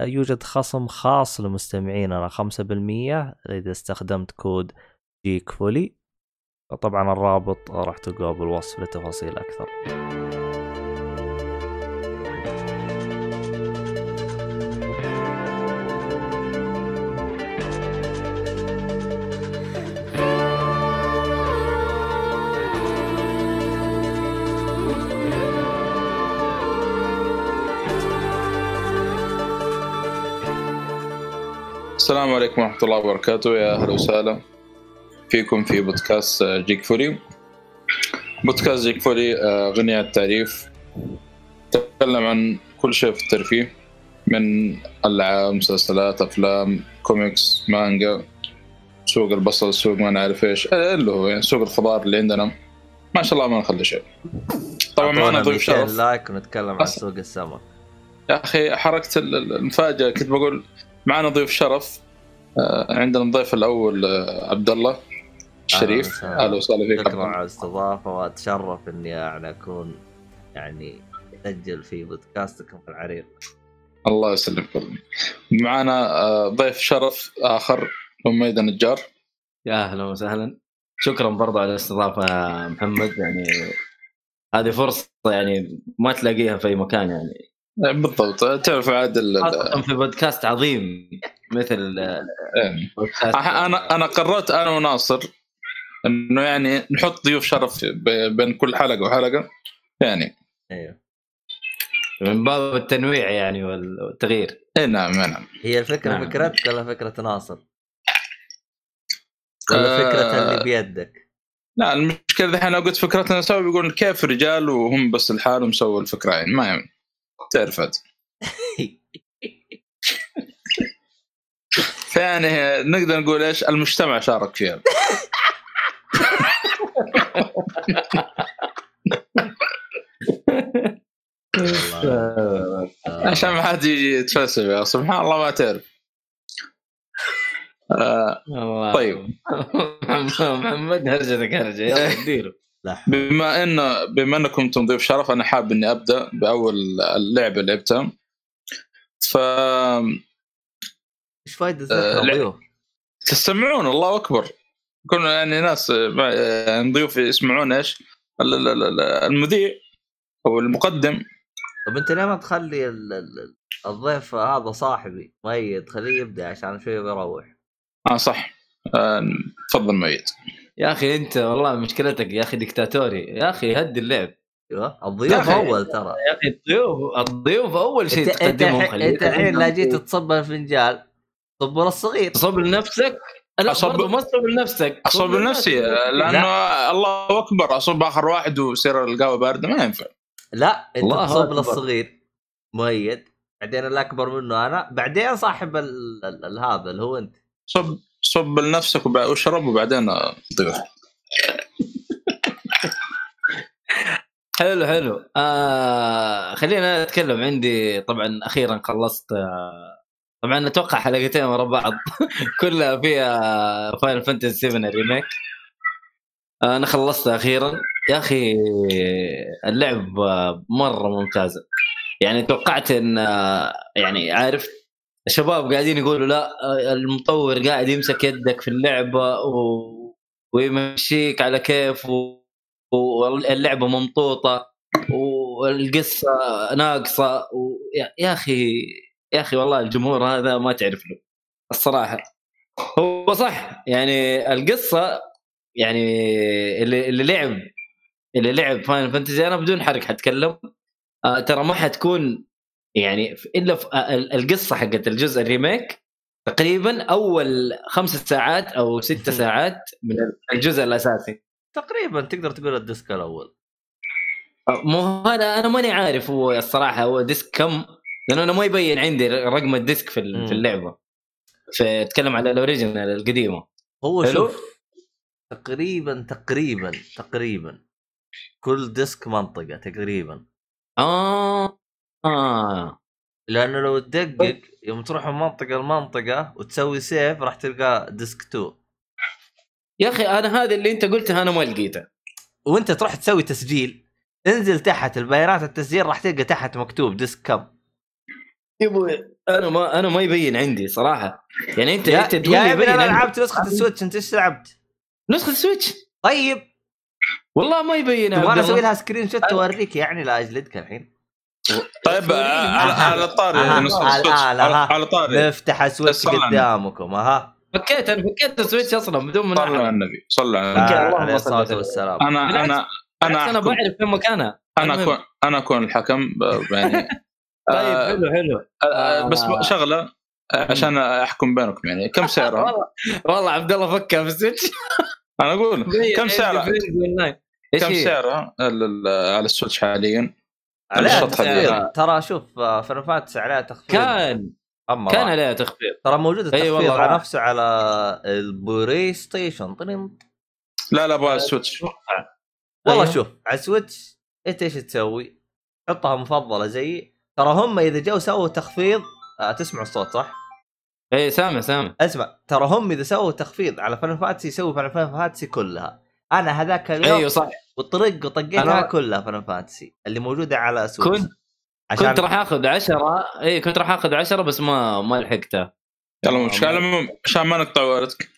يوجد خصم خاص لمستمعيننا 5% إذا استخدمت كود جيك فولي طبعا الرابط راح تلقاه بالوصف لتفاصيل أكثر. السلام عليكم ورحمة الله وبركاته يا أهلا وسهلا. فيكم في بودكاست Geekful-ي بودكاست Geekful-ي آه، غني عن التعريف. تكلم عن كل شيء في الترفيه من ألعاب مسلسلات أفلام كوميكس مانجا سوق البصل سوق ما نعرف إيش اللي هو يعني سوق الخضار اللي عندنا. ما شاء الله ما نخلي شيء. طبعا معنا ضيف شرف like ونتكلم عن سوق السمك يا أخي حركة المفاجأة كنت بقول معنا ضيف شرف آه، عندنا الضيف الأول آه، عبد الله الشريف أهلا وسهلا فيك شكرا على الاستضافة وأتشرف إني يعني أكون يعني اسجل في بودكاستكم في العريض الله يسلمك. معنا آه، ضيف شرف آخر حميد النجار. يا أهلا وسهلا. شكرا برضو على الاستضافة محمد. يعني هذه فرصة يعني ما تلاقيها في أي مكان يعني. بالضبط تعرف عاد في بودكاست عظيم مثل إيه. أنا أنا قررت أنا وناصر إنه يعني نحط ضيوف شرف بين كل حلقة وحلقة يعني أيوه من باب التنويع يعني والتغيير اي نعم نعم هي الفكرة نعم. فكرتك ولا فكرة ناصر؟ ولا فكرة آه اللي بيدك؟ لا المشكلة الحين لو قلت فكرتنا سوا بيقول كيف رجال وهم بس لحالهم سووا الفكرة يعني ما يعني. تعرف فيعني نقدر نقول إيش؟ المجتمع شارك فيها. عشان ما حد يجي يتفلسف سبحان الله ما تعرف. آه طيب. محمد هرجتك هرجه يلا نديره بما انه بما إنكم تنظيف شرف أنا حاب إني أبدأ بأول اللعبه اللي لعبتها ف إيش فائده آه تستمعون الله أكبر. يكون يعني ناس يعني ضيوف يسمعون إيش؟ المذيع أو المقدم. طب أنت ليه ما تخلي الضيف هذا صاحبي ميت؟ خليه يبدأ عشان شوي بيروح آه صح. آه تفضل ميت. يا أخي أنت والله مشكلتك يا أخي دكتاتوري يا أخي هدي اللعب. أيوه. الضيوف أول ترى. يا أخي الضيوف الضيوف أول شيء تقدمهم أنت الحين لا جيت تصب الفنجان. صبه للصغير صب لنفسك. لا أصب... ما تصب لنفسك. اصب لنفسي لأنه لا. الله أكبر اصب آخر واحد ويصير القهوة باردة ما ينفع. لا أنت تصب للصغير مؤيد. بعدين الأكبر منه أنا. بعدين صاحب هذا اللي هو أنت. صب صب لنفسك واشرب وبعدين ضيف حلو حلو. آه خلينا نتكلم. عندي طبعا أخيرا خلصت آه طبعا أتوقع حلقتين ورا بعض. كلها فيها Final Fantasy 7 Remake آه أنا خلصتها أخيرا. يا أخي اللعب مرة ممتازه يعني توقعت إن آه، يعني عارف الشباب قاعدين يقولوا لا المطور قاعد يمسك يدك في اللعبة و... ويمشيك على كيف و... واللعبة ممطوطة والقصة ناقصة و... يا أخي يا أخي والله الجمهور هذا ما تعرف له الصراحة. هو صح يعني القصة يعني اللي اللي لعب اللي لعب Final Fantasy أنا بدون حرق حتكلم. آه ترى ما حتكون يعني إلا في القصة حقت الجزء ال Remake تقريبا أول خمس ساعات أو ست ساعات من الجزء الأساسي. تقريبا تقدر تقول ال disc الأول. مو هذا أنا ماني عارف هو الصراحة هو disc كم؟ لأنه أنا ما يبين عندي رقم ال disc في في اللعبة. في أتكلم على ال original القديمة. هو حلو. شوف تقريبا تقريبا تقريبا كل disc منطقة تقريبا. آه. آه. لأنه لو تدقق يوم تروح من منطقة لمنطقة وتسوي save راح تلقى disc 2 يا أخي أنا هذا اللي أنت قلته أنا ما لقيته. وأنت تروح تسوي تسجيل انزل تحت البيانات التسجيل راح تلقى تحت مكتوب Discom. يا أبوي أنا ما أنا ما يبين عندي صراحة. يعني انت يا, أنت تقول يا ابني أنا. لعبت نسخة ال Switch أنت إيش لعبت؟ نسخة Switch طيب. والله ما يبين أنا أسوي لها screenshot اوريك يعني لا اجلدك الحين. طيب آه، على على طاري. على على طاري نفتح Switch على قدامكم أها فكيت أنا فكيت ال Switch أصلا بدون صلى على مناحه النبي صلى على أوكي، النبي عليه صل الصلاه. والسلام أنا. أنا أنا أنا بعرف فين مكانها أنا. اكون أنا أكون الحكم يعني طيب آه، حلو حلو آه، بس آه. شغلة آه، عشان أحكم بينكم يعني كم سعرها؟ والله عبد الله فكها في ال Switch أنا أقول كم سعرها؟ كم؟ سعرها على ال Switch حاليا؟ عليها تخفيض. ترى شوف Final Fantasy عليها تخفيض كان أما كان عليها تخفيض ترى موجود التخفيض والله على. نفسه على ال PlayStation طرين. لا لا أبغى ال Switch والله أيوه. شوف على ال Switch إنت إيش تسوي؟ حطها مفضلة زي ترى هم إذا جو سووا تخفيض آه تسمعوا الصوت صح؟ إي سامع سامع اسمع ترى هم إذا سووا تخفيض على Final Fantasy يسوي Final Fantasy كلها أنا هذاك اليوم أيوه صح وطرق وطقيتها أنا- كلها Final Fantasy اللي موجودة على Switch كنت عشان كنت راح آخذ 10 إي كنت راح آخذ 10 بس ما ما لحقتها يلا مش على العموم عشان ما نقطع وردك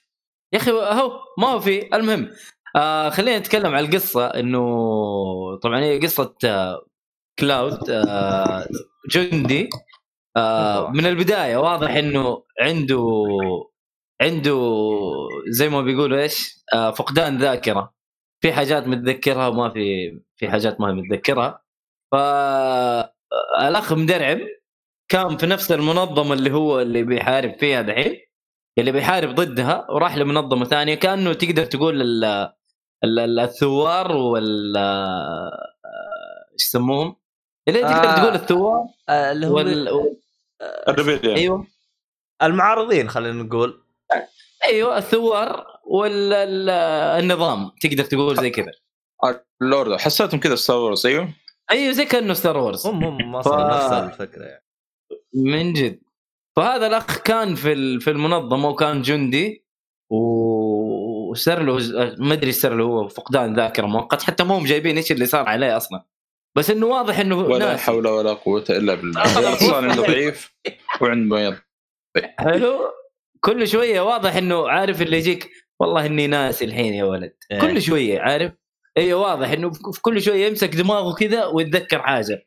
يا أخي اهو ما هو في المهم آه خلينا نتكلم عن القصة إنه طبعا هي قصة آه كلاود آه جندي آه من البداية واضح إنه عنده عنده زي ما بيقولوا إيش آه فقدان ذاكرة. في حاجات متذكرها وما في في حاجات ما هي متذكرها فالاخ مدرعم كان في نفس المنظمة اللي هو اللي بيحارب فيها دحين اللي بيحارب ضدها وراح لمنظمة ثانية كأنه تقدر تقول ال ال- ال- الثوار وال إيش يسموهم؟ اللي تقدر آه. تقول الثوار آه اللي وال... الريبيليون أيوه المعارضين خلينا نقول أيوه الثوار والنظام تقدر تقول زي كذا. اللورد حسيتهم كذا Star Wars أيوه. أيوه زي كأنه Star Wars هم هم أصلا ف- نفس الفكرة يعني. من جد. فهذا الأخ كان في ال- في المنظمة وكان جندي وصار له ما أدري صار له هو فقدان ذاكرة مؤقت حتى ما هم جايبين إيش اللي صار عليه أصلا. بس إنه واضح إنه ولا ناسي. حول ولا قوة إلا بالله. أصلا عنده ضعيف وعنده بيض حلو. كل شوية واضح إنه عارف اللي يجيك. والله إني ناسي الحين يا ولد. إيه. كل شوية عارف؟ أيوه واضح إنه في كل شوية يمسك دماغه كذا ويتذكر حاجة.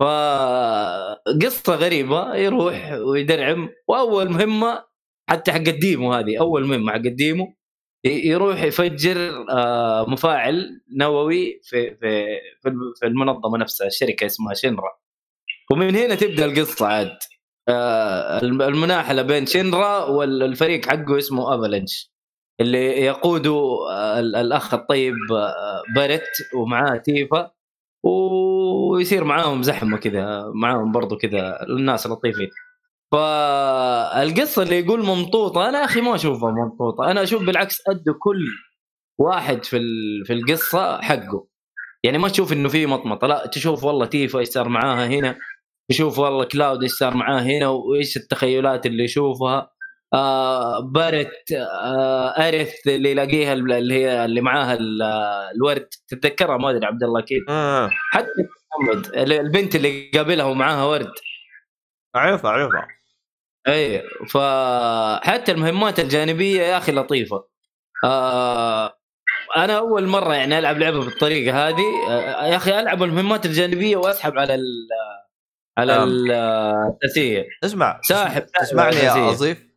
فقصة غريبة يروح ويدرعم. وأول مهمة حتى حق الديمو هذه أول مهمة حق الديمو ي- يروح يفجر آه، مفاعل نووي في في في الم- في المنظمة نفسها الشركة اسمها شنرا. ومن هنا تبدأ القصة عاد. آه، الم- المناحلة بين Shinra والفريق حقه اسمه Avalanche اللي يقوده آه، ال- الأخ الطيب آه، Barret ومعاه Tifa ويصير معاهم زحمة كذا معاهم برضو كذا الناس لطيفين فالقصة اللي يقول ممطوطه أنا أخي ما اشوفها ممطوطه أنا أشوف بالعكس ادوا كل واحد في في القصة حقه. يعني ما تشوف إنه في مطمطة لا تشوف والله Tifa إيش صار معاها هنا تشوف والله Cloud إيش صار معاه هنا وإيش التخيلات اللي يشوفها. آه Barret آه Aerith اللي يلاقيها اللي هي اللي معاها ال- الورد. تتذكرها؟ ما أدري عبد الله أكيد. آه. حتى محمد البنت اللي قابلها ومعاها ورد. أعرفها أعرفها. اي فحتى المهمات الجانبية يا أخي لطيفة. آه أنا أول مرة يعني ألعب لعبة بالطريقة هذه. آه يا أخي ألعب المهمات الجانبية وأسحب على ال على. ال- الاساسيه اسمع ساحب تسمعني يا. اظيف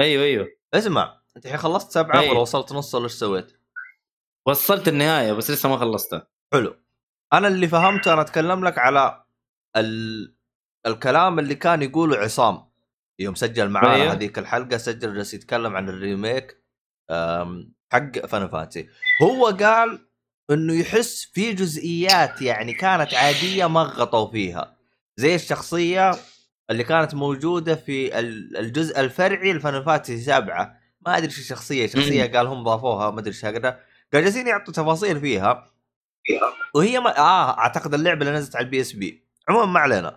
أيوه أيوه اسمع أنت الحين خلصت سبعة أي. ولا وصلت نص ولا إيش سويت؟ وصلت النهاية بس لسه ما خلصتها حلو أنا اللي فهمته أنا أتكلم لك على ال... الكلام اللي كان يقوله عصام يوم سجل معانا أيوه. هذيك الحلقة سجل جالس يتكلم عن ال remake أم، حق Final Fantasy هو قال إنه يحس في جزئيات يعني كانت عادية ما غطوا فيها زي الشخصية اللي كانت موجودة في ال- الجزء الفرعي ل Final Fantasy سبعة. ما أدري إيش الشخصية شخصية قال هم ضافوها ما أدري إيش هكذا قال جالسين يعطوا تفاصيل فيها. وهي ما آه أعتقد اللعبة اللي نزلت على ال PSP. عموما ما علينا.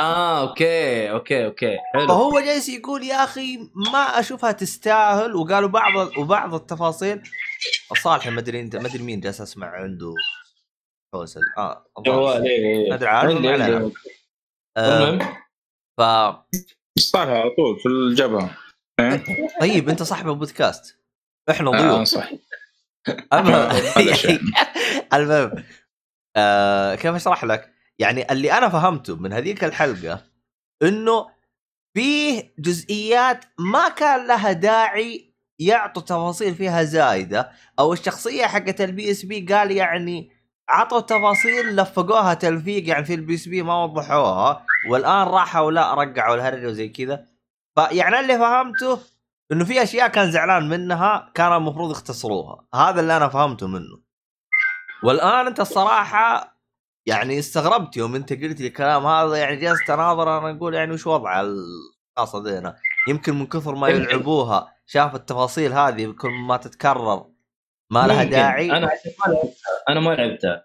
آه أوكي أوكي أوكي. حلو. فهو جالس يقول يا أخي ما أشوفها تستاهل. وقالوا بعض وبعض التفاصيل. صالح ما أدري أنت ما أدري مين جالس أسمع عنده. حوسه آه جوال ما إيه. أدري عارف عندي ما علينا. عندي. آه المهم. ف صالح على طول في الجبهة إيه؟ طيب أنت صاحب البودكاست إحنا آه ضيوف صح المهم هذا شيء. المهم آه كيف أشرح لك؟ يعني اللي أنا فهمته من هذيك الحلقة إنه فيه جزئيات ما كان لها داعي يعطوا تفاصيل فيها زايدة أو الشخصية حقت ال PSP قال يعني عطوا تفاصيل لفقوها تلفيق يعني في ال PSP ما وضحوها. والآن راحوا لا رقعوا الهرجة وزي كذا. فيعني اللي فهمته إنه في أشياء كان زعلان منها كان المفروض يختصروها. هذا اللي أنا فهمته منه. والآن أنت الصراحة يعني استغربت يوم أنت قلت لي الكلام هذا. يعني جلست أناظر أنا أقول يعني وش وضع القصة ذينا يمكن من كثر ما يمكن. يلعبوها شاف التفاصيل هذه كل ما تتكرر. ما لها. داعي. أنا عشان ما لعبتها. أنا ما لعبتها.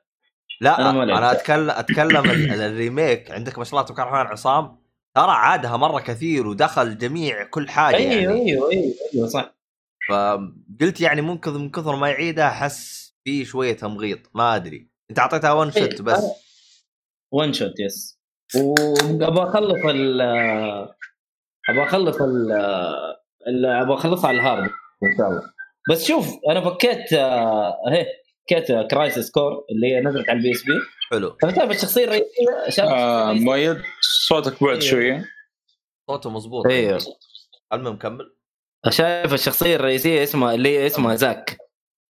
لا أنا ما أنا, لعبتها. اتكلم أتكلم ال- الريميك. عندك ما شاء الله تبارك الرحمن عصام. ترى عادها مرة كثير ودخل جميع كل حاجة أيوه يعني. أيوه أيوه أيوه صح. فقلت يعني ممكن من كثر ما يعيدها أحس في شوية تمغيط. ما أدري. أنت أعطيتها one shot إيه، بس. one shot yes وأبغى أخلص ال أبغى أخلص ال ال- أبغى أخلصها على ال hard إن شاء الله. بس شوف أنا فكيت آه، اهي فكيت كرايسس كور اللي هي نزلت على ال PSP. حلو. طيب تعرف الشخصية الرئيسية؟ شايف آه مؤيد صوتك بعد أيوه. شوية. صوته مضبوط أيوه المهم كمل. شايف الشخصية الرئيسية اسمها اللي هي اسمها زاك.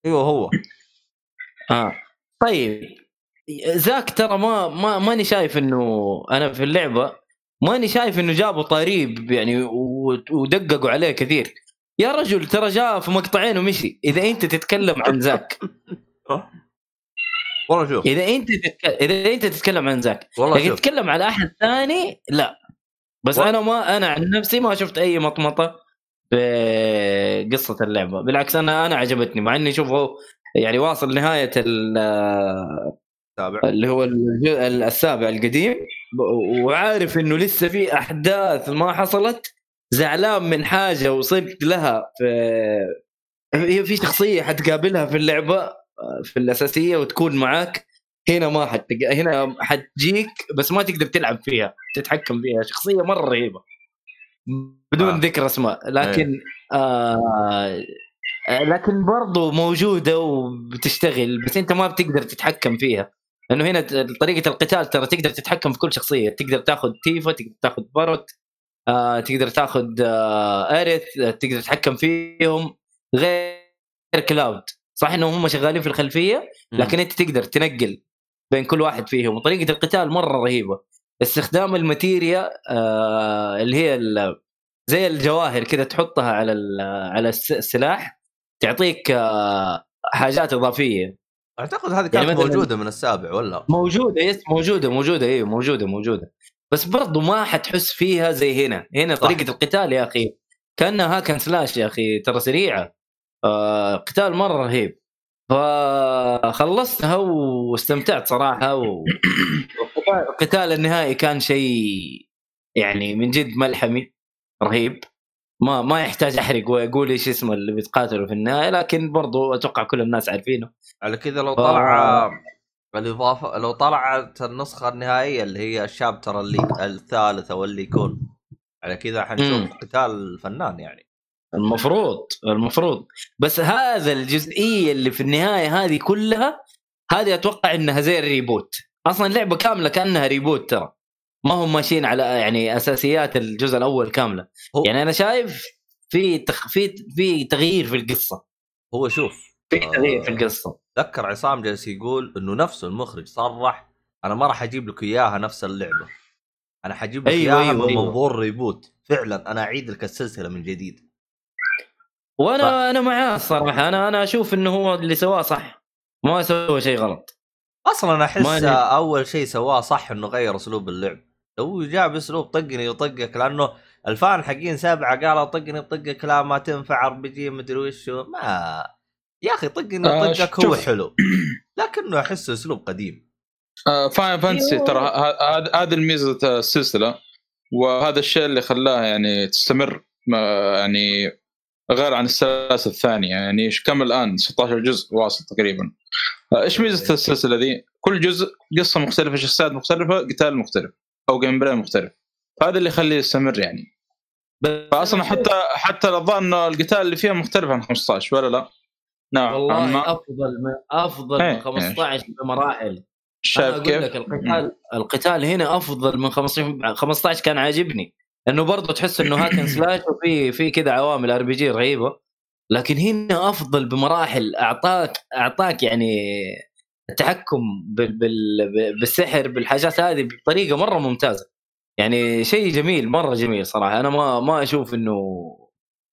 أيوه هو. آه. طيب زاك ترى ما ما ماني شايف إنه أنا في اللعبة ماني شايف إنه جابوا طريب يعني ودققوا عليه كثير. يا رجل ترى جاء في مقطعين ومشي. إذا أنت تتكلم عن زاك. والله شوف. إذا أنت تتك... إذا أنت تتكلم عن زاك. والله شوف. تتكلم على أحد ثاني لا. بس و- أنا ما أنا عن نفسي ما شفت أي مطمطة في قصة اللعبة. بالعكس أنا أنا عجبتني مع إني شوف يعني واصل نهاية ال- تابع اللي هو السابع القديم وعارف إنه لسه في أحداث ما حصلت. زعلان من حاجة وصلت لها في هي في شخصية حتقابلها في اللعبة في الأساسية وتكون معاك. هنا ما حت هنا حتجيك بس ما تقدر تلعب فيها تتحكم فيها. شخصية مرة رهيبة. بدون آه. ذكر أسماء. لكن آه آه، لكن برضو موجودة وبتشتغل بس أنت ما بتقدر تتحكم فيها. لأنه هنا طريقة القتال ترى تقدر تتحكم في كل شخصية. تقدر تاخذ Tifa تقدر تاخذ Barret آه، تقدر تاخذ آه، Aerith تقدر تتحكم فيهم غير Cloud صح إنهم هم شغالين في الخلفية لكن أنت تقدر تنقل بين كل واحد فيهم. وطريقة القتال مرة رهيبة. استخدام ال Materia آه اللي هي زي الجواهر كذا تحطها على على الس- السلاح تعطيك آه حاجات إضافية. أعتقد هذه كانت يعني موجودة من السابع ولا؟ موجودة yes موجودة موجودة أيوه موجودة موجودة. بس برضو ما حتحس فيها زي هنا. هنا صح. طريقة القتال يا أخي كأنها هاكن سلاش يا أخي ترى سريعة. آه قتال مرة رهيب. فخلصتها واستمتعت صراحة و... القتال النهائي كان شيء يعني من جد ملحمي رهيب. ما ما يحتاج أحرق وأقول إيش اسمه اللي بيتقاتلوا في النهاية لكن برضو أتوقع كل الناس عارفينه. على كذا لو طلع الاضافه لو طلعت النسخة النهائية اللي هي الشابتر اللي الثالث أو اللي يكون. على كذا. حنشوف قتال فنان يعني. المفروض المفروض. بس هذا الجزئية اللي في النهاية هذه كلها هذه أتوقع إنها زي ال reboot. أصلا اللعبه كاملة كأنها reboot ترى. ما هم ماشيين على يعني أساسيات الجزء الأول كاملة. هو- يعني أنا شايف في تخ... في في تغيير في القصة. هو شوف في تغيير في القصة. تذكر عصام جالس يقول إنه نفسه المخرج صرح أنا ما راح أجيب لك إياها نفس اللعبة. أنا حجيب لك أيوة، إياها أيوة، من أيوة. منظور reboot فعلا أنا أعيد لك السلسلة من جديد. وأنا أنا معاه الصراحة. أنا أنا أشوف إنه هو اللي سواه صح. ما سوى شيء غلط. أصلا أحس. أول شيء سواه صح إنه غير أسلوب اللعب. لو جاء باسلوب طقني وطقك لأنه ال fan حقين سبعة قالوا طقني وطقك لا ما تنفع RPG مدري وشو. ما يا أخي طقني آه، وطقك هو. حلو لكنه أحسه أسلوب قديم Final Fantasy أيوه. ترى هذا هذه الميزة السلسلة وهذا الشيء اللي خلاها يعني تستمر ما- يعني غير عن السلاسل الثانية يعني إيش كم الآن 16 جزء واصل تقريبا آه، إيش ميزة السلسلة دي؟ كل جزء قصة مختلفة شخصيات مختلفة قتال مختلف أو gameplay مختلف هذا اللي يخليه يستمر يعني فأصلا حتى حتى الظاهر إنه القتال اللي فيها مختلف عن 15 ولا لا؟ نعم والله ما أفضل من أفضل إيه، من 15 بمراحل. أنا شايف أقول كيف؟ لك القتال القتال هنا أفضل من 15 15 كان عاجبني. لأنه برضه تحس إنه hack and slash وفي في كذا عوامل RPG رهيبة. لكن هنا أفضل بمراحل. اعطاك أعطاك يعني التحكم بال بال بالسحر بالحاجات هذه بطريقة مرة ممتازة. يعني شيء جميل مرة جميل صراحة. أنا ما ما أشوف إنه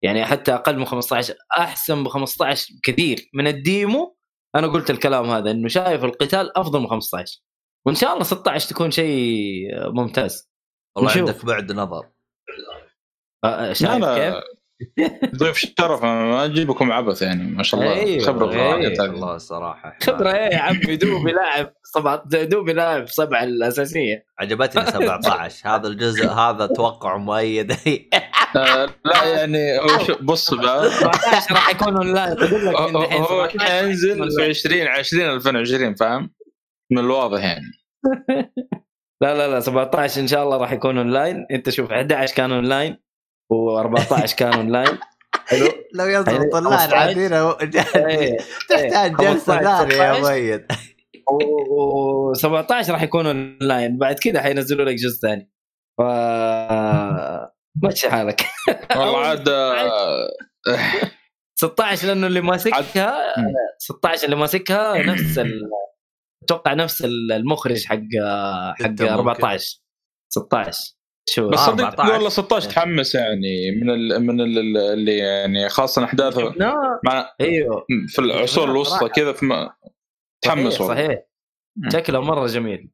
يعني حتى أقل من 15 أحسن ب 15 كثير. من الديمو أنا قلت الكلام هذا إنه شايف القتال أفضل من 15 وإن شاء الله 16 تكون شيء ممتاز. والله. عندك بعد نظر. آه، شايف لا. كيف؟ ضيف شرف ما أجيبكم عبث يعني ما شاء الله. أيوه، خبرة أيوه. والله الصراحه خبرة إيه يا عمي دوب يلاعب سبعة دوب يلاعب سبعة الأساسية. عجبتني 17 هذا الجزء هذا توقع مؤيد. آه، لا يعني بص بقى. 17 راح يكون هو دحين هو 17 حينزل في 2020 2020 فاهم؟ من الواضح يعني. لا لا لا 17 إن شاء الله راح يكون اونلاين أنت شوف 11 كان اونلاين و14 كان أونلاين حلو لو يزبط اللاين 15. عندنا إيه. تحتاج جلسة 15 ثانية يا 16. مؤيد و17 راح يكون أونلاين بعد كذا حينزلوا لك جزء ثاني ف مشي حالك والله عاد آه، 16 لأنه اللي ماسكها مم. 16 اللي ماسكها نفس. أتوقع نفس المخرج حق حق ستة ممكن. 14 16 شو بس صدق 14. والله 16 تحمس يعني من ال من ال اللي يعني خاصة احداثه لا. مع أيوه. في العصور الوسطى. كذا في تحمس صحيح, والله. صحيح. شكله مرة جميل.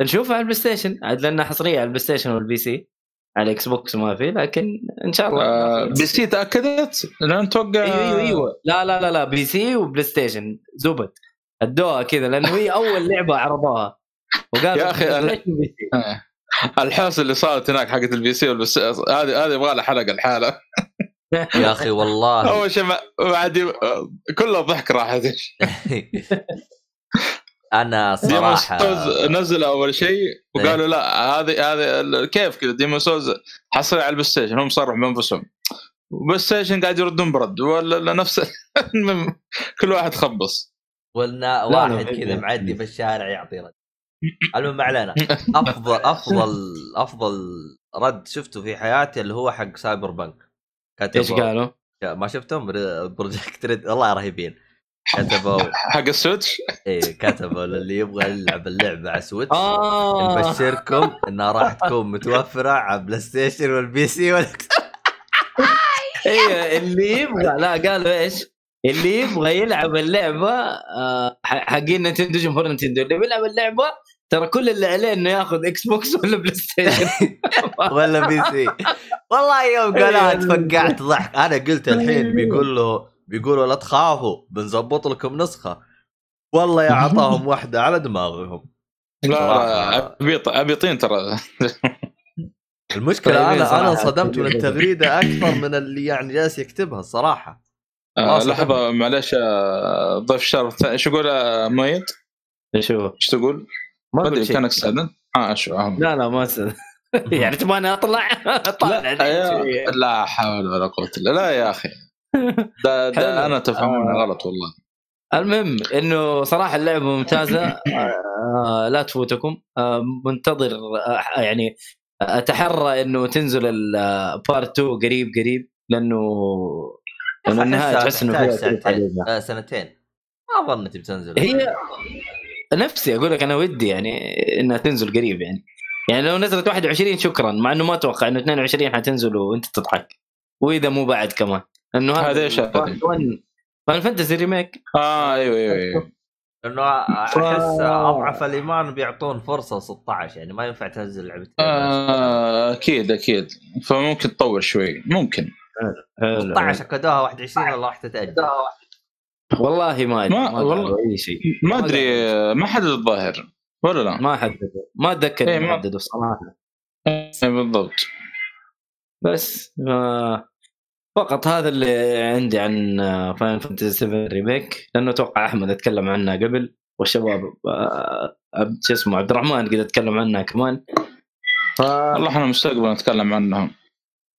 نشوفها على ال PlayStation. عاد لانها حصرية على ال PlayStation وال PC. على ال Xbox ما في لكن إن شاء الله. آه، بي سي تأكدت؟ لأن أتوقع أيوه أيوه أيوه. لا لا لا لا. PC و PlayStation. زبد. ادوها كذا لأنه هي أول لعبة عرضوها. وقالوا يا أخي الحوسة اللي صارت هناك حقت ال PC والبس هذه هذه يبغى لها حلقة الحالة يا أخي والله. أول شيء ما- بعد كله ضحك راحت أنا صراحة Souls نزل أول شيء وقالوا لا هذه هذه كيف كذا؟ Demon's Souls حصري على ال PlayStation هم صرحوا بانفسهم PlayStation قاعد يردون برد ولا لا نفس المهم كل واحد خبص. ولنا لا، واحد. كذا معدي في الشارع يعطي رد. المهم ما علينا. افضل افضل أفضل رد شفته في حياتي اللي هو حق Cyberpunk إيش كتبوا قالوا؟ ما شفتهم؟ Projekt Red والله رهيبين. كتبوا حق ال Switch؟ إيه كتبوا للي يبغى يلعب اللعبة على Switch آه. نبشركم انها راح تكون متوفرة على PlayStation وال PC وال X أيوه اللي يبغى لا قالوا إيش؟ اللي يبغى يلعب اللعبة آه، حقين Nintendo جمهور Nintendo اللي بيلعب اللعبة ترى كل اللي عليه إنه ياخذ Xbox ولا PlayStation ولا بي سي والله يوم قالها أيوة. تفقعت ضحك. أنا قلت الحين بيقول له بيقولوا لا تخافوا بنظبط لكم نسخة. والله يا عطاهم واحدة على دماغهم. لا عبيطين ترى. المشكلة طيبين أنا صراحة. أنا انصدمت من التغريدة أكثر من اللي يعني جالس يكتبها الصراحة. آه. لحظه معلش آه، ضيف الشرف إيش يقول آه، مؤيد؟ شوف إيش تقول؟ ما أدري كانك استاذن؟ آه شو آه. لا لا ما س... يعني تبغاني أطلع طالع لا. لا حول ولا قوة إلا لا يا أخي ده. ده أنا تفهمون آه. غلط والله المهم إنه صراحة اللعبة ممتازة آه، لا تفوتكم آه، منتظر آه، يعني أتحرى إنه تنزل البارت 2 قريب قريب لأنه لأنه النهاية تحس إنه سنتين. آه، ما ظنيت بتنزل هي نفسي أقول لك أنا ودي يعني إنها تنزل قريب يعني. يعني لو نزلت 21 شكرا مع إنه ما أتوقع إنه 22 حتنزل وأنت تضحك. وإذا مو بعد كمان. لأنه هذا هذا؟ فان فانتسي ريميك آه أيوه أيوه أيوه. لأنه أحس أضعف الإيمان بيعطون فرصة 16 يعني ما ينفع تنزل لعبتين آه أكيد أكيد. فممكن تطول شوي ممكن. حلو. 16 اكدوها 21 ولا راح تتأجل. والله ما أدري ما- ما والله. أي شيء. ما أدري ما حدد الظاهر ولا لا؟ ما حددوا. ما أتذكر إيه، ما- حددوا صراحة. إيه، بالضبط. بس آه فقط هذا اللي عندي عن Final Fantasy 7 Remake لأنه أتوقع أحمد أتكلم عنها قبل والشباب آه عبد- شو اسمه عبد الرحمن قد اتكلم عنها كمان. ف والله إحنا مستقبلا نتكلم عنهم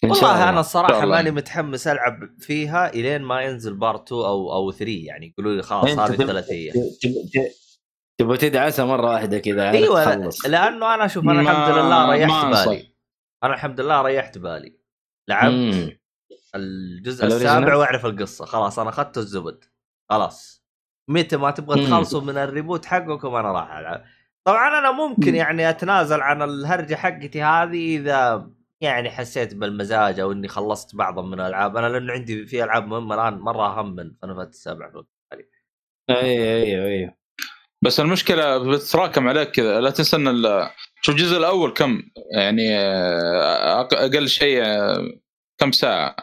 والله أنا الصراحة. ماني متحمس ألعب فيها إلين ما ينزل part 2 أو أو 3 يعني يقولوا لي خلاص هذه الثلاثية تب- تب- تبغى تدعسها مرة واحدة كذا أيوه تخلص. لأنه أنا أشوف أنا الحمد لله ريحت. بالي أنا الحمد لله ريحت بالي لعبت مم. الجزء؟ السابع وأعرف القصة خلاص أنا أخذت الزبد خلاص متى ما تبغى. تخلصوا من ال reboot حقكم أنا راح ألعب طبعا أنا ممكن مم. يعني أتنازل عن الهرجة حقتي هذه إذا يعني حسيت بالمزاج أو إني خلصت بعض من الألعاب. أنا لأنه عندي في ألعاب مهمة الآن مرة أهم من فانا السابع أيوه أيوه أيوه بس المشكلة بتتراكم عليك كذا. لا تنسى إن ال- شوف الجزء الأول كم؟ يعني آه، أقل شيء آه، كم ساعة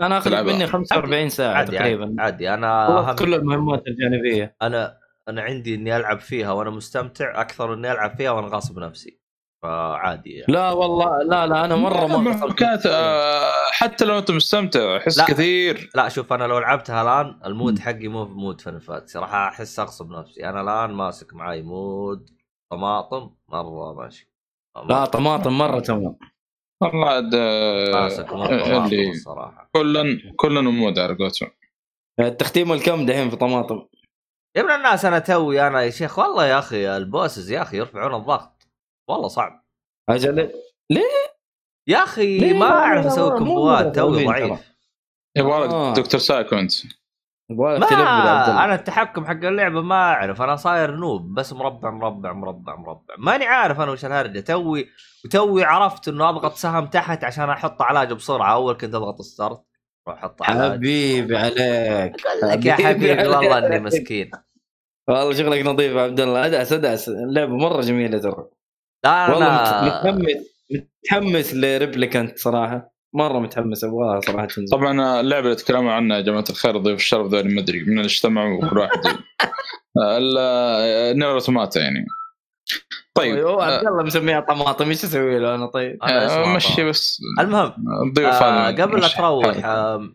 أنا اخذ. مني 45 ساعة عادي تقريبا. عادي, عادي أنا كل المهمات الجانبية. أنا أنا عندي إني ألعب فيها وأنا مستمتع أكثر إني ألعب فيها وأنا غاصب نفسي. فعادي يعني. لا والله لا لا أنا مرة ما كانت آه، حتى لو أنت مستمتع أحس. كثير. لا شوف أنا لو لعبتها الآن ال mood. حقي مو ب mood Final Fantasy راح أحس اغصب نفسي. أنا الآن ماسك معي mood طماطم مرة ماشي. لا طماطم مرة تمام. والله عاد آه، ماسك mood طماطم اللي الصراحة. كلا كلا mood على قولتهم. التختيم الكم دحين في طماطم. يا ابن الناس أنا توي أنا يا شيخ والله يا أخي ال bosses يا أخي يرفعون الضغط. والله صعب. أجل يا أخي ليه؟ ما أعرف أسوي combo ات توي ضعيف. يبغى آه. Doctor Psycho أنت. يبغالك تلفل عبد الله. ما أنا التحكم حق اللعبة ما أعرف أنا صاير noob بس مربع مربع مربع مربع. ماني عارف أنا وش الهرجة. توي وتوي عرفت إنه اضغط سهم تحت عشان أحط علاج بسرعة. أول كنت أضغط start أروح أحط علاج. حبيبي عليك أقول لك يا حبيبي والله إني مسكين. والله شغلك نظيف يا عبد الله. أدعس أدعس. اللعبة مرة جميلة ترى. لا أنا مت- متحمس متحمس ل Replicant صراحة. مرة متحمس أبغاها صراحة. تنزل طبعا اللعبه اللي تكلموا عنها يا جماعة الخير ضيف الشرف ذولي ما أدري من اللي اجتمعوا وكل واحد. ال- Nier Automata يعني. طيب هو عبد الله مسميها طماطم. إيش أسوي له أنا طيب؟ أنا آه، مشي طبعاً. بس. المهم الضيوف آه قبل لا. تروح آه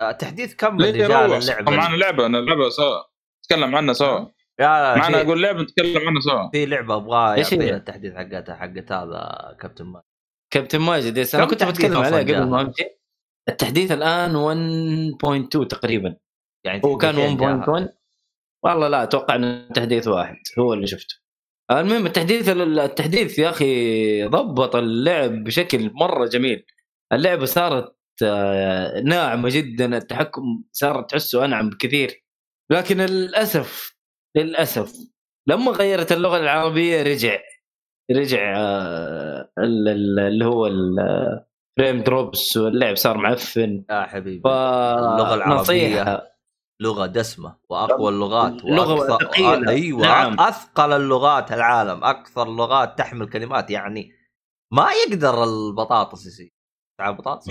آه، تحديث كم رجال اللعبة؟ معنا لعبة نلعبها سوا. نتكلم عنها سوا. يا معنا أقول لعبه نتكلم عنها سوا؟ في لعبة أبغى إيش هي؟ يعطينا التحديث حقتها حقت هذا كابتن ماجد. كابتن ماجد يس أنا كنت بتكلم عليه؟ قبل ما أمشي. التحديث الآن 1.2 تقريبا. يعني هو كان تحديثين جاها. 1.1 والله لا أتوقع إنه تحديث واحد. هو اللي شفته. المهم التحديث التحديث يا أخي ضبط اللعب بشكل مرة جميل. اللعبه صارت آه، ناعمة جدا. التحكم صار تحسه أنعم بكثير. لكن للأسف للأسف. لما غيرت اللغة العربية رجع رجع آه، ال- ال- اللي هو الفريم دروبس واللعب صار معفن. يا حبيبي. ف اللغة العربية نصيحة لغة دسمة وأقوى اللغات لغة وأكثر ثقيلة. أيوه نعم. أثقل اللغات العالم أكثر لغات تحمل كلمات يعني ما يقدر البطاطس يصير تلعب بطاطس.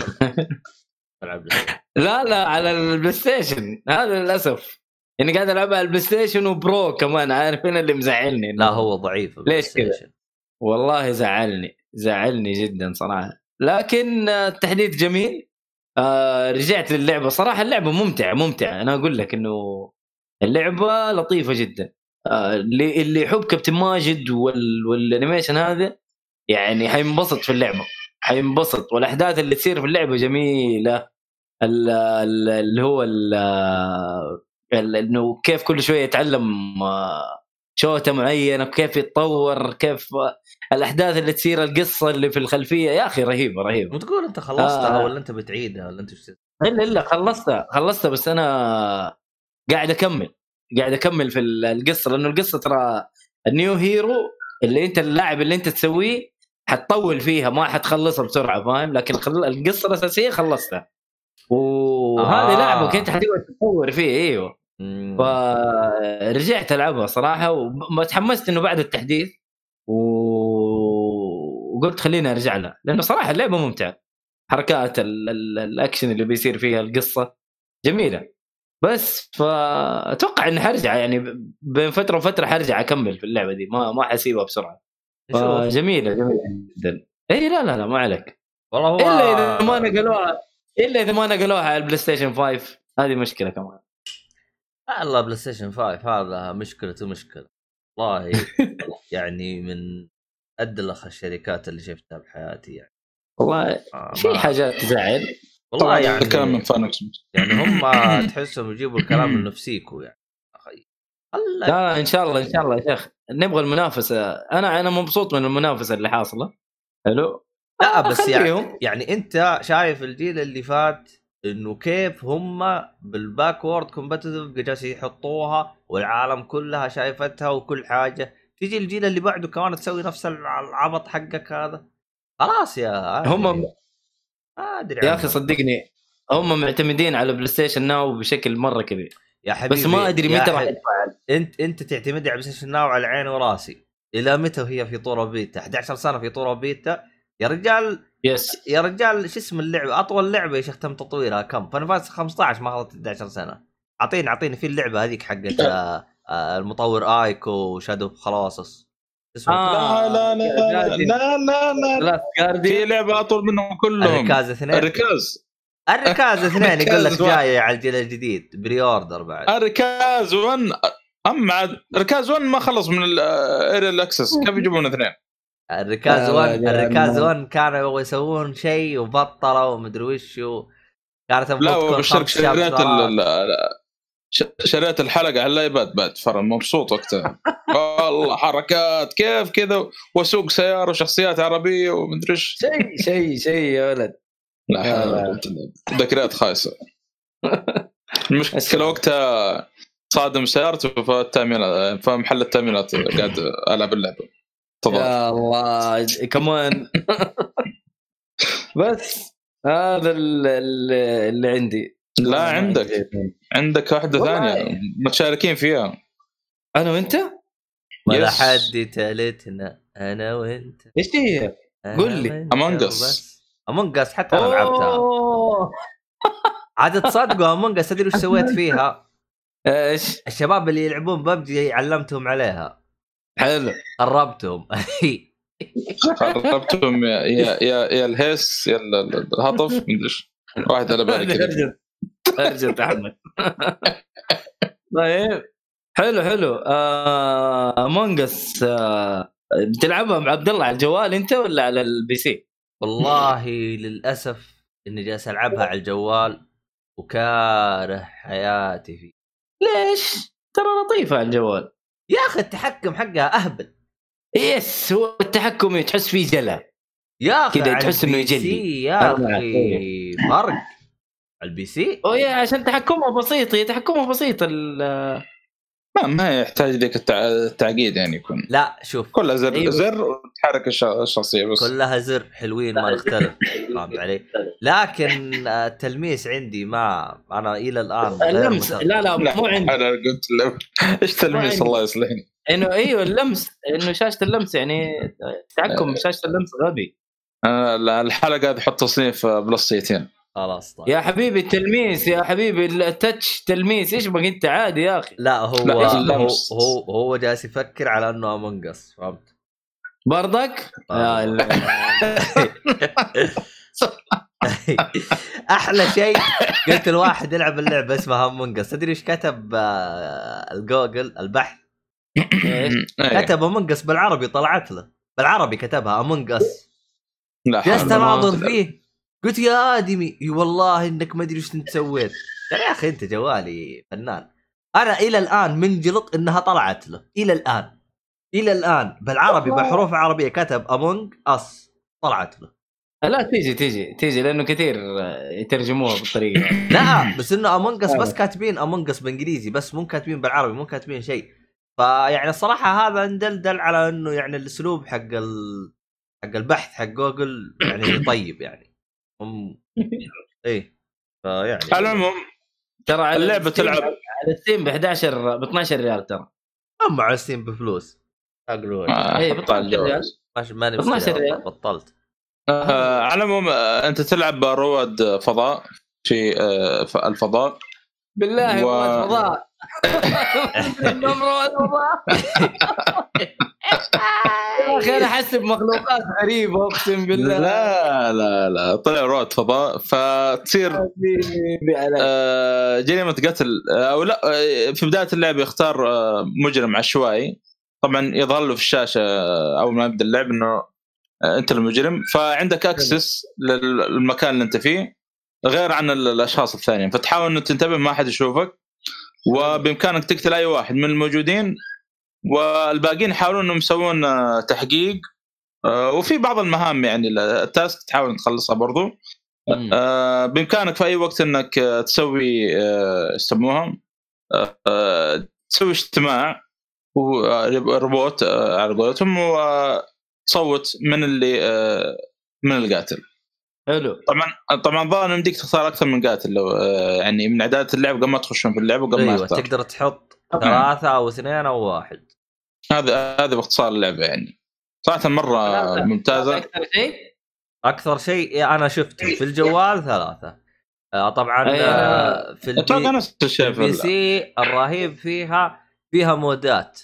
لا لا على ال PlayStation. هذا للأسف. يعني قاعد العبها على ال PlayStation و Pro كمان عارف هنا اللي مزعلني. لا هو ضعيف ليش كذا؟ والله زعلني زعلني جدا صراحة. لكن آه، التحديث جميل. آه رجعت للعبة. صراحة اللعبة ممتعة ممتعة. أنا أقول لك إنه اللعبة لطيفة جدا. آه اللي اللي يحب كابتن ماجد وال... والانيميشن هذا يعني حينبسط في اللعبة. حينبسط. والأحداث اللي تصير في اللعبة جميلة. ال- ال- اللي هو ال- إنه كيف كل شوية يتعلم آه، شوتة معينة كيف يتطور كيف آه، الأحداث اللي تصير القصة اللي في الخلفية يا أخي رهيبة رهيبة وتقول أنت خلصتها آه. ولا أنت بتعيدها ولا أنت؟ إلا إلا خلصتها خلصتها بس أنا قاعد أكمل قاعد أكمل في ال- القصة لأنه القصة ترى النيو هيرو اللي أنت اللاعب اللي أنت تسويه حتطول فيها ما حتخلصها بسرعة فاهم لكن. القصة الأساسية خلصتها وهذه آه. لعبة انت حتقعد تطور فيه إيوه. فرجعت ألعبها صراحة وما تحمست إنه بعد التحديث و... وقلت خليني أرجع لها لأنه صراحة اللعبة ممتعة. حركات ال... ال... الأكشن اللي بيصير فيها القصة جميلة. بس فأتوقع إني حرجع يعني بين فترة وفترة حرجع أكمل في اللعبة دي ما ما حسيبها بسرعة. جميله جميلة جدا. إي لا لا لا ما عليك. والله هو إلا إذا ما نقلوها إلا إذا ما نقلوها على ال PlayStation 5 هذه مشكلة كمان. والله PlayStation 5 هذا مشكلته مشكله والله يعني من ادلخ الشركات اللي شفتها بحياتي يعني. والله آه، في حاجات تزعل والله يعني الكلام من فانكس يعني هم تحسهم يجيبوا الكلام من نفسيكو يعني. أخي لا لا إن شاء الله إن شاء الله يا شيخ. نبغى المنافسة. أنا أنا مبسوط من المنافسة اللي حاصلة. حلو؟ لا بس يعني. يعني أنت شايف الجيل اللي فات إنه كيف هم بال backward compatible جالسين يحطوها والعالم كلها شايفتها وكل حاجة. تيجي الجيل اللي بعده كمان تسوي نفس العبط حقك هذا. خلاص يا هم ما أدري يا. أخي صدقني هم معتمدين على بلاي ستيشن ناو بشكل مرة كبير. يا حبيبي بس ما أدري متى راح يتفاعل انت أنت تعتمد على PlayStation Now على عيني وراسي. إلى متى وهي في طور بيتا؟ 11 سنة في طور بيتا. يا رجال yes. يا رجال شو اسم اللعبة؟ أطول لعبة يا شيخ تم تطويرها كم؟ Final Fantasy 15 ما اخذت 11 سنة. اعطيني أعطيني في اللعبة هذيك حقت آه، آه، المطور آيكو وشادو خلاص اسمه آه. لا لا لا لا لا لا في لعبة أطول منهم كلهم. الركاز اثنين. الركاز. الركاز اثنين يقول لك جاية على الجيل الجديد بري اوردر بعد. الركاز 1 اما عاد ركاز 1 ما خلص من الاكسس آه، كيف يجيبون اثنين؟ الركاز لا، 1 لا، لا، الركاز لا. 1 كانوا يبغوا يسوون شيء وبطلوا ومدري وش و- كانت لا المفروض تكون وبشرك خمس شريت شريت الحلقة على الآيباد بعد فرن مبسوط وقتها. والله حركات كيف كذا واسوق سيارة وشخصيات عربية ومدري إيش شيء شيء شيء يا ولد. لا حول ولا لا. قوة إلا بالله. ذكريات خايسة. المشكلة وقتها صادم سيارته فالتامينات فمحل التامينات قاعد ألعب اللعبة. تفضل يا الله. كمان بس هذا ال- ال- اللي عندي. لا عندك. عندك واحدة. ثانية متشاركين فيها. أنا وأنت؟ ولا. حد تالتنا أنا وأنت. إيش هي؟ قول لي. Among Us. Among Us حتى أنا لعبتها. عاد تصدقوا Among Us أدري وش سويت فيها؟ إيش؟ الشباب اللي يلعبون ببجي علمتهم عليها. حلو. قربتهم. قربتهم. يا يا يا, يا الهيس يا ال- ال- الهطف مدري واحد على بالي كذا أرجل. أحمد. طيب. حلو حلو. Among Us آه بتلعبها مع عبد الله على الجوال أنت ولا على ال PC؟ والله للأسف إني جالس ألعبها على الجوال وكاره حياتي فيه. ليش؟ ترى لطيفة على الجوال. يا أخي التحكم حقها أهبل. yes هو التحكم تحس فيه جلا يا أخي كذا تحس البي يجلي. يا معك. أخي فرق. على ال PC؟ وهي عشان تحكمها بسيط هي تحكمها بسيط ال- ما ما يحتاج ذيك التع- التعقيد يعني يكون. لا شوف. كلها زر أيوة. زر وتحرك الش- الشخصية بس. كلها زر حلوين ما نختلف فهمت علي؟ لكن آه، التلميس عندي ما أنا إلى الآن اللمس. لا لا مو عندي. أنا قلت إيش عندي. الله يصلحني؟ إنه إيوه اللمس إنه شاشة اللمس يعني تحكم شاشة اللمس غبي. أنا الحلقة هذه حط تصنيف بلسيتين خلاص طيب يا حبيبي التلميس يا حبيبي ال touch تلميس إيش بك أنت عادي يا أخي لا هو لا، هو؟ هو هو جالس يفكر على إنه Among Us فهمت؟ برضك آه. أحلى شيء قلت الواحد يلعب اللعبة اسمها Among Us تدري إيش كتب آه، الجوجل البحث؟ إيه. كتب Among Us بالعربي طلعت له بالعربي كتبها Among Us لا جلست اناظر فيه قلت يا آدمي إي والله إنك ما أدري إيش انت سويت قال يا أخي أنت جوالي فنان. أنا إلى الآن منجلط إنها طلعت له. إلى الآن. إلى الآن. بالعربي بحروف عربيه كتب Among Us طلعت له. لا تيجي تيجي تيجي لأنه كثير يترجموها بالطريقة. لا بس إنه Among Us بس كاتبين Among Us بالانجليزي بس مو كاتبين بالعربي مو كاتبين شيء. فيعني الصراحة هذا إن دل دل على إنه يعني الأسلوب حق ال... حق البحث حق جوجل يعني طيب يعني. هم إيه فيعني على العموم ترى على ال Steam- تلعب. على Steam ب 11 ب 12 ريال ترى اما على Steam بفلوس أقول بطل على الجوال. ريال. ماشي ماني 12 مشكلة، ريال. بطلت آه، على العموم آه، أنت تلعب رواد فضاء في آه، ف- الفضاء بالله و- رواد فضاء رواد فضاء أخي أنا أحس بمخلوقات غريبة أقسم بالله. لا لا لا. طلع رواد فضاء. فتصير. آه، جريمة قتل آه، أو لا آه، في بداية اللعبه يختار آه، مجرم عشوائي. طبعا يظهر له في الشاشة أول ما يبدأ اللعب إنه أنت المجرم. فعندك أكسس للمكان اللي أنت فيه غير عن ال- الأشخاص الثانيين. فتحاول إنه تنتبه ما حد يشوفك. وبإمكانك تقتل أي واحد. من الموجودين والباقيين يحاولون إنهم يسوون آه، تحقيق. آه، وفي بعض المهام يعني التاسك تحاول تخلصها برضو. آه، بإمكانك في أي وقت إنك تسوي إيش يسموها تسوي اجتماع روبوت على قولتهم وتصوت من اللي من القاتل. حلو. طبعا طبعا ظاهر يمديك تختار أكثر من قاتل لو يعني من إعداد اللعب قبل ما تخشون في اللعبه وقبل ما أيوه يختار تقدر تحط. ثلاثة أو اثنين أو واحد. هذا هذا باختصار اللعبة يعني. صراحة مرة ثلاثة. ممتازة. أكثر شيء؟ أكثر شيء أنا شفته في الجوال ثلاثة. آه طبعا أي آه في البي, سي الرهيب فيها فيها mod ات.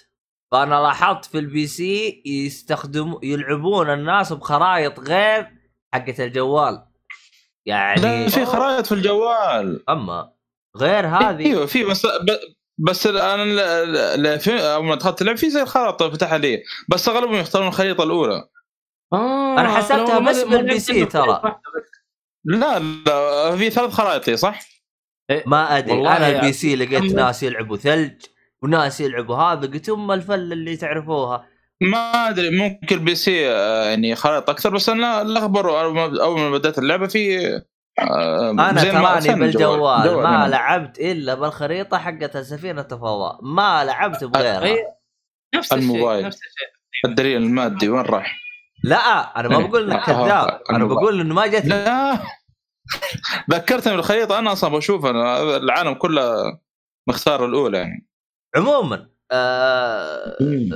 فأنا لاحظت في ال PC يستخدموا يلعبون الناس بخرائط غير حقت الجوال. يعني لا في خرائط في الجوال. أما غير هذه أيوه في بس ب- بس أنا أول ما دخلت اللعب في زي الخرائط فتحها لي بس أغلبهم يختارون الخريطة الأولى آه أنا حسبتها بس بال PC ترى. لا لا في ثلاث خرائط صح؟ ما أدري والله أنا ال PC لقيت. ناس يلعبوا ثلج وناس يلعبوا هذا قلت أم الفل اللي تعرفوها ما أدري ممكن ال PC آه، يعني خرائط أكثر بس أنا الاخبر أول ما أول ما بدأت اللعبة في آه، أنا تراني بالجوال جوال ما هنا. لعبت إلا بالخريطة حقت سفينة الفضاء ما لعبت بغيرها نفس الشيء الموبايل. نفس الشيء الدليل المادي وين راح؟ لا أنا ما إيه. بقول إنك آه، كذاب أنا الموبايل. بقول إنه ما جت لا ذكرتني بالخريطة أنا أصلا بشوف أنا العالم كله مختار الأولى يعني عموما آه آه،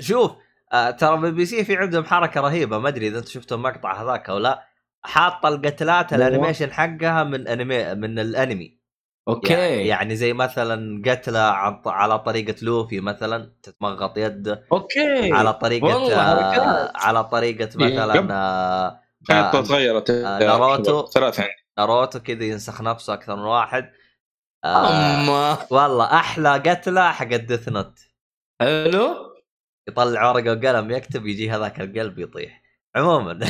شوف آه ترى بالبي سي في عندهم حركة رهيبة ما أدري إذا انت شفتوا المقطع هذاك أو لا حاطه القتلات. الانيميشن حقها من انمي من الأنمي. okay. يعني, يعني زي مثلا قتله على طريقة لوفي مثلا تتمغط يده okay. على طريقة آه. على طريقة yep. مثلا آه خريطه تغيرت آه، ناروتو. ثلاث عندي ناروتو كذا ينسخ نفسه أكثر من واحد. آه اما. والله أحلى قتلة حق Death Note. حلو. يطلع ورقة وقلم يكتب يجي هذاك القلب يطيح. عموما.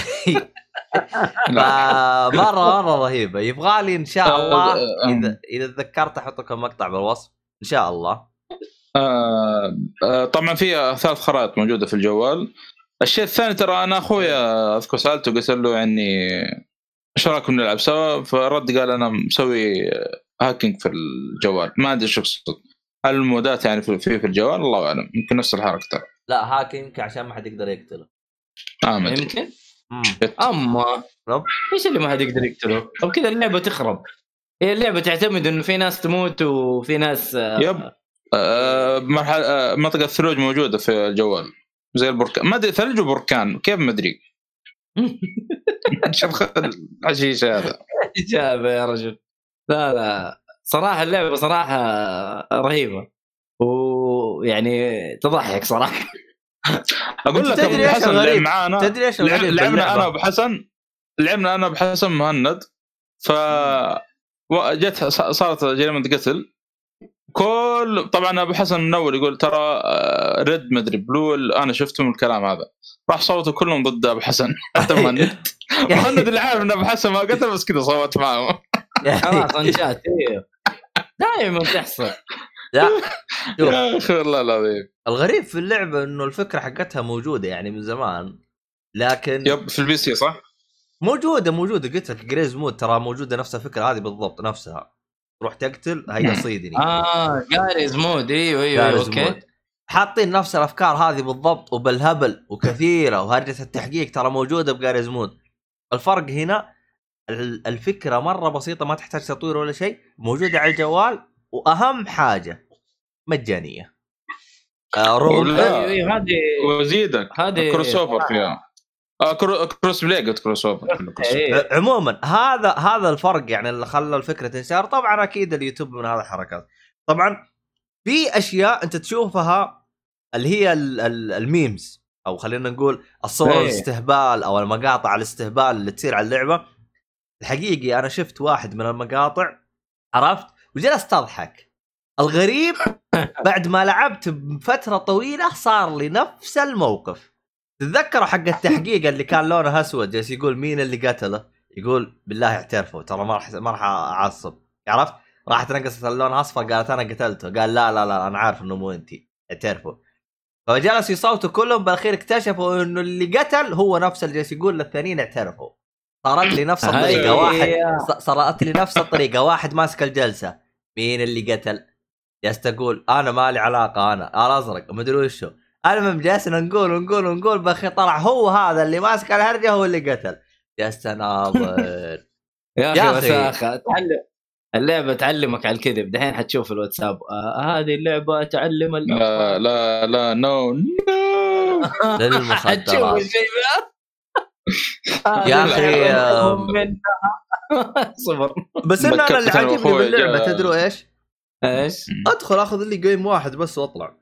مره مرة رهيبة. يبغى لي إن شاء الله إذا إذا تذكرت أحط لكم مقطع بالوصف. إن شاء الله. آه، آه، طبعا في ثلاث خرائط موجودة في الجوال. الشيء الثاني ترى أنا أخويا أذكر سألته قلت له يعني إيش رأيكم نلعب سوا؟ فرد قال أنا مسوي hacking في الجوال. ما أدري شو يقصد هل ال mod ات يعني في في, في الجوال؟ الله أعلم. يمكن نفس الحركة ترى. لا hacking عشان ما حد يقدر يقتله. آه ما يمكن. أما رب. إيش اللي ما حد يقدر يقتله؟ طب كذا اللعبة تخرب. هي اللعبة تعتمد إنه في ناس تموت وفي ناس آه، يب. آه، مرحله آه، منطقة الثلوج موجودة في الجوال. زي البركان. ما أدري ثلج وبركان. كيف ما أدري. شوف الحشيشه هذا. اجابه يا رجل. لا لا. صراحة اللعبة صراحة رهيبة. ويعني تضحك صراحة. أقول لك تدري أبو حسن؟ لعب معانا تدري إيش لعبنا؟ أنا وابو حسن لعبنا أنا وابو حسن مهند. ف جت صارت جريمة قتل. كل طبعا أبو حسن من أول يقول ترى آه، ريد مدري بلو أنا شفتهم الكلام هذا. راح صوتوا كلهم ضد أبو حسن. حتى مهند. مهند اللي عارف إن أبو حسن ما قتل بس كذا صوت معه. خلاص انشات دائما تحصل. لا شوف. يا أخي والله العظيم. الغريب في اللعبة إنه الفكرة حقتها موجودة يعني من زمان لكن yep في ال PC صح؟ موجودة موجودة. قلت لك Garry's Mod ترى موجودة نفس الفكرة هذه بالضبط نفسها. تروح تقتل هي صيدني آه Garry's Mod أيوه أيوه, okay. حاطين نفس الأفكار هذه بالضبط وبالهبل وكثيرة وهرجة التحقيق ترى موجودة ب Garry's Mod الفرق هنا ال- الفكرة مرة بسيطة ما تحتاج تطوير ولا شيء موجودة على الجوال وأهم حاجة مجانية. آه رغم لا. أيوه أيوه هذه وزيدك هذه- crossover فيها. آه cro... cross-play قلت crossover. إيه. عموما هذا هذا الفرق يعني اللي خلى الفكرة تنشهر. طبعا أكيد اليوتيوب من هذه الحركات. طبعا في أشياء أنت تشوفها اللي هي ال- ال- ال memes أو خلينا نقول الصور إيه. الاستهبال أو المقاطع الاستهبال اللي تصير على اللعبة. الحقيقي أنا شفت واحد من المقاطع عرفت؟ وجلست أضحك. الغريب بعد ما لعبت بفتره طويلة صار لي نفس الموقف. تتذكروا حق التحقيق اللي كان لونه أسود جالس يقول مين اللي قتله؟ يقول بالله اعترفوا ترى ما راح ما راح أعصب. عرفت؟ راحت نقصت اللون اصفر قالت أنا قتلته. قال لا لا لا أنا عارف إنه مو انت اعترفوا. فجلسوا يصوتوا كلهم بالأخير اكتشفوا إنه اللي قتل هو نفس اللي جالس يقول للثانيين اعترفوا. صارت لي نفس الطريقة هي- واحد صارت لي نفس الطريقة واحد ماسك الجلسة. مين اللي قتل؟ جالس تقول أنا ما لي علاقة أنا الازرق ما أدري وشو. المهم جالسنا نقول ونقول ونقول بالاخير طلع هو هذا اللي ماسك الهرجه هو اللي قتل. جالس اناظر يا يا أخي. وساخة تعلم اللعبة تعلمك على الكذب دحين حتشوف الواتساب. آه هذه اللعبة تعلم ال- لا لا لا no no حتشوف للمخدرات. الشيء ذا يا اللعبة آم. منها. صبر بس أنا اللي عاجبني باللعبه تدروا إيش؟ إيش؟ أدخل آخذ لي جيم واحد بس وأطلع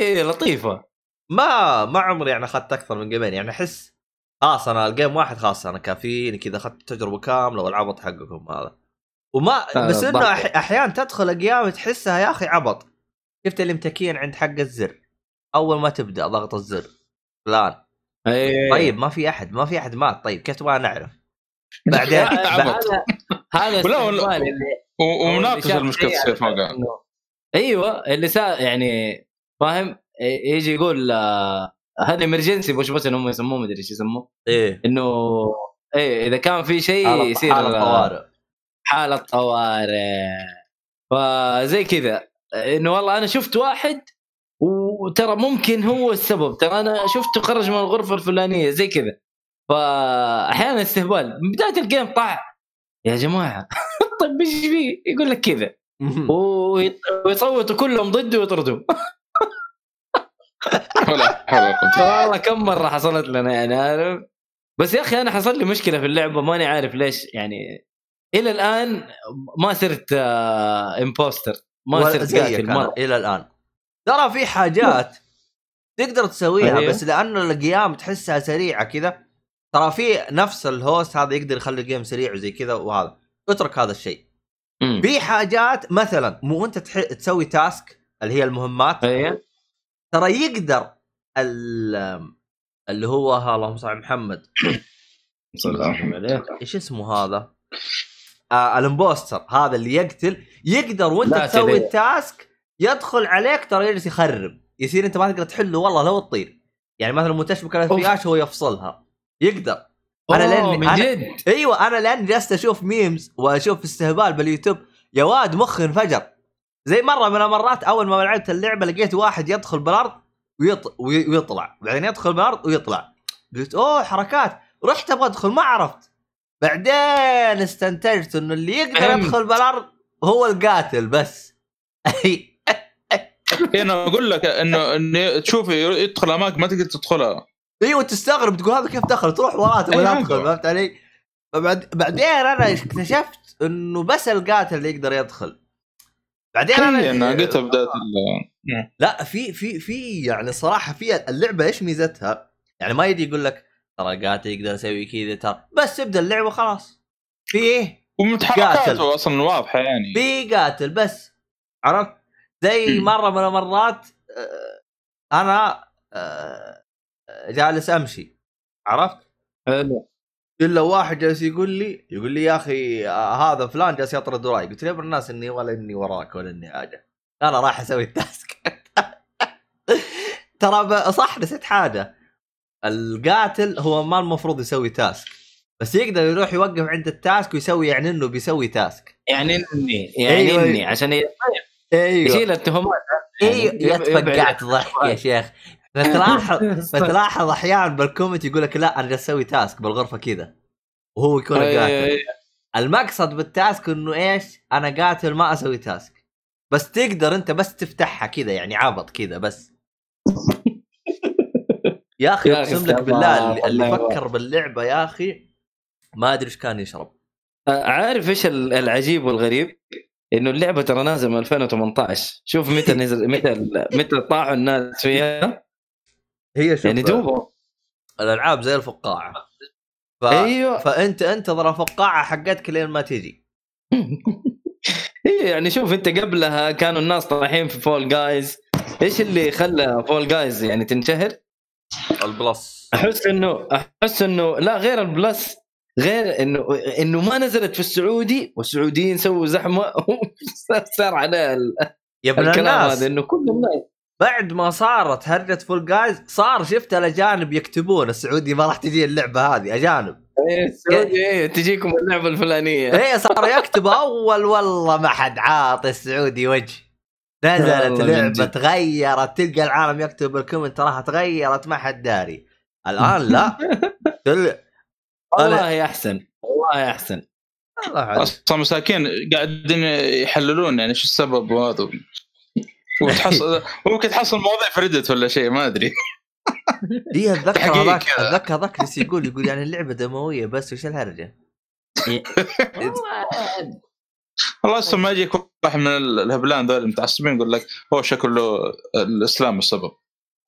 اي لطيفة ما ما عمري يعني أخذت أكثر من جيمين يعني أحس خلاص أنا الجيم واحد خلاص أنا كافيني كذا أخذت تجربة كاملة والعبط حقكم هذا وما آه، بس إنه. أحيانا تدخل أيام تحسها يا أخي عبط شفت اللي متكين عند حق الزر أول ما تبدأ ضغط الزر فلان اي طيب ما في أحد ما في أحد مات. طيب كيف تبغى نعرف؟ بعدين هذا. هذا ولا- ولا- استهبال اللي و- اللي ومناقش شاف المشكلة تصير فوقها إنه- أيوه اللي سا يعني فاهم؟ يجي يقول آه، هذا امرجنسي مش بس انهم يسموه؟ مدري إيش يسموه. إيه. انه إيه إذا كان في شيء حالة يصير حالة طوارئ. حالة طوارئ. فزي كذا. إنه والله أنا شفت واحد وترى ممكن هو السبب. ترى أنا شفته خرج من الغرفة الفلانية زي كذا. فأحيانا استهبال. من بداية الجيم طاع يا جماعة طيب إيش فيه؟ يقول لك كذا. ويصوتوا كلهم ضده قوه والله كم مرة حصلت لنا يعني عارف بس يا أخي أنا حصل لي مشكلة في اللعبة ماني عارف ليش يعني إلى الآن ما صرت آه impostor ما ولا صرت قاتل مره إلى الآن. ترى في حاجات تقدر تسويها أيوه. بس لأنه القيام تحسها سريعة كذا ترى في نفس ال host هذا يقدر يخلي ال game سريع وزي كذا وهذا اترك هذا الشيء. في حاجات مثلا مو أنت تح... تسوي task اللي هي المهمات أيوه ترى يقدر ال... اللي هو اللهم صل على محمد صلى الله عليه إيش اسمه هذا؟ آه ال impostor هذا اللي يقتل يقدر وأنت تسوي. ال task يدخل عليك ترى يجلس يخرب. يصير انت ما تقدر تحله والله لو تطير. يعني مثلا متشبك الفياش هو يفصلها. يقدر. أنا لأني- من أنا- جد؟ أيوه أنا لأني جلست أشوف memes وأشوف استهبال باليوتيوب. يا واد مخي انفجر. زي مرة من المرات أول ما لعبت اللعبة لقيت واحد يدخل بالأرض ويط... وي- ويطلع. بعدين يدخل بالأرض ويطلع. قلت أوه حركات. رحت أبغى أدخل ما عرفت. بعدين استنتجت إنه اللي يقدر. يدخل بالأرض هو القاتل بس. أنا أقول لك إنه إنه تشوف يدخل أماكن ما تقدر تدخلها أيوه تستغرب تقول هذا كيف دخل تروح وراه تبغى أيوة. يدخل فهمت علي؟ فبعد بعدين أنا اكتشفت إنه بس القاتل اللي يقدر يدخل بعدين أنا أنا قلتها بداية لا في في في يعني صراحة في اللعبة إيش ميزتها؟ يعني ما يجي يقول لك ترى القاتل يقدر يسوي كذا ترى بس ابدأ اللعبة خلاص فيه ومتحركاته أصلا واضحة يعني في قاتل بس عرفت؟ زي مرة من المرات آه، أنا آه، جالس أمشي عرفت؟ حلو إلا واحد جالس يقول لي يقول لي يا أخي آه، هذا فلان جالس يطرد وراي. قلت له الناس إني ولا إني وراك ولا إني حاجة. أنا راح أسوي ال task. ترى صح نسيت حاجة. القاتل هو ما المفروض يسوي task بس يقدر يروح يوقف عند ال task ويسوي يعني إنه بيسوي task. يعني إني يعني أيوة. إني عشان ي- أيوه. يشيل التهمات أيوه يعني يا يبعد. تفقعت ضحك يا شيخ. فتلاحظ فتلاحظ أحيانا بال comment يقول لك لا أنا جالس أسوي task بالغرفة كذا وهو يكون قاتل. المقصد بال task إنه إيش؟ أنا قاتل ما أسوي task. بس تقدر أنت بس تفتحها كذا يعني عبط كذا بس. يا أخي أقسم لك بالله الله، اللي, فكر باللعبة يا أخي ما أدري إيش كان يشرب. عارف إيش ال- العجيب والغريب؟ إنه اللعبة ترى نازلة من 2018 شوف متى نزل متى متى طاحوا الناس فيها. هي شوف يعني دوبه الألعاب زي الفقاعة. ف... أيوه. فأنت انتظر الفقاعه حقتك لين ما تجي أيوه يعني شوف أنت قبلها كانوا الناس طايحين في Fall Guys إيش اللي خلى Fall Guys يعني تنشهر؟ ال Plus. أحس إنه أحس إنه لا غير ال Plus. غير انه إنه ما نزلت في السعودي والسعوديين سووا زحمة. صار على ال- يا ابن الكلام هذا إنه كل الناس بعد ما صارت هرجة Fall Guys صار شفت الأجانب يكتبون السعودي ما راح تجي اللعبة هذه أجانب. إيه، السعودي إيه، تجيكم اللعبة الفلانية. هي صار يكتب أول والله ما حد عاطي السعودي وجه. نزلت لعبة. تغيرت تلقى العالم يكتب بال comment تراها تغيرت ما حد داري. الآن لا. والله أحسن والله أحسن. أصلا مساكين قاعدين يحللون يعني شو السبب وهذا وتحصل ممكن تحصل مواضيع في ريدت ولا شيء ما أدري دي اتذكر هذاك. اتذكر هذاك اللي يقول يقول يعني اللعبة دموية بس وش الهرجة؟ والله أصلا ما يجيك واحد من الهبلان ذول المتعصبين يقول لك هو شكله الإسلام السبب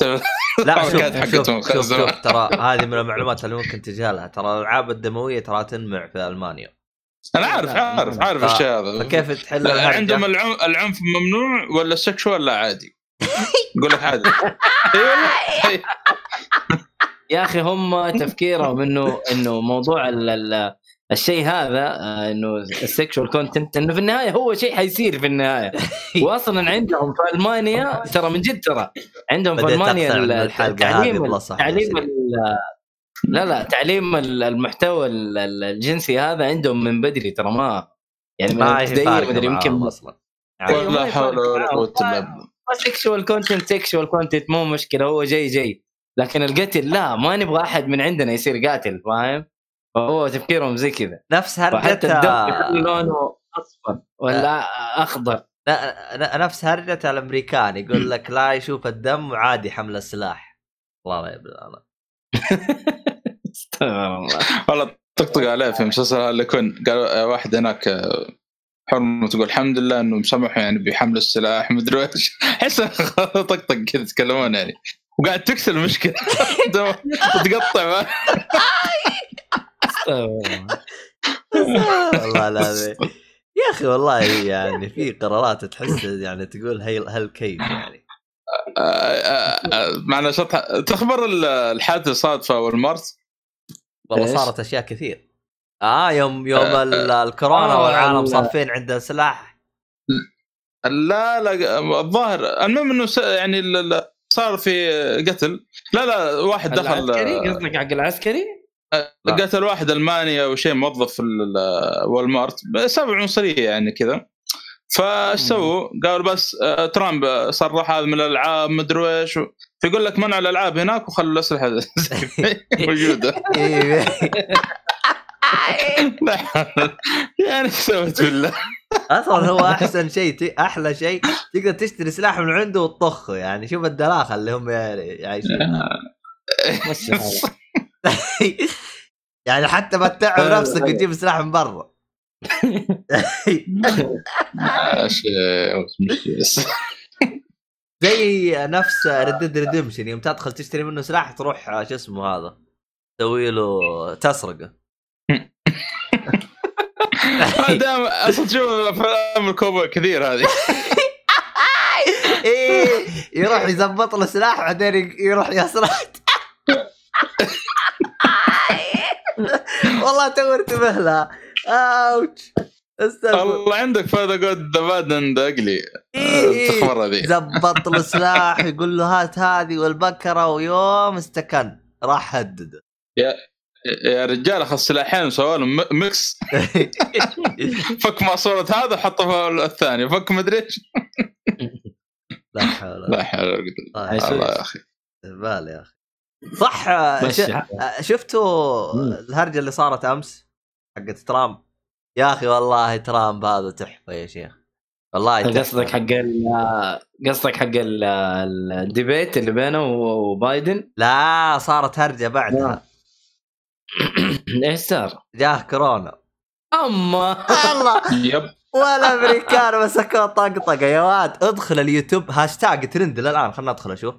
لا شوف ترى هذه من المعلومات اللي ممكن تجهلها ترى الألعاب الدموية ترى تنمنع في ألمانيا. أنا عارف عارف عارف الشيء هذا. فكيف تحل؟ عندهم العنف, ممنوع ولا ال sexual لا عادي؟ يقول لك عادي. والله يا أخي هم تفكيرهم إنه إنه موضوع ال ال الشيء هذا آه، إنه ال sexual content إنه في النهاية هو شيء حيصير في النهاية واصلا عندهم في ألمانيا ترى من جد ترى عندهم في ألمانيا أقتنع ال- إن الحلقة هذه تعليم. ال- لا لا تعليم ال- المحتوى ال- ال- الجنسي هذا عندهم من بدري ترى ما يعني ما فارقة مدري يمكن أصلا ولا يفرق حول ولا. قوة إلا بالله sexual content sexual content مو مشكلة هو جاي جاي لكن القتل لا ما نبغى أحد من عندنا يصير قاتل فاهم؟ فهو تفكيرهم زي كذا. نفس وحتى الدم هرجه يخلي لونه أصفر. ولا أخضر. لا- لا- نفس هرجة الأمريكان. يقول لك لا يشوف الدم وعادي حمل السلاح. الله لا يبلغ الله. استغفر الله. والله طقطق عليه في مسلسل اللي كن قال آه، واحد هناك آه، حرمه تقول الحمد لله إنه مسمحوا يعني بحمل السلاح مدري إيش احس طقطق كذا يتكلمون يعني. وقاعد تكسر المشكلة. تقطع. والله العظيم. يا أخي والله يعني في قرارات تحس يعني تقول هي هالكيف يعني. معنا شط تخبر ال- الحادثه الصادفه والمرت والله؟ صارت أشياء كثير. آه يوم يوم ال- الكورونا آه، والعالم ال- صافين عند سلاح لا لا الظاهر. المهم إنه س- يعني ال- ال- صار في قتل. لا لا واحد دخل. العسكري؟ قصدك حق العسكري؟ لا. قتل واحد الماني أو شيء موظف في ال- والمارت بسبب عنصرية يعني كذا فايش سووا؟ قالوا بس آه، ترامب صرح هذا من الألعاب مدري إيش فيقول لك منع الألعاب هناك وخلوا الأسلحة موجودة. لا. يعني إيش سويت بالله؟ أصلا هو أحسن شيء أحلى شيء تقدر تشتري سلاح من عنده وتطخه يعني شوف الدلاخه اللي هم يعيشون. يعني حتى ما تتعب نفسك وتجيب سلاح من برا. زي نفس Red Redemption يوم تدخل تشتري منه سلاح تروح آه، شو اسمه هذا؟ تسوي له تسرقة. دام أصلا تشوف أفلام الكوبوي كثير هذه. إيه يروح يزبط له سلاح بعدين يروح يسرق. والله تو انتبه لها اوتش استغفر. الله عندك فاذا جود ذا باد اند هذه. زبط له سلاح يقول له هات هذه والبكرة ويوم استكن. راح هدده يا رجال أخذ سلاحين وسووا لهم م- mix. فك ماسوره هذا وحطه في الثاني. فك مدري إيش. لا حول لا حول ولا قوة بالله. يا أخي. بال يا أخي. صح شفتوا. الهرجة اللي صارت أمس حقت ترامب؟ يا أخي والله ترامب هذا تحفة يا شيخ. والله. قصدك حق قصدك حق ال- ال debate اللي بينه وبايدن؟ لا صارت هرجة بعدها. إيش صار؟ جاه كورونا. أما. الله. yep. والامريكان مسكوه طقطقه يا واد ادخل اليوتيوب هاشتاج ترند للآن. خلنا ادخل أشوف.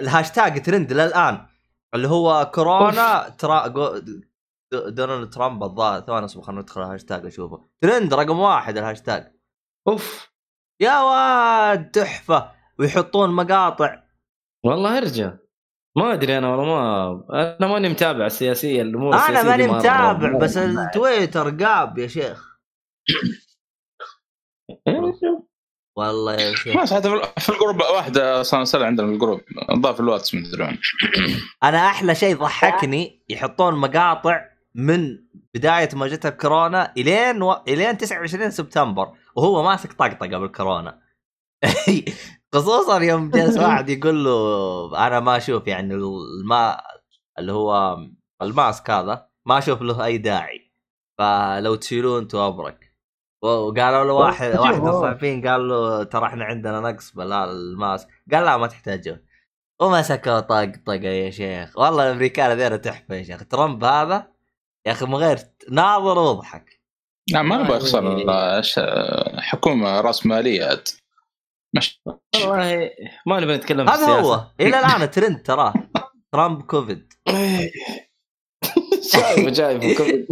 الهاشتاج ترند للآن. اللي هو كورونا ترا جو- دونالد ترامب الظاهر. ثواني اصبر خلنا ندخل الهاشتاج أشوفه. ترند رقم واحد الهاشتاج. أوف. يا واد تحفة. ويحطون مقاطع. والله ارجع. ما أدري أنا والله ما أنا ماني متابع السياسية الأمور أنا ماني متابع بس التويتر قاب يا شيخ. والله يا شيخ. ما حتى في- ال group واحدة صار سنه عندنا في ال group. ضاف الواتس مدري وين. أنا أحلى شيء ضحكني يحطون مقاطع من بداية ما جت الكورونا إلين و... إلين 29 سبتمبر وهو ماسك طقطقة بالكورونا. خصوصا يوم جلس واحد يقول له أنا ما أشوف يعني الماء اللي هو الماسك هذا ما أشوف له أي داعي. فلو تشيلوه أنتم ابرك وقالوا له واحد واحد من الصحفيين قال له ترى إحنا عندنا نقص بالماسك قال لا ما تحتاجون. ومسكوا طقطقه يا شيخ. والله الأمريكان هذول تحفة يا شيخ. ترامب هذا يا أخي من غير ناظر واضحك لا ما نبغى يخسر. إيش- حكومة رأس مالية مش والله ما نبي نتكلم في هذا هو. إلى الآن ترند تراه ترامب كوفيد. شايف شايف كل-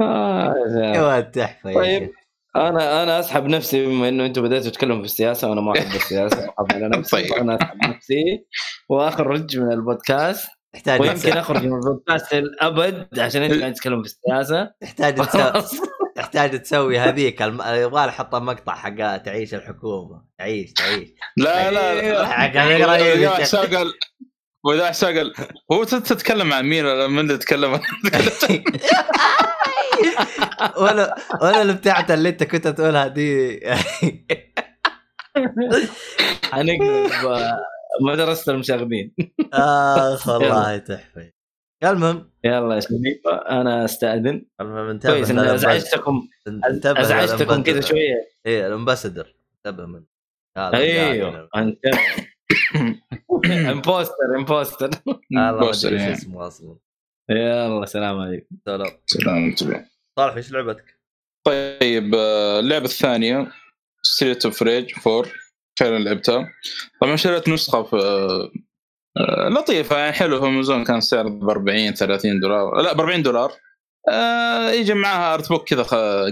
آه، يا ولد تحفة يا طيب. أنا أنا أسحب نفسي بما إنه أنتم بديتوا تتكلموا في السياسة وأنا ما أحب السياسة اسحب على نفسي طيب. أنا أسحب نفسي واخرج من البودكاست. تحتاج ويمكن أخرج من البودكاست للأبد عشان أنتم قاعدين تتكلموا في السياسة. تحتاج تسوي تحتاج تسوي هذيك الم... يبغى له حط مقطع حق تعيش الحكومة. تعيش تعيش. لا لا لا. حق وإذا حساب قال هو تتكلم عن مين ولا من اللي تتكلم ولا ولا اللي بتاعت اللي أنت كنت تقولها دي. حنقلب مدرسه المشاغبين. آخ والله تحفة. المهم. يلا يا شباب أنا أستأذن. المهم انتبه كويس اني ازعجتكم انتبه أزعجتكم كذا شوية. إيه الامباسدر انتبه من هذا أيوه انت امبوستر امبوستر الله ما بوستر ادري إيش يعني. اسمه أصلا. يلا سلام عليكم. سلام. سلام. صالح إيش لعبتك؟ طيب آه، اللعبة الثانية Streets of Rage 4 فعلا لعبتها. طبعا شريت نسخة في آه، آه، لطيفة يعني حلو. في امازون كان سعر ب 40 30 دولار. لا ب 40 دولار يجي معاها art book كذا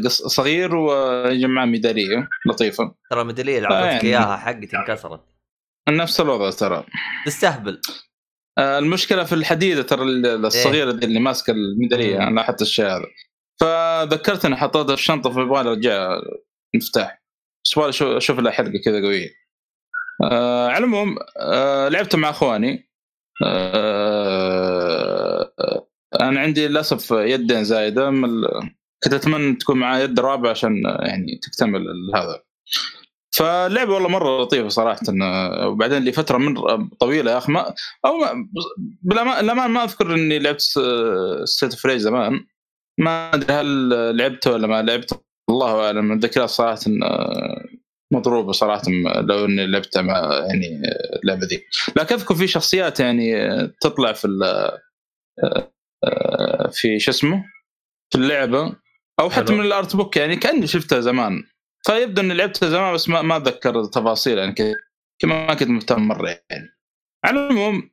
صغير ويجي معاه ميدالية. لطيفة. ترى الميداليه اللي اعطيتك يعني. إياها حقتي انكسرت. نفس الوضع ترى. تستهبل. آه، المشكلة في الحديده ترى ال- الصغيره دي اللي ماسكه الميدالية. أنا لاحظت الشيء هذا. فذكرتني حطيتها في الشنطة فيبغى ارجعها مفتاح. بس أشوف لها حرقه كذا قوية. آه على العموم آه لعبت مع إخواني. آه أنا عندي للأسف يدين زايدة كنت أتمنى تكون معي يد رابعة عشان يعني تكتمل هذا. فاللعبه والله مرة لطيفة صراحة وبعدين لفتره من طويلة يا أخي ما أو ما بالأمان الأمان ما أذكر إني لعبت Street Three زمان. ما أدري هل لعبت ولا ما لعبت الله أعلم الذكريات صراحة مضروبة صراحة لو إني لعبتها مع يعني اللعبة ذي. لكن أذكر في شخصيات يعني تطلع في آه، في شو اسمه في اللعبة أو حتى. من ال art book يعني كأني شفتها زمان. فيبدو إني لعبتها زمان بس ما ما أتذكر التفاصيل يعني كذا ما كنت مهتم مرة يعني. على العموم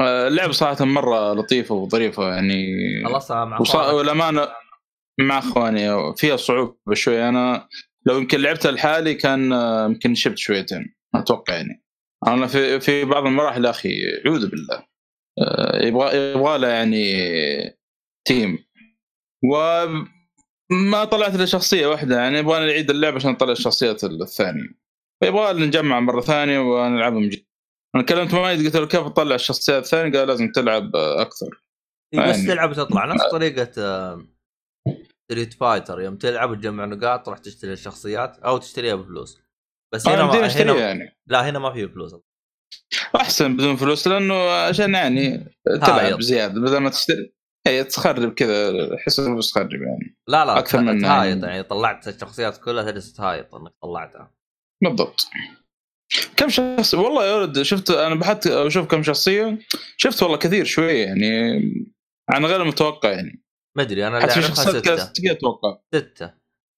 آه، اللعبه صراحة مرة لطيفه وظريفه يعني. خلصها مع وصا... أخوانك. والأمانة مع أخواني فيها صعوبة شوي. أنا لو يمكن لعبتها لحالي كان آه، يمكن شبت شويتين أتوقع يعني. أنا في في بعض المراحل يا أخي أعوذ بالله. آه، يبغى يبغى له يعني تيم وما طلعت إلا شخصية واحدة يعني يبغى نعيد اللعبه عشان نطلع الشخصيات الثانية. فيبغى نجمع مرة ثانية ونلعبها من جديد أنا كلمت مايد قلت له كيف تطلع الشخصيات الثانية؟ قال لازم تلعب آه، أكثر. إيه، بس يعني. تلعب وتطلع نفس طريقة آه، Street Fighter يوم تلعب وتجمع نقاط تروح تشتري الشخصيات أو تشتريها بفلوس. بس هنا ما هنا يعني. لا هنا ما في فلوس. أحسن بدون فلوس لأنه عشان يعني. تلعب زيادة بدل ما تشتري. اي تخرب كذا احس إنه بس تخرب يعني. لا لا أكثر من- تهايط يعني طلعت الشخصيات كلها تجلس تهايط إنك طلعتها. بالضبط. كم شخص والله يا ولد شفت أنا بحثت أشوف كم شخصية شفت والله كثير شوية يعني عن غير المتوقع يعني. ما أدري أنا اللي أعرفها كذا أتوقع؟ ستة.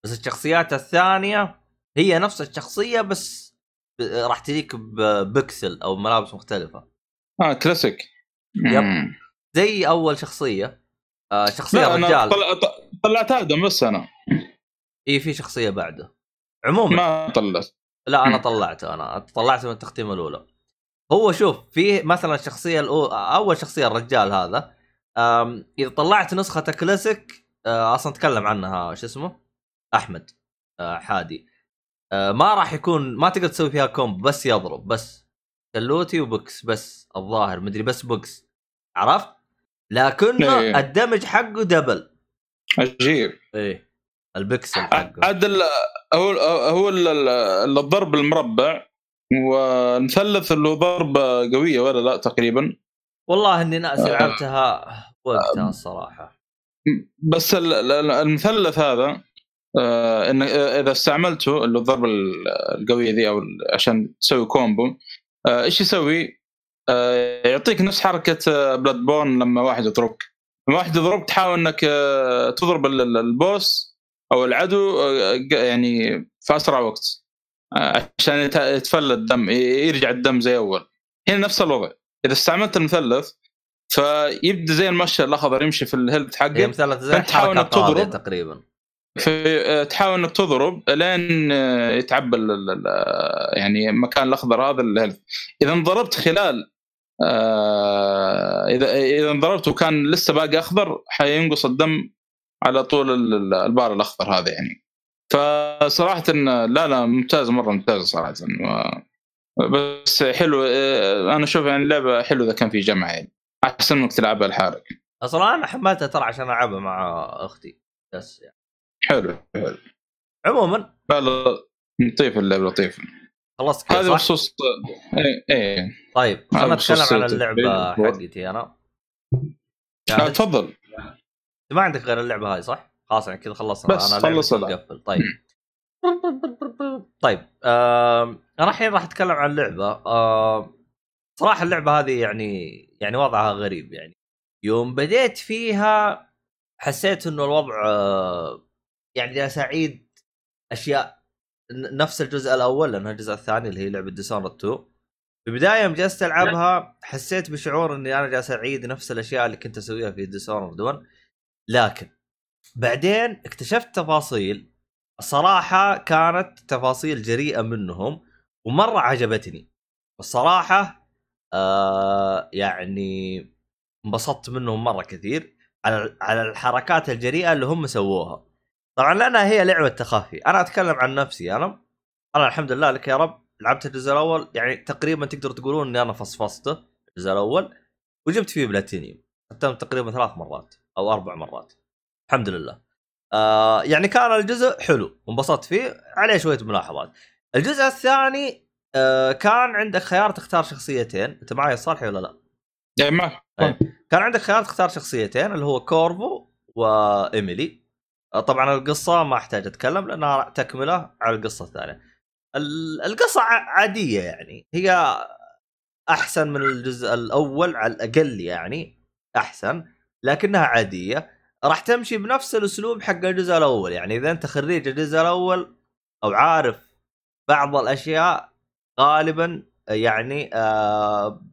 بس الشخصيات الثانية هي نفس الشخصية بس راح تجيك ببكسل أو ملابس مختلفة. آه كلاسيك. يب. زي أول شخصية. آه شخصية رجال طلع... ط- طلعت آدم بس أنا. اي في شخصية بعده. عموما. ما طلعت. لا أنا. طلعته أنا طلعته من التختيمه الأولى. هو شوف في مثلا الشخصيه الأولى أول شخصية الرجال هذا إذا طلعت نسخة كلاسيك أه، أصلا تكلم عنها شو اسمه؟ أحمد أه، حادي. أه، ما راح يكون ما تقدر تسوي فيها combo بس يضرب بس. شلوتي وبوكس بس. الظاهر مدري بس بوكس. عرفت؟ لكنه إيه. ال damage حقه double. عجيب. إيه. البكسل حقه. عاد هو هو ال- ال- الضرب المربع والمثلث اللي هو ضربه قوية ولا لا تقريبا. والله إني ناس آه. لعبتها وقتها الصراحه بس ال- ال- المثلث هذا آه ان آه، إذا استعملته اللي الضربه ال- القوية ذي أو عشان تسوي combo آه إيش يسوي؟ آه يعطيك نفس حركة Bloodborne لما واحد يضربك. لما واحد يضربك تحاول إنك آه تضرب ال- ال- ال boss أو العدو آه يعني في أسرع وقت آه عشان يت- يتفلى الدم يرجع الدم زي أول. هنا نفس الوضع. إذا استعملت المثلث فيبدأ زي المشي الأخضر يمشي في ال health هي حقك مثلث زي تحاول القاضيه تضرب. تقريبا. في آه، تحاول إنك تضرب لين آه، يتعبى يعني المكان الأخضر هذا الهيلث. إذا انضربت خلال آه، اذا إذا انضربت وكان لسه باقي أخضر حينقص الدم على طول ال- ال- البار الأخضر هذا يعني. فصراحة إن- لا لا ممتاز مرة ممتاز صراحة. بس حلو آه، أنا أشوف يعني اللعبة حلوة إذا كان في جمع يعني. أحسن إنك تلعبها لحالك. أصلا أنا حملتها ترى عشان ألعبها مع أختي. بس يعني. حلو حلو. عموما. لا لطيف اللعبة لطيف. خلصت كذا هذا؟ بخصوص إيه إيه طيب بخصوص نتكلم عن اللعبة. حقتي أنا لا جاهز؟ تفضل ما عندك غير اللعبة هاي صح؟ خلاص يعني كذا خلصنا بس أنا خلص لعبتي الألعاب. مقفل طيب طيب آم، أنا الحين راح أتكلم عن اللعبه آم، صراحة اللعبة هذه يعني يعني وضعها غريب يعني يوم بديت فيها حسيت إنه الوضع آه، يعني جالس اعيد أشياء نفس الجزء الأول لأنها الجزء الثاني اللي هي لعبة Dishonored 2 في البداية يوم جلست ألعبها حسيت بشعور إني أنا جالس أعيد نفس الأشياء اللي كنت أسويها في Dishonored 1 لكن بعدين اكتشفت تفاصيل. الصراحة كانت تفاصيل جريئة منهم ومرة عجبتني. الصراحة آه يعني انبسطت منهم مرة كثير على على الحركات الجريئة اللي هم سووها. طبعا لأنها هي لعبة تخفي أنا أتكلم عن نفسي أنا أنا الحمد لله لك يا رب لعبت الجزء الأول يعني تقريبا تقدر تقولون إني أنا فصفصته الجزء الأول وجبت فيه بلاتينيوم. ختمت تقريبا ثلاث مرات أو أربع مرات. الحمد لله. آه يعني كان الجزء حلو وانبسطت فيه عليه شوية ملاحظات. الجزء الثاني آه كان عندك خيار تختار شخصيتين. أنت معي صالحي ولا لا؟ يعني معك. أي. كان عندك خيار تختار شخصيتين اللي هو كورفو وإيميلي. طبعا القصة ما أحتاج أتكلم لانها تكملة على القصة الثانية. ال- القصة عادية يعني. هي أحسن من الجزء الأول على الأقل يعني أحسن لكنها عادية. راح تمشي بنفس الأسلوب حق الجزء الأول يعني. إذا أنت خريج الجزء الأول أو عارف بعض الأشياء غالبا يعني آه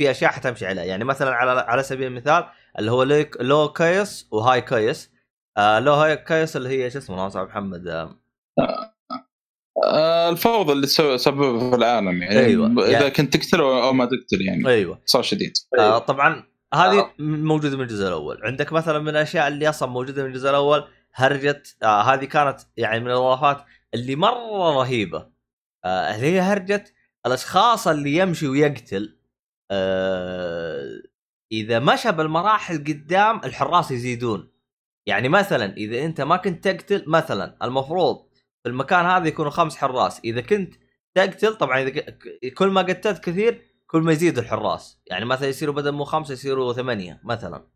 في أشياء حتمشي عليها. يعني مثلا على على سبيل المثال اللي هو لو كايس وهاي كايس آه لو هاي كايس اللي هي شو اسمه ناصر محمد آه. آه الفوضى اللي تسوي تسببها في العالم يعني. أيوة. إذا يعني- كنت تقتل أو أو ما تقتل يعني. أيوه. صار شديد. آه طبعا هذه موجودة من الجزء الأول. عندك مثلا من الأشياء اللي أصلا موجودة من الجزء الأول هرجة آه هذه كانت يعني من الإضافات اللي مرة رهيبة. آه اللي هي هرجة الأشخاص اللي يمشي ويقتل آه إذا مشى بالمراحل قدام الحراس يزيدون. يعني مثلا إذا أنت ما كنت تقتل مثلا المفروض في المكان هذا يكونوا خمس حراس. إذا كنت تقتل طبعا إذا كل ما قتلت كثير كل ما يزيد الحراس. يعني مثلا يصيروا بدل مو خمسة يصيروا ثمانية مثلا.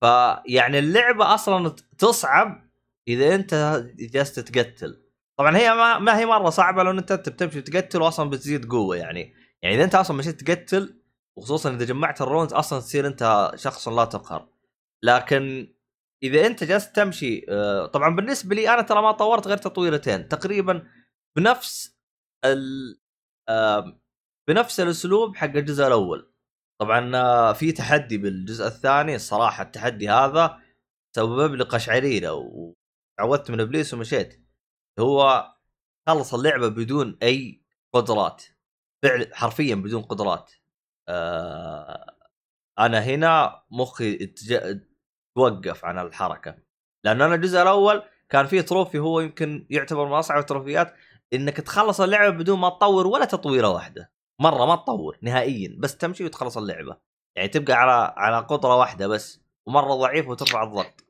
فيعني اللعبة أصلا تصعب إذا أنت جالس تتقتل طبعا هي ما, ما هي مرة صعبة لو أنت بتمشي تقتل واصلا بتزيد قوة يعني. يعني إذا أنت أصلا مشيت تقتل وخصوصا إذا جمعت الرونز أصلا تصير أنت شخص لا تقهر. لكن إذا أنت جالس تمشي آه، طبعا بالنسبة لي أنا ترى ما طورت غير تطويرتين تقريبا بنفس ال بنفس الأسلوب حق الجزء الأول طبعا آه، في تحدي بالجزء الثاني الصراحه التحدي هذا سبب لي قشعريره وعودت من إبليس ومشيت هو خلص اللعبة بدون أي قدرات فعل حرفيا بدون قدرات آه أنا هنا مخي. توقف عن الحركة. لأن أنا الجزء الأول كان فيه trophy هو يمكن يعتبر من أصعب التروفيات إنك تخلص اللعبة بدون ما تطور ولا تطويرة واحدة. مرة ما تطور نهائيا بس تمشي وتخلص اللعبة. يعني تبقى على على قدرة واحدة بس ومرة ضعيف وترفع الضغط.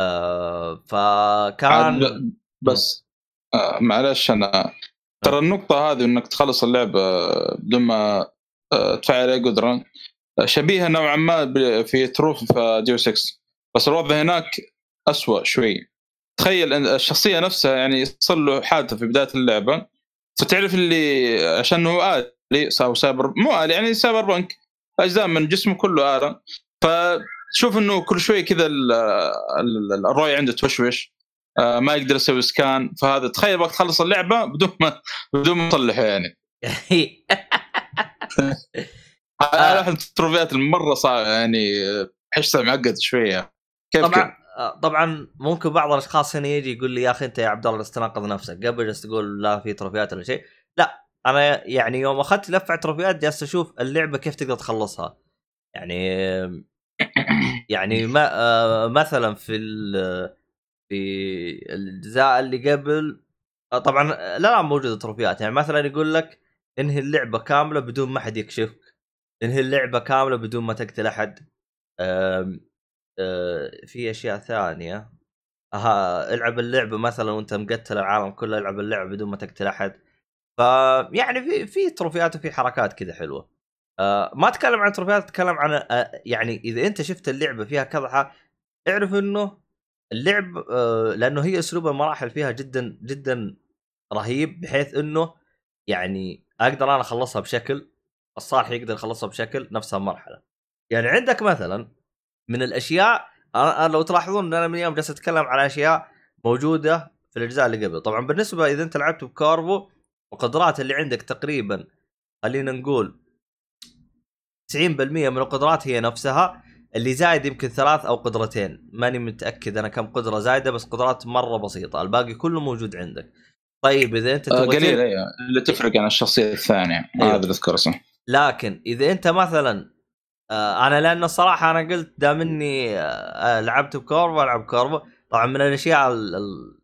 آه فكان بس آه معلش أنا ترى النقطة هذه إنك تخلص اللعبة بدون ما آه، تفعل أي قدرة آه، شبيهة نوعا ما في تروف في ديو 6 بس الوضع هناك أسوأ شوي. تخيل إن الشخصية نفسها يعني يصير له حادثة في بداية اللعبة. فتعرف اللي عشان هو آلي أو سايبر مو آلي يعني cyberpunk أجزاء من جسمه كله آلة. فتشوف إنه كل شوي كذا ال- ال- الرؤية عنده توشوش. آه، ما يقدر يسوي scan. فهذا تخيل وقت تخلص اللعبة بدون ما بدون ما تصلحه يعني. هذا احد التروفيات المرة صعبة يعني. احسها معقد شوية كيف طبعا كيف؟ آه، طبعا ممكن بعض الأشخاص هنا يجي يقول لي يا أخي أنت يا عبد الله تناقض نفسك قبل جالس تقول لا في تروفيات ولا شيء. لا أنا يعني يوم أخذت لفة تروفيات جالس أشوف اللعبة كيف تقدر تخلصها. يعني يعني ما آه، مثلا في في الاجزاء اللي قبل آه، طبعا لا لا موجودة تروفيات. يعني مثلا يقول لك انهي اللعبة كاملة بدون ما حد يكشفك. انهي اللعبة كاملة بدون ما تقتل أحد. في أشياء ثانية. ها العب اللعبة مثلا وأنت مقتل العالم كله العب اللعبة بدون ما تقتل أحد. ف يعني في في تروفيات وفي حركات كذا حلوة. آه ما أتكلم عن تروفيات أتكلم عن آه يعني إذا أنت شفت اللعبة فيها كذا اعرف إنه اللعب آه لأنه هي أسلوب المراحل فيها جدا جدا رهيب بحيث إنه يعني أقدر أنا أخلصها بشكل الصالح يقدر يخلصها بشكل نفس المرحلة. يعني عندك مثلا من الأشياء. أنا لو تلاحظون إن أنا من يوم جالس أتكلم على أشياء موجودة في الأجزاء اللي قبل. طبعا بالنسبة إذا أنت لعبت بكارفو القدرات اللي عندك تقريبا خلينا نقول 90% من القدرات هي نفسها اللي زايد يمكن ثلاث أو قدرتين. ماني متأكد أنا كم قدرة زايدة بس قدرات مرة بسيطة. الباقي كله موجود عندك. طيب إذا أنت آه، تبغى قليل اللي تفرق عن الشخصية الثانية. أيوة. هذا اللي أذكره لكن إذا أنت مثلا أنا لأن الصراحه أنا قلت دام إني آه لعبت بكورفو ألعب كورفو. طبعا من الأشياء ال ال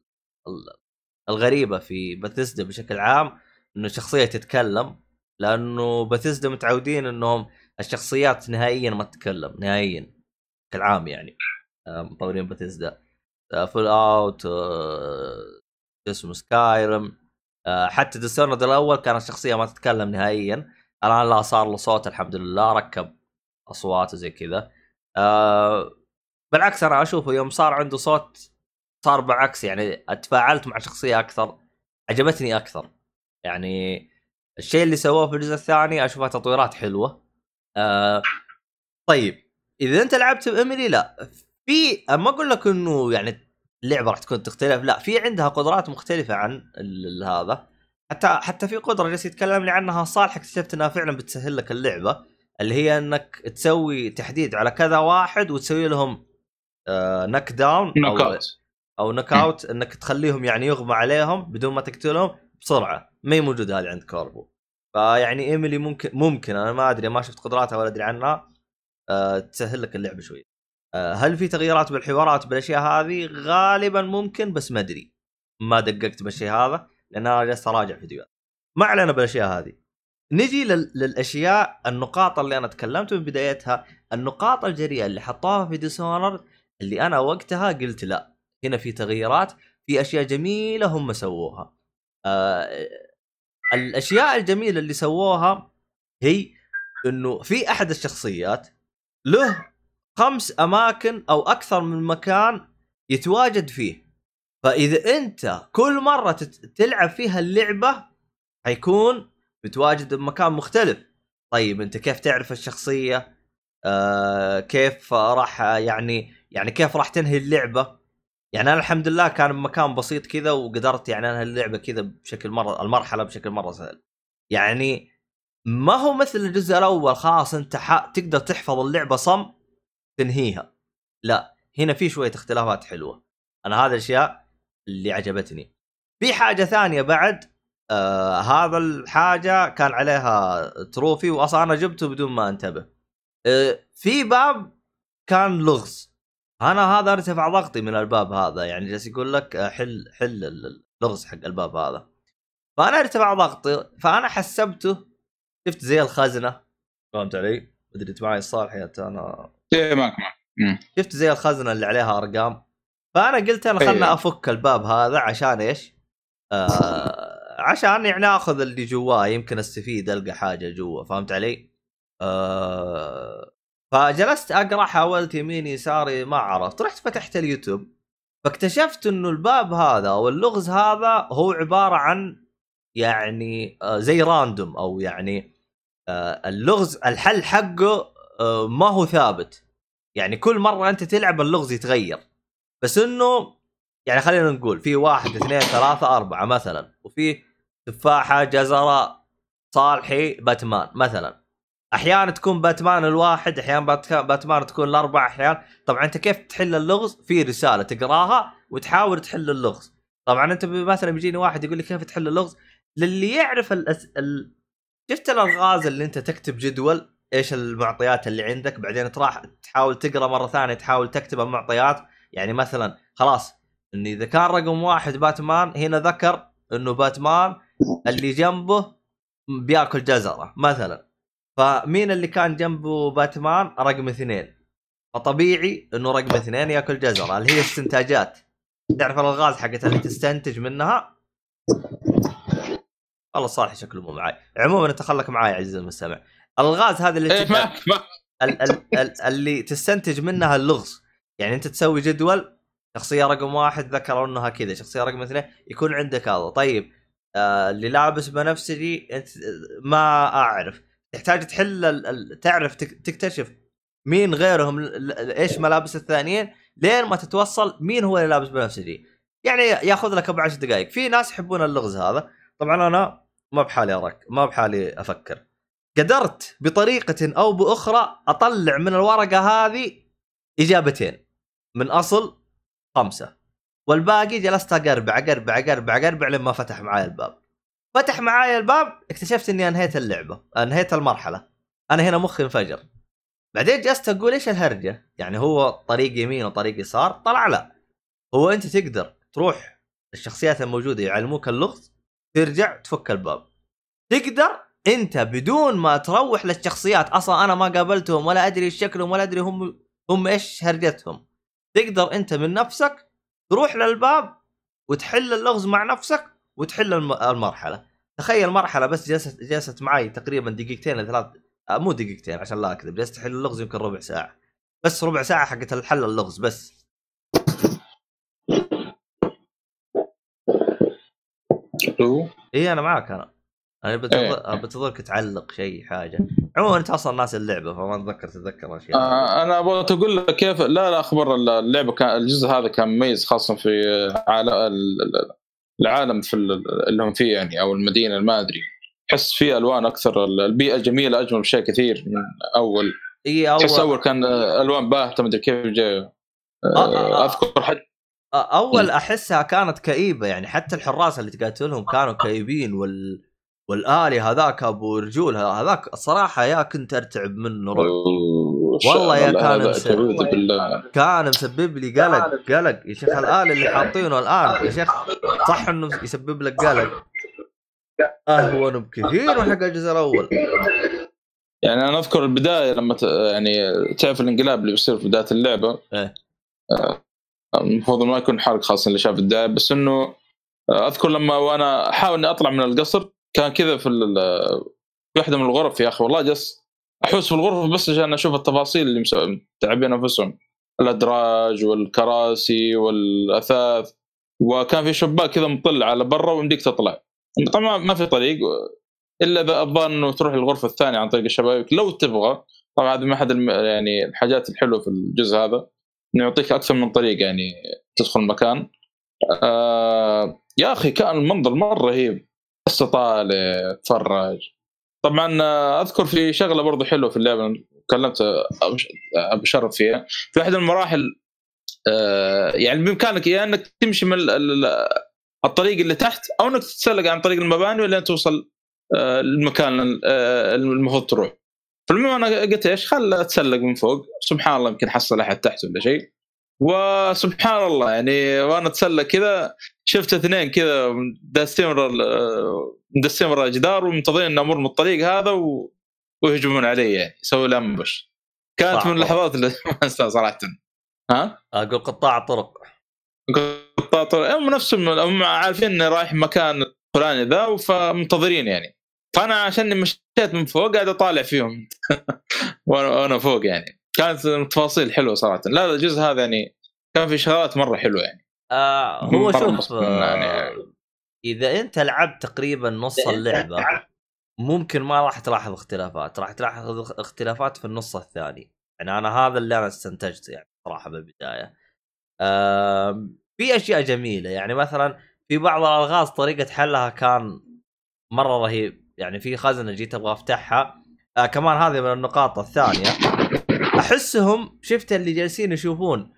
ال الغريبة في بثيسدا بشكل عام إنه شخصية تتكلم لأنه بثيسدا متعودين إنهم الشخصيات نهائيا ما تتكلم نهائيا بشكل عام يعني آه، مطورين Bethesda Fallout آه، اسمه Skyrim آه، حتى Dishonored الأول كانت الشخصيه ما تتكلم نهائيا. الآن لا صار له صوت الحمد لله ركب أصوات وزي كذا. آه بالعكس أنا أشوفه يوم صار عنده صوت صار بالعكس يعني تفاعلت مع شخصية أكثر عجبتني أكثر. يعني الشيء اللي سووه في الجزء الثاني اشوفها تطويرات حلوة. آه طيب إذا أنت لعبت بايميلي لا في ما أقول لك إنه يعني اللعبة راح تكون تختلف لا في عندها قدرات مختلفة عن هذا. حتى حتى في قدرة جالس يتكلم لي عنها صالح اكتشفت إنها فعلا بتسهل لك اللعبة. اللي هي إنك تسوي تحديد على كذا واحد وتسوي لهم knock down knock أو out أو knock out إنك تخليهم يعني يغمى عليهم بدون ما تقتلهم بسرعة. ما هي موجودة هذه عند Corvo فيعني Emily ممكن ممكن أنا ما أدري ما شفت قدراتها ولا أدري عنها. آه تسهل لك اللعبه شوي. آه هل في تغييرات بالحوارات بالأشياء هذه؟ غالبا ممكن بس ما أدري. ما دققت بالشيء هذا لأن أنا جالس أراجع فيديوهات. ما علينا بالأشياء هذه. نجي لل... للأشياء النقاط اللي أنا تكلمت من بدايتها النقاط الجريئة اللي حطوها في ديسونر اللي أنا وقتها قلت لا هنا في تغييرات في أشياء جميلة هم سووها. آه الأشياء الجميلة اللي سووها هي إنه في أحد الشخصيات له خمس أماكن أو أكثر من مكان يتواجد فيه. فإذا أنت كل مرة تلعب فيها اللعبة حيكون متواجد بمكان مختلف. طيب أنت كيف تعرف الشخصية؟ آه كيف راح يعني يعني كيف راح تنهي اللعبة؟ يعني أنا الحمد لله كان بمكان بسيط كذا وقدرت يعني أنهي اللعبة كذا بشكل مرة المرحلة بشكل مرة سهل. يعني ما هو مثل الجزء الأول خلاص أنت. تقدر تحفظ اللعبة صم تنهيها. لا هنا في شوية اختلافات حلوة. أنا هذا الأشياء اللي عجبتني. في حاجة ثانية بعد آه هذا الحاجة كان عليها تروفي واصلا أنا جبته بدون ما أنتبه آه في باب كان لغز أنا هذا أرتفع ضغطي من الباب هذا يعني جالس يقول لك آه، حل حل اللغز حق الباب هذا فأنا أرتفع ضغطي فأنا حسبته شفت زي الخزنة فهمت علي؟ مدري أنت معي الصالح يا أنا إيه معك. شفت زي الخزنة اللي عليها أرقام فأنا قلت أنا خلنا أيوة. أفك الباب هذا عشان إيش؟ آه عشان يعني اخذ اللي جواه يمكن استفيد ألقى حاجة جوا فهمت علي؟ آه فجلست أقرأ حاولت يميني يساري ما عرفت. رحت فتحت اليوتيوب فاكتشفت إنه الباب هذا أو اللغز هذا هو عبارة عن يعني آه زي راندوم أو يعني آه اللغز الحل حقه آه ما هو ثابت. يعني كل مرة أنت تلعب اللغز يتغير. بس إنه يعني خلينا نقول في واحد اثنين ثلاثة أربعة مثلا وفي تفاحة جزرة صالحي باتمان مثلا. أحيانا تكون باتمان الواحد أحيانا بات- باتمان تكون الأربع أحيانا. طبعا أنت كيف تحل اللغز؟ في رسالة تقراها وتحاول تحل اللغز. طبعا أنت ب- مثلا بيجيني واحد يقول لي كيف تحل اللغز؟ للي يعرف الأس... ال... شفت الألغاز اللي أنت تكتب جدول؟ إيش المعطيات اللي عندك؟ بعدين تراح تحاول تقرأ مرة ثانية تحاول تكتب المعطيات. يعني مثلا خلاص إن إذا كان رقم واحد باتمان هنا ذكر إنه باتمان اللي جنبه بياكل جزرة مثلا. فمين اللي كان جنبه باتمان؟ رقم اثنين. فطبيعي إنه رقم اثنين ياكل جزرة اللي هي استنتاجات. تعرف الألغاز حقت اللي تستنتج منها؟ والله صالح شكله مو معاي. عموما انت خلك معاي يا عزيزي المستمع. الألغاز هذه اللي معك معك ال- ال- ال- اللي تستنتج منها اللغز. يعني أنت تسوي جدول شخصية رقم واحد ذكروا إنها كذا شخصية رقم اثنين يكون عندك هذا. طيب آه اللي لابس بنفسجي انت ما أعرف. تحتاج تحل تعرف تك- تكتشف مين غيرهم إيش ملابس الثانيين لين ما تتوصل مين هو اللي لابس بنفسجي يعني ياخذ لك ابو 10 دقائق في ناس يحبون اللغز هذا. طبعا أنا ما بحالي ارك ما بحالي أفكر. قدرت بطريقة أو بأخرى أطلع من الورقة هذه إجابتين. من أصل خمسة. والباقي جلست أقربع أقربع أقربع أقربع لما فتح معاي الباب. فتح معاي الباب اكتشفت إني أنهيت اللعبة أنهيت المرحلة. أنا هنا مخي انفجر. بعدين جلست أقول إيش الهرجة؟ يعني هو طريق يمين وطريق يسار؟ طلع لا. هو أنت تقدر تروح الشخصيات الموجودة يعلموك اللغز ترجع تفك الباب. تقدر أنت بدون ما تروح للشخصيات أصلا أنا ما قابلتهم ولا أدري إيش شكلهم ولا أدري هم هم إيش هرجتهم. تقدر أنت من نفسك تروح للباب وتحل اللغز مع نفسك وتحل الم- المرحلة. تخيل مرحلة بس جلست جلست معي تقريبا دقيقتين لثلاث آه، مو دقيقتين عشان لا أكذب جلست أحل اللغز يمكن ربع ساعة. بس ربع ساعة حقت الحل اللغز بس. اي أنا معك أنا. أنا إيه. بنتظر بنتظرك تعلق شيء حاجة. عموما أنت أصلا ناس اللعبة فما أتذكر تتذكر اشياء آه أنا أبغى أقول لك كيف لا لا اخبر اللعبة كان الجزء هذا كان مميز خاصة في عالم العالم في ال- اللي هم فيه يعني أو المدينة ما أدري. احس فيه ألوان أكثر البيئة جميلة أجمل بشيء كثير من أول. إي أول أول كان ألوان باهتة ما أدري كيف جاء. آه، آه، آه. أذكر حد أول أحسها كانت كئيبة يعني حتى الحراس اللي تقاتلهم كانوا كئيبين وال والآلي هذاك أبو رجول هذاك الصراحه يا كنت أرتعب منه رعب. والله يا كان بالله. كان مسبب لي قلق قلق. يا شيخ الآلي اللي حاطينه الآن يا شيخ صح إنه يسبب لك قلق. اهون بكثير من حق الجزء الأول. يعني أنا أذكر البداية لما ت... يعني تعرف الانقلاب اللي بيصير في بداية اللعبة؟ إيه. آه، المفروض ما يكون حرق خاصه اللي شاف الداعي بس إنه آه، أذكر لما وأنا أحاول إني أطلع من القصر كان كذا في في واحدة من الغرف يا أخي. والله جس أحوس في الغرفة بس عشان أشوف التفاصيل اللي متعبين أنفسهم. الأدراج والكراسي والأثاث. وكان في شباك كذا مطل على برا ويمديك تطلع. طبعا ما في طريق إلا إذا الظاهر إنه تروح للغرفة الثانية عن طريق الشبابيك. لو تبغى. طبعا هذا من احد الم- يعني الحاجات الحلوة في الجزء هذا. إنه يعطيك أكثر من طريق يعني تدخل المكان آه يا أخي كان المنظر مرة رهيب. بس طالع تفرج طبعا آه، أذكر في شغلة برضو حلوة في اللعبة كلمت أبو شرف فيها. في من المراحل آه، يعني بإمكانك يا إنك تمشي من ال- ال- الطريق اللي تحت أو إنك تتسلق عن طريق المباني لين توصل آه، المكان آه، المفروض تروح. فالمهم أنا قلت إيش خل أتسلق من فوق. سبحان الله يمكن حصل أحد تحت ولا شيء. وسبحان الله يعني وأنا اتسلق كذا شفت اثنين كذا داستين مدسين ورا الجدار ومنتظرين ان أمر من الطريق هذا و... ويهجمون علي يعني يسوي لي أمبش. كانت. من اللحظات اللي ما انساها صراحة. ها؟ أقول قطاع الطرق قطاط هم نفسهم هم عارفين إني رايح مكان فلاني ذا فمنتظرين يعني. فأنا عشان مشيت من فوق قاعد أطالع فيهم. وأنا فوق يعني. كانت تفاصيل حلوة صراحة. لا الجزء هذا يعني كان في شغلات مرة حلوة يعني. آه هو مرة شوف منه يعني. آه إذا أنت لعبت تقريبا نص اللعبة ممكن ما راح تلاحظ اختلافات. راح تلاحظ اختلافات في النص الثاني. يعني أنا هذا اللي أنا استنتجته يعني صراحة بالبداية. آم، في أشياء جميلة. يعني مثلا في بعض الألغاز طريقة حلها كان مرة رهيب. يعني في خزنة جيت أبغى أفتحها. آه كمان هذه من النقاط الثانية. أحسهم شفت اللي جالسين يشوفون؟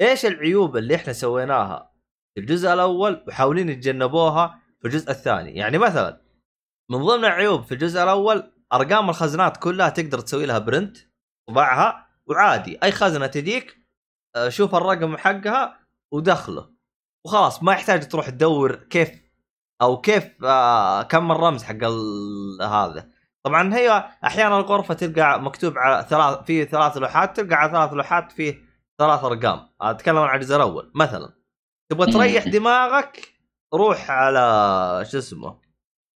إيش العيوب اللي إحنا سويناها؟ في الجزء الأول وحاولين يتجنبوها في الجزء الثاني. يعني مثلا من ضمن العيوب في الجزء الأول أرقام الخزنات كلها تقدر تسوي لها برنت طبعها وعادي. أي خزنة تجيك آه، شوف الرقم حقها ودخله. وخلاص ما يحتاج تروح تدور كيف أو كيف آه كم الرمز حق هذا. طبعا هي أحيانا الغرفة تلقى مكتوب على ثلاث في ثلاث لوحات تلقى على ثلاث لوحات فيه ثلاث أرقام. أتكلم عن الجزء الأول مثلا. تبغى تريح دماغك روح على شو اسمه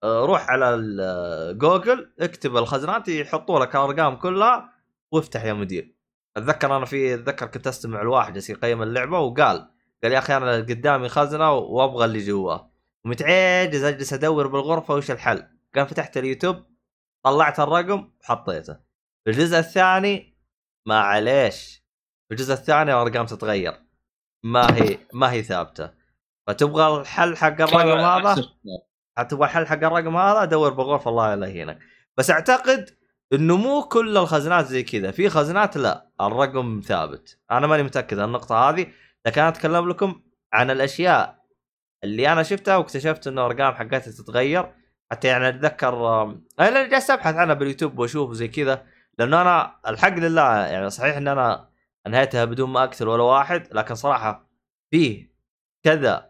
آه، روح على ال- جوجل اكتب الخزنات يحطوا لك الارقام كلها وافتح يا مدير. أتذكر أنا في أتذكر كنت أستمع لواحد جالس يقيم اللعبة وقال قال يا أخي أنا قدامي خزنة وأبغى اللي جواه. ومتعجز أجلس أدور بالغرفة وش الحل. قام فتحت اليوتيوب طلعت الرقم وحطيته. في الجزء الثاني ما عليش. في الجزء الثاني الأرقام تتغير. ما هي ما هي ثابتة. فتبغى الحل حق الرقم هذا؟ تبغى الحل حق الرقم هذا؟ دور بالغرفه الله لا يهينك بس أعتقد إنه مو كل الخزنات زي كذا. في خزنات لا الرقم ثابت. أنا ماني متأكد عن النقطة هذه لكن أنا أتكلم لكم عن الأشياء اللي أنا شفتها واكتشفت انه ارقام حقتها تتغير. حتى يعني أتذكر آم، أنا جالس أبحث عنها باليوتيوب وأشوف زي كذا لأنه أنا الحق لله يعني صحيح إن أنا أنهيتها بدون ما أقتل ولا واحد لكن صراحة فيه كذا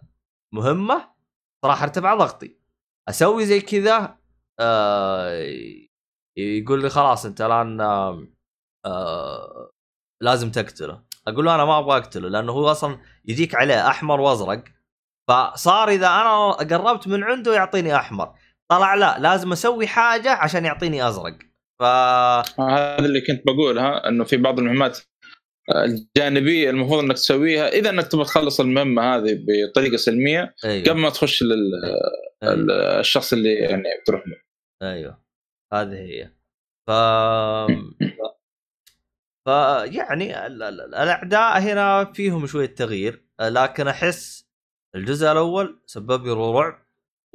مهمة صراحة ارتفع ضغطي. أسوي زي كذا آه يقول لي خلاص أنت الآن آه آه لازم تقتله. أقول له أنا ما أبغى أقتله لأنه هو أصلا يجيك عليه أحمر وأزرق فصار إذا أنا قربت من عنده يعطيني أحمر. طلع لا لازم أسوي حاجة عشان يعطيني أزرق. ف هذا اللي كنت بقولها إنه في بعض المهمات الجانبية المفروض إنك تسويها. إذا إنك تبغى تخلص المهمة هذه بطريقة سلمية أيوه. قبل ما تخش للشخص اللي يعني بتروح له. أيوه. هذه هي. ف ف يعني ال- ال- الأعداء هنا فيهم شوية تغيير لكن أحس الجزء الأول سبب لي رعب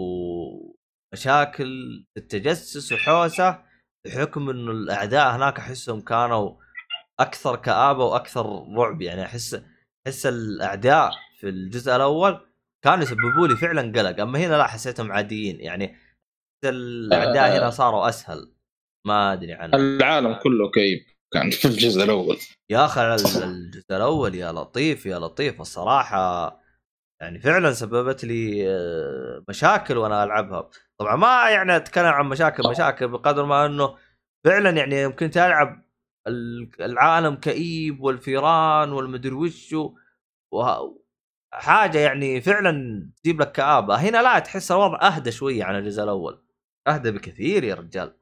ومشاكل في التجسس وحوسه بحكم إنه الأعداء هناك أحسهم كانوا أكثر كآبة وأكثر رعب. يعني أحس أحس الأعداء في الجزء الأول كانوا يسببوا لي فعلا قلق أما هنا لا حسيتهم عاديين. يعني الأعداء هنا صاروا أسهل. ما أدري عنه. العالم كله كئيب كان في الجزء الأول. يا أخي ال- الجزء الأول يا لطيف يا لطيف. الصراحة يعني فعلا سببت لي آه، مشاكل وأنا ألعبها. طبعا ما يعني أتكلم عن مشاكل مشاكل بقدر ما إنه فعلا يعني يمكن تلعب ال- العالم كئيب والفيران والمدري وه- حاجة يعني فعلا تجيب لك كآبة. هنا لا تحس الوضع أهدى شوية عن الجزء الأول. أهدى بكثير يا رجال.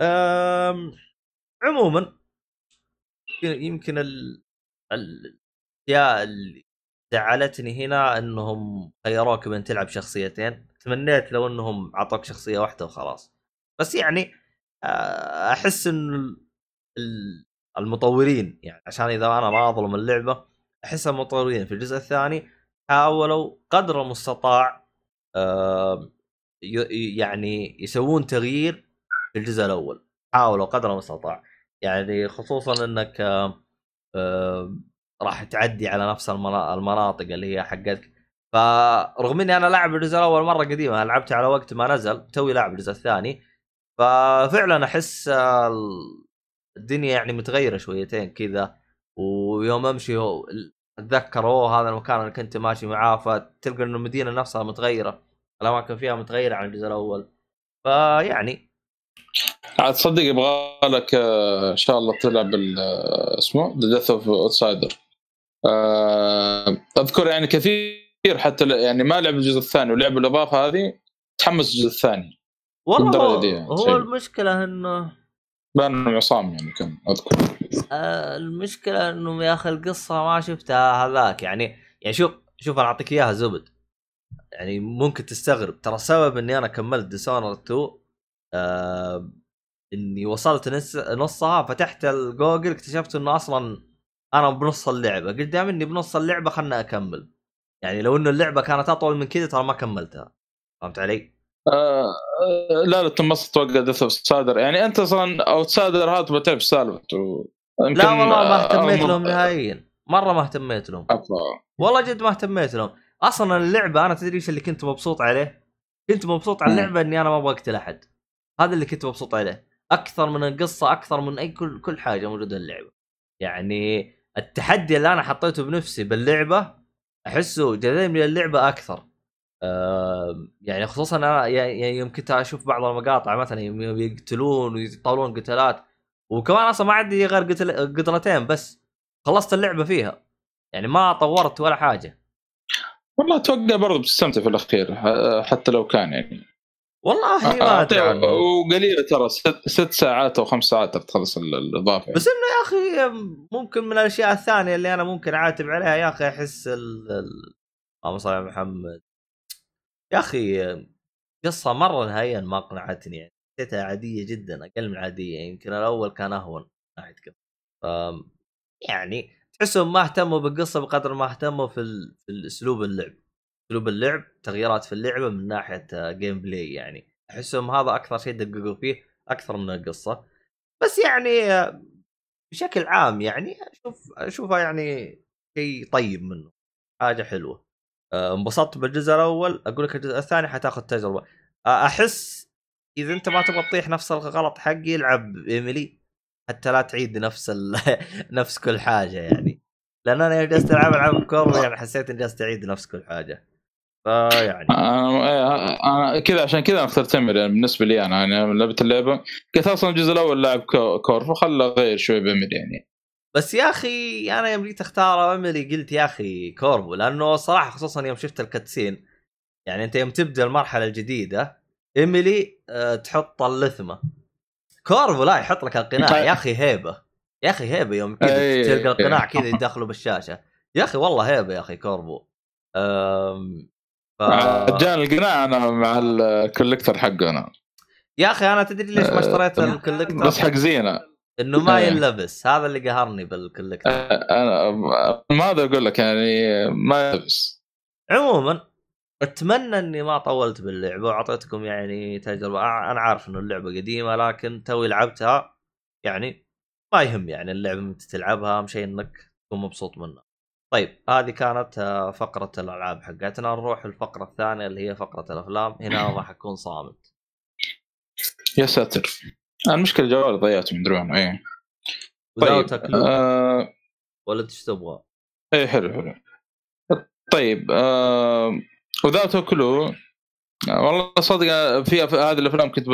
أم عموما يمكن ال- ال- الاشياء اللي زعلتني هنا إنهم خيروك بين تلعب شخصيتين. تمنيت لو إنهم اعطوك شخصية واحدة وخلاص. بس يعني آه، أحس إن ال- ال- المطورين يعني عشان إذا أنا ما أظلم اللعبة أحس المطورين. في الجزء الثاني حاولوا قدر المستطاع يعني يسوون تغيير في الجزء الأول. حاولوا قدر المستطاع. يعني خصوصا إنك راح تعدي على نفس المنا- المناطق اللي هي حقتك. فرغم إني أنا لاعب الجزء الأول مرة قديمة لعبته على وقت ما نزل توي لاعب الجزء الثاني. ففعلا أحس ال- الدنيا يعني متغيرة شويتين كذا. ويوم أمشي أتذكر أوه هذا المكان اللي كنت ماشي معاه فتلقى إنه المدينة نفسها متغيرة الأماكن فيها متغيرة عن الجزء الأول. فيعني عاد تصدق يبغى لك آه، إن شاء الله تلعب آه، اسمه The Death of Outsider أذكر يعني كثير حتى يعني ما لعب الجزء الثاني ولعب الإضافة هذه تحمس الجزء الثاني. والله هو, يعني هو شيء. المشكلة إنه بان عصام يعني كان أذكر. آه المشكلة إنه يا أخي القصة ما شفتها هذاك يعني يعني شوف شوف أنا أعطيك إياها زبد. يعني ممكن تستغرب ترى السبب إني أنا كملت Dishonored 2 آه إني وصلت نص نصها فتحت الجوجل اكتشفت إنه أصلا أنا بنص اللعبة قلت دام إني بنص اللعبة خلنا أكمل. يعني لو إنه اللعبة كانت أطول من كذا ترى ما كملتها. فهمت علي؟ آه آه، لا لا تنبسط توقع Death of Outsider يعني أنت أصلا Outsider هذا تبغى تعرف سالفته لا والله ما آه، اهتميت لهم نهائيا. مرة ما اهتميت لهم. والله جد ما اهتميت لهم. أصلا اللعبة أنا تدري إيش اللي كنت مبسوط عليه؟ كنت مبسوط على. اللعبة إني أنا ما أبغى أقتل أحد. هذا اللي كنت مبسوط عليه. أكثر من القصة أكثر من أي كل كل حاجة موجودة اللعبة. يعني التحدي اللي أنا حطيته بنفسي باللعبة أحسه جذبني اللعبة أكثر. آه يعني خصوصا أنا يعني يوم كنت أشوف بعض المقاطع مثلا يوم يقتلون ويطولون قتالات وكمان أصلا ما عندي غير قتل قتلتين بس خلصت اللعبة فيها. يعني ما طورت ولا حاجة. والله أتوقع برضه بتستمتع في الأخير حتى لو كان يعني. والله ما ادري وقليلة ترى ست, ست ساعات أو خمس ساعات تخلص ال- الإضافة. يعني. بس إنه يا أخي ممكن من الأشياء الثانية اللي أنا ممكن أعاتب عليها يا أخي أحس ال ال- اللهم صل على محمد. يا أخي قصة مرة نهائيا ما أقنعتني يعني. حسيتها عادية جدا أقل من عادية. يمكن الأول كان أهون من ناحيه كذا يعني تحسهم ما اهتموا بالقصة بقدر ما اهتموا في, ال... في الأسلوب اللعب. أسلوب اللعب تغييرات في اللعبة من ناحية gameplay يعني. أحسهم هذا أكثر شيء دققوا فيه أكثر من القصة. بس يعني آه، بشكل عام يعني أشوف اشوفها يعني شيء طيب منه. حاجة حلوة. آه، انبسطت بالجزء الأول. أقول لك الجزء الثاني حتاخذ تجربه آه، أحس إذا أنت ما تبغى تطيح نفس الغلط حقي العب إيميلي. حتى لا تعيد نفس ال... نفس كل حاجة يعني. لأن أنا جلست ألعب العاب كور يعني حسيت إني جالس تعيد نفس كل حاجة. فيعني. أنا إيه، أنا كذا عشان كذا أنا اخترت ايميلي يعني بالنسبة لي أنا يعني لعبت اللعبة. قلت أصلا الجزء الأول لاعب كو- كورفو خلي اغير شوي بايميلي يعني. بس يا أخي أنا يوم جيت أختار ايميلي قلت يا أخي كورفو لأنه الصراحه خصوصا يوم شفت ال cutscene يعني أنت يوم تبدأ المرحلة الجديدة ايميلي أه تحط اللثمة. كورفو لا يحط لك القناع. يا أخي هيبة. يا أخي هيبة يوم كذا. تلقى القناع كذا يدخله بالشاشة. يا أخي والله هيبة يا أخي كورفو. ف... جاني القناع أنا مع ال collector حقه أنا. يا أخي أنا تدري ليش ما اشتريت أه، ال collector؟ بس حق زينة. إنه ما إيه. ينلبس هذا اللي قهرني بال collector. أنا ما أقدر أقول لك يعني ما يلبس. عموما أتمنى إني ما طولت باللعبة وأعطيتكم يعني تجربة. أنا عارف إنه اللعبة قديمة لكن توي لعبتها يعني ما يهم يعني اللعبة متى تلعبها اهم شيء انك تكون مبسوط منها. طيب هذه كانت آه، فقرة الألعاب حقتنا. نروح الفقرة الثانية اللي هي فقرة الأفلام. هنا راح اكون صامت. يا ساتر. المشكلة جوالي ضيعته من درون وذا طيب آه ولا إيش تبغى؟ إيه حلو حلو. طيب آه وذات كلو والله صدق في في هذه الأفلام كنت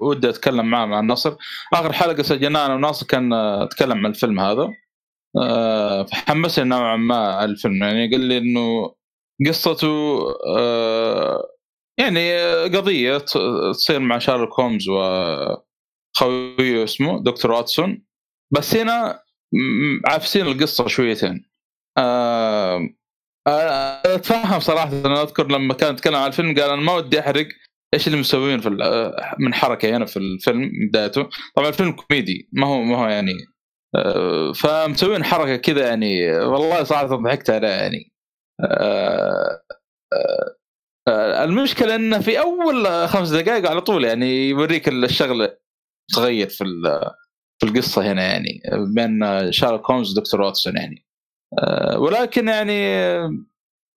ودي أتكلم معاه مع النصر آخر حلقة سجلناها أنا وناصر كان آه، اتكلم عن الفيلم هذا. آه، فحمسني نوعا ما الفيلم. يعني قال لي إنه قصته آه، يعني قضية تصير مع شارلوك هومز و خويه اسمه دكتور واتسون. بس هنا عافسين القصة شويتين. آه، أتفهم صراحة أنا أذكر لما كان يتكلم عن الفيلم قال أنا ما ودي أحرق إيش اللي مسوين في من حركة هنا في الفيلم بدايته. طبعا الفيلم كوميدي ما هو ما هو يعني فمسوين حركة كذا يعني والله صراحة ضحكت عليها يعني. آه، آه، آه، المشكلة انه في أول خمس دقائق على طول يعني يوريك الشغله تغير في في القصة هنا يعني بين شارلوك هومز ودكتور واتسون يعني. آه، ولكن يعني آه،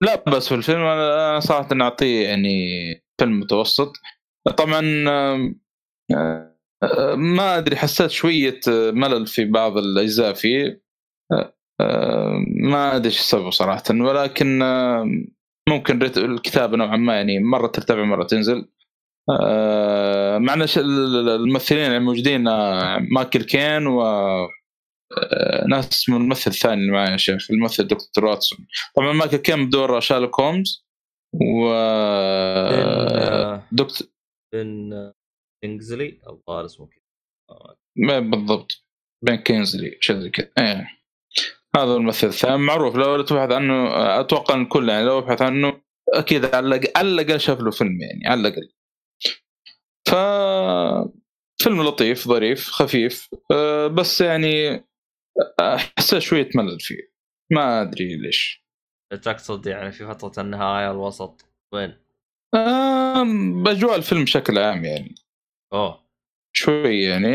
لا بس في الفيلم أنا صراحة نعطيه يعني فيلم متوسط. طبعا آه، آه، ما أدري حسيت شوية ملل في بعض الأجزاء فيه. ما أدري إيش السبب صراحة ولكن ممكن الكتابة نوعا ما يعني مرة ترتفع مرة تنزل. مع إن الممثلين الموجودين مايكل كين و ناس اسمه الممثل الثاني اللي معي يا شيخ الممثل دكتور واتسون. طبعا مايكل كين بدور شارلوك هومز و آه، دكتور بن كينجزلي الظاهر اسمه كذا آه، بالضبط. بن كينجزلي شيء زي كذا. إيه. هذا الممثل الثاني. معروف لو تبحث عنه أتوقع إن الكل يعني لو بحث عنه أكيد على الأقل شاف له فيلم يعني على الأقل. ف فيلم لطيف ظريف خفيف أه، بس يعني حسيت شوية ملل فيه. ما أدري ليش. تقصد يعني في فترة النهاية الوسط وين؟ أم، بأجواء الفيلم بشكل عام يعني. اوه شوي يعني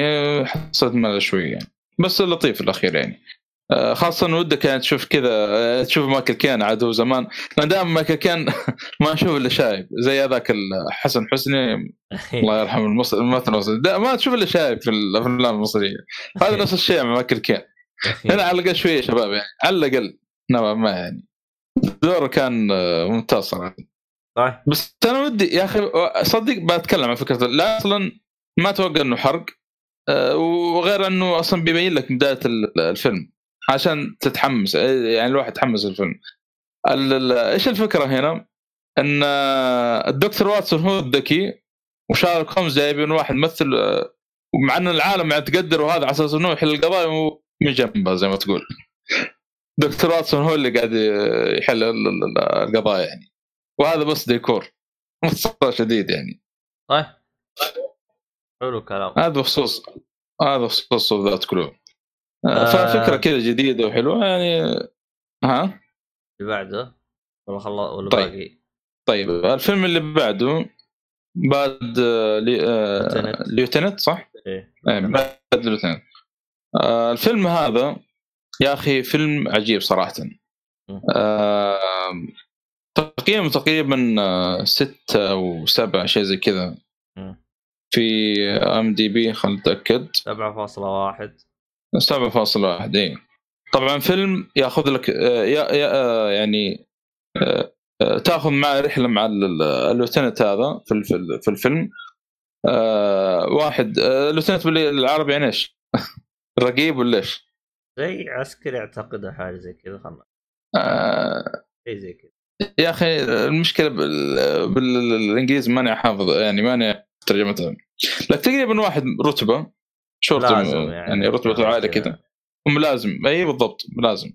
حسيت ملل شوي يعني. بس لطيف الأخير يعني. آه، خاصة ودك يعني تشوف كذا آه، تشوف مايكل عاد هو زمان. لأن دائما مايكل كين ما نشوف إلا شايب زي هذاك حسن حسني. الله يرحمه الممثل المصري. ما تشوف إلا شايب في الأفلام المصرية. هذا نفس الشيء مع مايكل كين هنا على الأقل شوية شباب يعني. على الأقل نوعا ما يعني. دوره كان آه، ممتاز صراحة. طيب بس أنا ودي يا أخي صدق بتكلم عن فكرة لا أصلا ما أتوقع إنه حرق. آه، وغير إنه أصلا بيبين لك بداية ال- الفيلم عشان تتحمس يعني الواحد يتحمس الفيلم ال- ال- إيش الفكرة هنا؟ إن آه، الدكتور واتسون هو الذكي وشارلوك هومز جايبين واحد ممثل آه، ومع ان العالم يعني تقدر وهذا على أساس إنه يحل القضايا من جنبه زي ما تقول. دكتور واتسون هو اللي قاعد يحل ال- ال- القضايا يعني. وهذا بس ديكور باختصار شديد يعني. طيب. حلو الكلام هذا بخصوص هذا بخصوص Without a Clue آه. ففكره كذا جديدة وحلوة يعني ها اللي بعده ولا خلص ولا طيب. باقي طيب الفيلم اللي بعده بعد آه، لي- آه، ليوتننت. ليوتننت صح؟ إيه بعد ليوتننت آه، الفيلم هذا يا أخي فيلم عجيب صراحة آه، تقييمه تقريبا آه، ستة أو سبعة شيء زي كذا. في IMDb خلينا نتأكد. 7.1 7.1 اي طبعا فيلم ياخذ لك يا يا يعني آه، آه، تاخذ معه رحلة مع ال- ال- ال lieutenant هذا في ال- في ال- في الفيلم. آه، واحد ال lieutenant بالعربي يعني إيش؟ الرقيب ولا إيش؟ زي عسكري أعتقد حاجة زي كذا خلنا. شيء زي كذا. يا أخي المشكلة بال- بالانجليزي ماني حافظ يعني ماني ترجمتها. لكن تقريبا واحد رتبة لازم يعني, يعني. رتبته عالية كذا وملازم أي بالضبط ملازم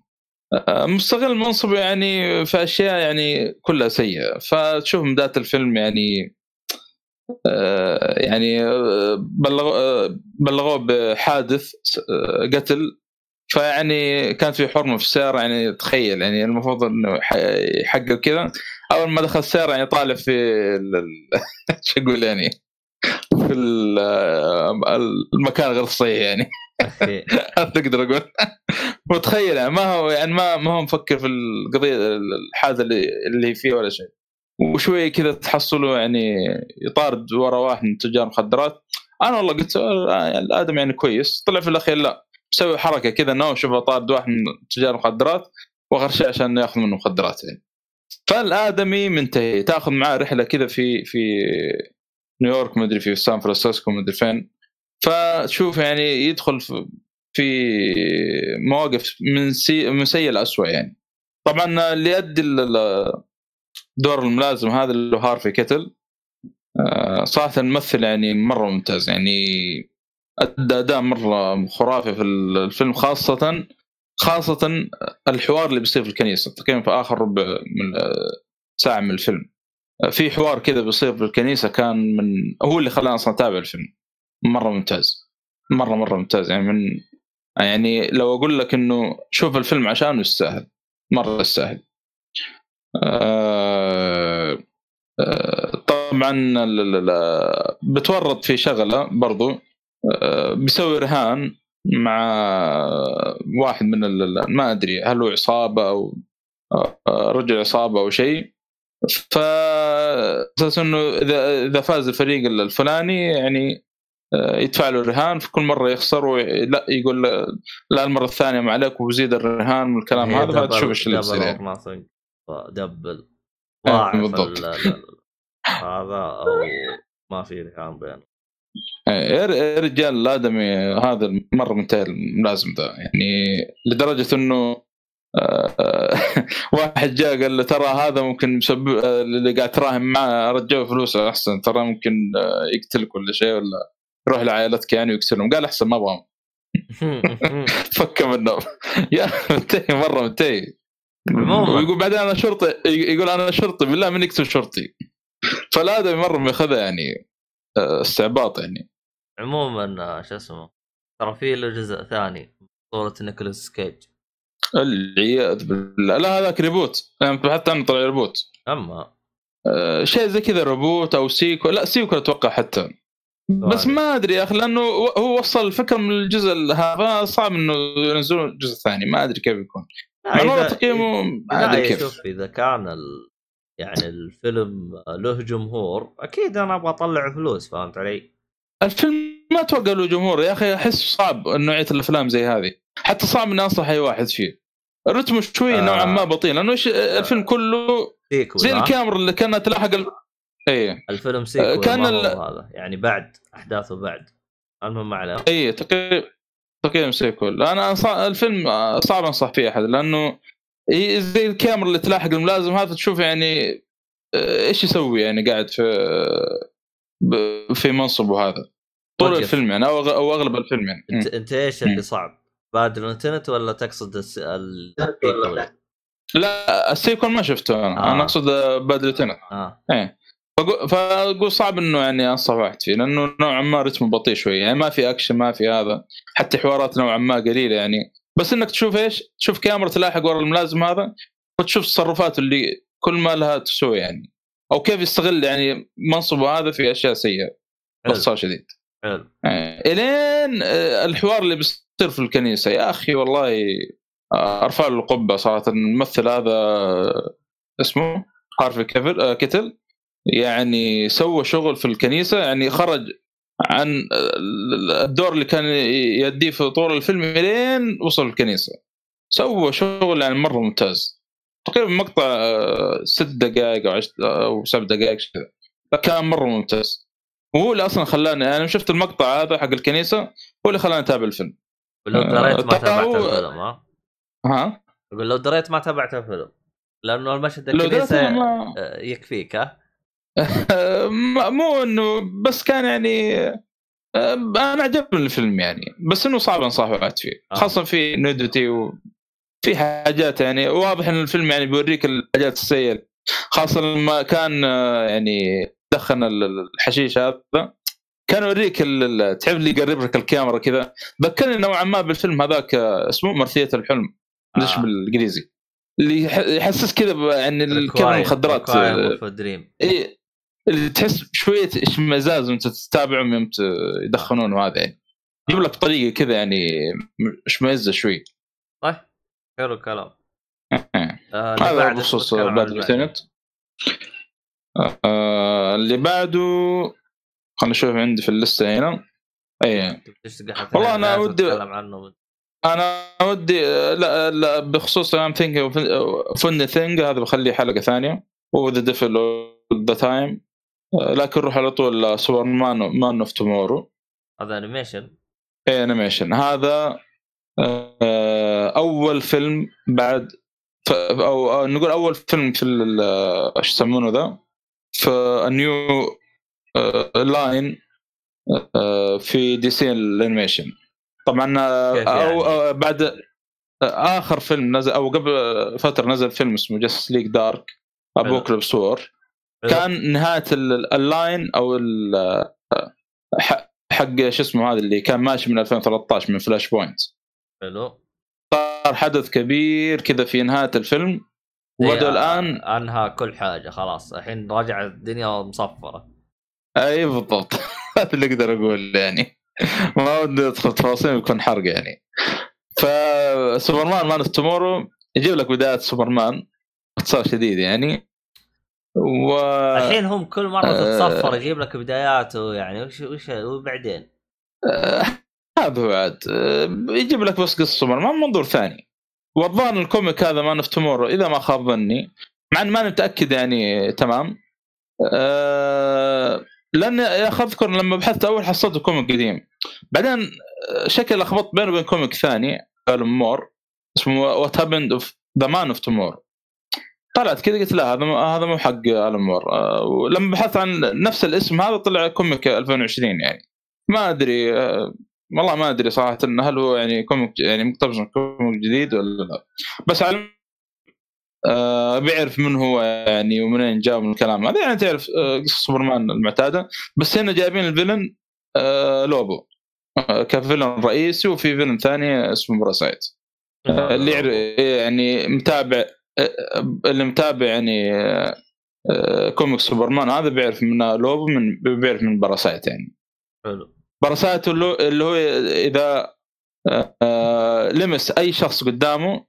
آه، مستغل منصبه يعني في أشياء يعني كلها سيئة. فتشوف بدايه الفيلم يعني آه، يعني آه، بلغوا آه، بلغوه بحادث قتل فيعني كان في حرمة في السيارة يعني تخيل يعني المفروض إنه يح- يحقق كذا. أول ما دخل السيارة يعني طالع في شو أقول يعني؟ في ال- المكان غير صحيح يعني. تقدر أقول. متخيل يعني ما هو يعني ما ما هو مفكر في القضية الحاجة اللي اللي فيه ولا شيء. وشوي كذا تحصله يعني يطارد ورا واحد من تجار مخدرات. أنا والله قلت آه، الآدم يعني كويس. طلع في الأخير لا. مسوي حركة كذا إنه شوف طارد واحد من تجار مخدرات وغرشه عشان يأخذ منه مخدرات يعني. فالآدمي منتهي. تأخذ معاه رحلة كذا في في نيويورك مدري في سان فرانسيسكو مدري فين. فتشوف يعني يدخل في مواقف من سي من سيء لأسوأ يعني. طبعا اللي يؤدي دور الملازم هذا اللي هو هارفي كايتل آه، صراحة الممثل يعني مرة ممتاز يعني. أدى أداء مرة خرافي في الفيلم خاصه خاصة الحوار اللي بيصير في الكنيسة تقريبا في آخر ربع من ساعة من الفيلم. في حوار كذا بيصير في الكنيسة كان من هو اللي خلاني أصلا أتابع الفيلم. مرة ممتاز. مره مرة ممتاز. يعني من يعني لو أقول لك إنه شوف الفيلم عشانه يستاهل. مرة يستاهل. آه آه طبعا بتورط في شغلة برضو. آه بيسوي رهان مع واحد من ما أدري هل هو عصابة أو آه، رجل عصابة أو شيء. ف أساس إنه إذا إذا فاز الفريق الفلاني يعني آه، يدفع له الرهان في كل مرة يخسر لا يقول لا- المرة الثانية ما عليك وزيد الرهان والكلام هذا دبل- فتشوف إيش اللي بيصير. يعني. دبل. ضاعف هذا أو ما في رهان بينهم. إيه، يا ر- يا رجال الادمي هذا مره منتهي الملازم ذا. يعني لدرجة إنه آه، واحد جاء قال له ترى هذا ممكن مسبب اللي قاعد تراهن معاه رجعه فلوسه. أحسن ترى ممكن آه، يقتلك ولا شيء ولا يروح لعائلتك يعني ويقتلهم. قال أحسن ما ابغاهم فك منهم يا منتهي مرة منتهي. ويقول بعدين أنا شرطي يقول أنا شرطي بالله من يقتل شرطي. فالادمي مرة ماخذها يعني. استعباط يعني. عموما آه، شو اسمه ترى في له جزء ثاني صورة نيكولاس كيج. العياذ بالله. لا هذاك reboot يعني حتى أنا طلع reboot أما. آه، شيء زي كذا reboot أو sequel لا sequel أتوقع حتى. بس. ما أدري يا أخي لأنه هو وصل الفكرة من الجزء هذا صعب إنه ينزلون الجزء الثاني ما أدري كيف يكون. والله تقييمه ما أدري كيف. شوف إذا كان ال... يعني الفيلم له جمهور أكيد أنا أبغى أطلع فلوس فهمت علي؟ الفيلم ما أتوقع له جمهور يا أخي أحس صعب نوعية الأفلام زي هذه حتى صعب إني أنصح أي واحد فيه رتمه شوي آه. نوعا ما بطيء لأنه إيش الفيلم كله سيكول زي؟ الكاميرا اللي كانت تلاحق ال... إيه الفيلم سيكول كان كان ال- هذا يعني بعد أحداثه بعد المهم ما عليه اي تقريبا تقييم سيكول أنا أنصح الفيلم آه، صعب أنصح فيه أحد لأنه زي الكاميرا اللي تلاحق الملازم هذا تشوف يعني آه، إيش يسوي يعني قاعد في في منصبه هذا طول وقف. الفيلم يعني أو أو أغلب الفيلم يعني أنت أنت إيش. اللي صعب؟ Bad Lieutenant ولا تقصد ال-؟ لا ال sequel ما شفته أنا آه. أنا أقصد Bad Lieutenant آه إيه فأقول صعب إنه يعني انصح واحد فيه لأنه نوعا ما رتمه بطيء شوي يعني ما في أكشن ما في هذا حتى حوارات نوعا ما قليلة يعني بس إنك تشوف إيش؟ تشوف كاميرا تلاحق ورا الملازم هذا وتشوف تصرفاته اللي كل ما لها تسوي يعني أو كيف يستغل يعني منصبه هذا في أشياء سيئة. باختصار شديد. حلو. يعني إلين آه، الحوار اللي بيصير في الكنيسة. يا أخي والله آه، أرفع له القبة صراحة. الممثل هذا آه، اسمه هارفي كيفل آه، كيتل يعني سوى شغل في الكنيسة يعني خرج عن آه، الدور اللي كان يديه في طول الفيلم لين وصل الكنيسة. سوى شغل يعني مرة ممتاز. تقريبا مقطع آه، ست دقائق أو عشر أو سبع دقائق كذا. كان مرة ممتاز. وهو اللي أصلا خلاني أنا شفت المقطع هذا حق الكنيسة هو اللي خلاني أتابع الفيلم. ولو آه، دريت ما تابعت الفيلم ها؟ ها؟ أقول لو دريت ما تابعت الفيلم. لأنه المشهد لو الكنيسة ما آه، يكفيك ها؟ مو إنه بس كان يعني أنا عجبني الفيلم يعني بس إنه صعب انصح فيه آه. خاصة في نودتي وفي حاجات يعني واضح إن الفيلم يعني بيوريك الحاجات السيئة خاصة لما كان آه، يعني دخن ال- الحشيش هذا كان يوريك تعرف اللي يقرب لك الكاميرا كذا ذكرني نوعا ما بالفيلم هذاك آه، اسمه مرثية الحلم ليش آه. بالإنجليزي اللي يح- يحسس كذا يعني الكاميرا المخدرات إيه اللي تحس شوية اشمئزاز وانت تتابعهم يوم يدخنون وهذا يعني. يجيب لك طريقة كذا يعني اشمئزه شوي. طيب حلو الكلام. آه، اللي هذا بخصوص bad بعده. lieutenant آه اللي بعده خلينا نشوف عندي في اللسته هنا. أي. والله حتى ودي- أنا ودي لا, لا بخصوص I'm Thinking of Ending Things هذا بخليه حلقة ثانية. و The Devil All the Time لكن روح على طول Superman Man of Tomorrow هذا animation اي animation هذا آه، أول فيلم بعد أو أو نقول أول فيلم في إيش يسمونه ذا؟ في new line آه، في DC ال animation طبعا آه، يعني؟ آه، بعد آه، آخر فيلم نزل أو قبل فترة نزل فيلم اسمه Justice League Dark Apokolips War كان نهاية ال- ال line أو حق شو اسمه هذا اللي كان ماشي من 2013 من Flashpoint حلو. صار حدث كبير كذا في نهاية الفيلم. إيه، الان أنهى كل حاجة خلاص. الحين رجع الدنيا مصفرة. أي بالضبط. هذا اللي أقدر أقول يعني. ما ودي أدخل تفاصيل يكون حرق يعني. ف Superman Man of Tomorrow يجيب لك بداية سوبرمان باختصار شديد يعني. و الحين هم كل مرة آه. تتصفر يجيب لك بداياته يعني وش وش وبعدين؟ آه، هذا هو عاد. آه، يجيب لك بس قصة سوبرمان منظور ثاني. والظاهر ال comic هذا Man of Tomorrow إذا ما خاب ظني مع إن ماني متأكد يعني تمام. آه، لأن أذكر لما بحثت أول حصلته comic قديم. بعدين شكل لخبطت بينه وبين comic ثاني Moore اسمه Whatever Happened to the Man of Tomorrow طلعت كذا قلت لا هذا هذا مو حق Alan Moore. آه، ولما بحثت عن نفس الاسم هذا طلع comic 2020 يعني. ما أدري آه، والله ما أدري صراحة إن هل هو يعني comic يعني مقتبس من comic جديد ولا لا. بس على آه بيعرف من هو يعني ومنين جاء من الكلام هذا. يعني تعرف آه، قصة سوبرمان المعتادة. بس هنا جايبين ال villain آه لوبو. ك villain رئيسي وفي villain ثاني اسمه Parasite آه، اللي يعني متابع اللي متابع يعني آه، comic سوبرمان هذا بيعرف من لوبو من بيعرف من Parasite يعني حلو Parasite اللي هو إذا آه، لمس أي شخص قدامه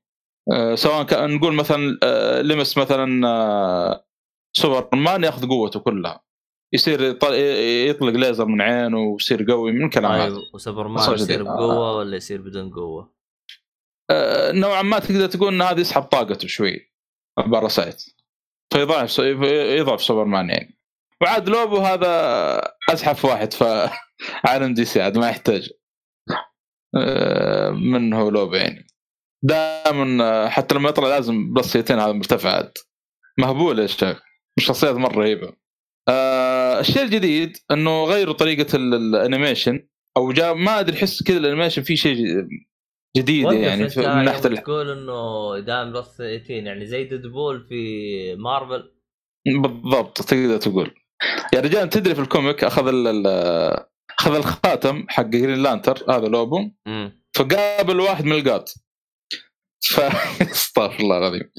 آه، سواء كان نقول مثلا لمس مثلا سوبرمان ياخذ قوته كلها يصير يط- يطلق ليزر من عينه ويصير قوي من الكلام هذا طيب وسوبرمان يصير. بقوة ولا يصير بدون قوة؟ آه، نوعا ما تقدر تقول إن هذا يسحب طاقته شوي Parasite فيضعف يضعف سوبرمان يعني. وعاد لوبو هذا أزحف واحد في عالم DC عاد ما يحتاج. آه، من هو لوبو يعني. دائما حتى لما يطلع لازم plus eighteen هذا مرتفعات مهبول يا شيخ. الشخصيات مرة رهيبة. آه، الشيء الجديد إنه غيروا طريقة ال- ال animation أو جاب ما أدري أحس كذا ال animation فيه شيء جديد وقف يعني في- من ناحية تقول إنه دائم plus 18 يعني زي Deadpool في مارفل بالضبط تقدر تقول. يا رجال تدري في ال comic أخذ ال أخذ الخاتم حق Green Lantern هذا لوبو فقابل واحد من القات ف استغفر الله العظيم.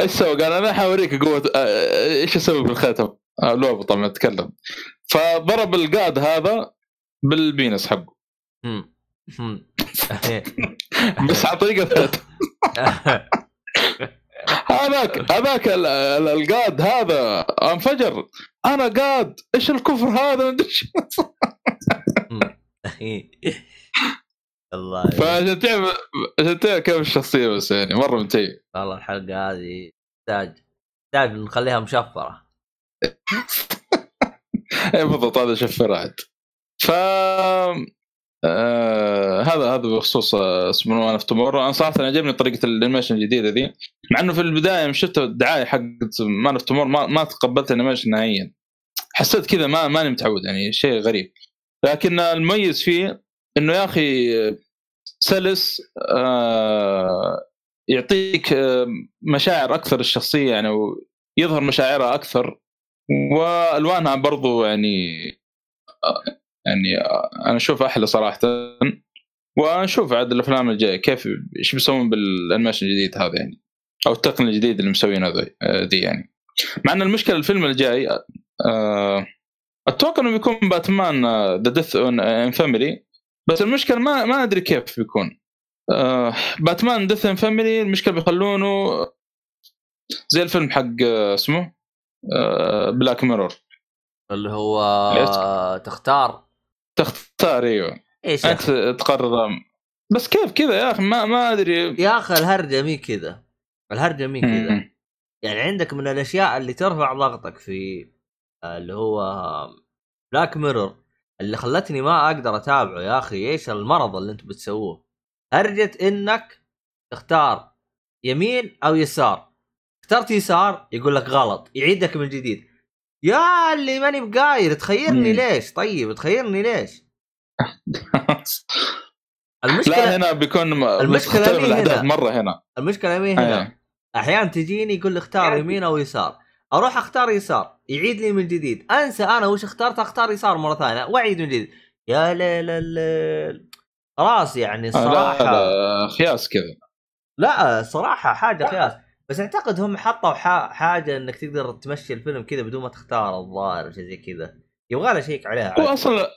إيش سوى؟ قال أنا حوريك قوة آه، إيش أسوي بالخاتم؟ آه، لوبو طبعا اتكلم فضرب القاد هذا بالبينس حقه. بس على طريقة هذاك هذاك ال- ال- القاد هذا أنفجر. أنا قاد. إيش الكفر هذا؟ ما أدري إيش. الله فعشان تعرف عشان تعرف كيف الشخصية بس يعني مرة منتهي والله الحلقة هذه تحتاج تحتاج نخليها مشفرة. اي بالضبط هذا شوف رعد ف آه هذا هذا بخصوص آه، اسمه Man of Tomorrow أنا صراحة عجبني طريقة ال animation الجديدة ذي. مع إنه في البداية يوم شفت الدعايه حقت Man of Tomorrow ما, ما تقبلت ال animation نهائيا. حسيت كذا ما ماني متعود يعني شيء غريب. لكن المميز فيه إنه يا أخي سلس آه يعطيك آه مشاعر أكثر الشخصية يعني ويظهر مشاعرها أكثر. وألوانها برضو يعني يعني أنا أشوف أحلى صراحة. ونشوف عاد الأفلام الجاية كيف إيش بيسوون بالأنيميشن الجديد هذا يعني أو التقنية الجديده اللي مسوينها ذي دي يعني. مع إن المشكلة الفيلم الجاي آه، أتوقع إنه بيكون Batman the Death in Family بس المشكلة ما ما أدري كيف بيكون. آه، Batman Death in Family المشكلة بيخلونه زي الفيلم حق آه، اسمه Black Mirror اللي هو؟ تختار. تختار أيوه إيش أنت؟ تقرر. بس كيف كذا يا أخي؟ ما ما أدري. يا أخي الهرجة مي كذا. الهرجة مي كذا. يعني عندك من الأشياء اللي ترفع ضغطك في آه، اللي هو Black Mirror اللي خلتني ما أقدر أتابعه يا أخي. إيش المرض اللي أنتم بتسووه؟ هرجة إنك تختار يمين أو يسار. اخترت يسار يقول لك غلط. يعيدك من جديد. يا اللي ماني بقاير تخيرني. ليش؟ طيب تخيرني ليش؟ لا المشكلة هنا بيكون الاهداف هنا. مرة هنا. المشكلة مين هنا؟ أيه. أحيانا تجيني يقول لي اختار يمين أو يسار. أروح أختار يسار يعيد لي من جديد. أنسى أنا وش اخترت؟ أختار يسار مرة ثانية وأعيد من جديد. يا ليل الليل خلاص يعني آه، لا الصراحه لا خياس كذا. لا صراحة حاجة قياس بس أعتقد هم حطوا ح- حاجة إنك تقدر تمشي الفيلم كذا بدون ما تختار الظاهر شيء زي كذا يبغى له شيك عليها هو. أصلا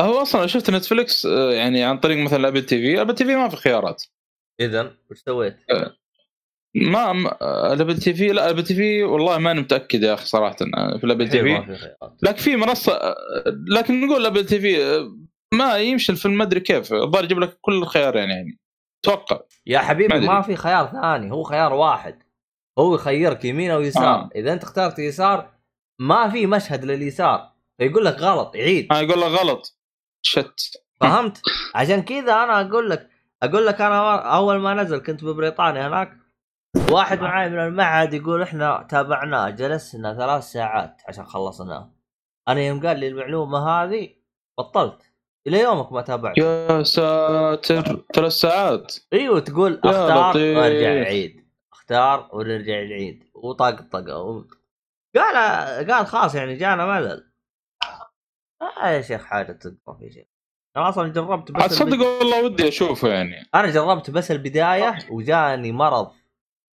هو أصلا شفت Netflix آه، يعني عن طريق مثلا Apple TV Apple TV ما في خيارات اذا وش سويت؟ ما ما- ال Apple TV لا Apple TV والله ماني متأكد يا أخي صراحة في ال Apple TV لكن في منصة لكن نقول Apple TV ما يمشي الفيلم ما أدري كيف الظاهر يجيب لك كل الخيار يعني يعني أتوقع يا حبيبي ما. ما في خيار ثاني هو خيار واحد هو يخيرك يمين أو يسار. آه. إذا أنت اخترت يسار ما في مشهد لليسار. فيقول لك غلط عيد آه يقول لك غلط. شت. فهمت؟ عشان كذا أنا أقول لك أقول لك أنا أول ما نزل كنت ببريطانيا هناك. واحد معاي من المعهد يقول إحنا تابعناه جلسنا ثلاث ساعات عشان خلصناه أنا يوم قال لي المعلومة هذه بطلت. إلى يومك ما تابعت. يا ساتر ثلاث ساعات. إيوه تقول أختار. وارجع عيد. اختار ونرجع العيد وطقطقه و... قال قال خلاص يعني جانا ملل. آه يا شيخ حاجة تقرف يا شيخ أنا أصلا جربت بس صدق البد... والله ودي أشوفه يعني. أنا جربت بس البداية وجاني مرض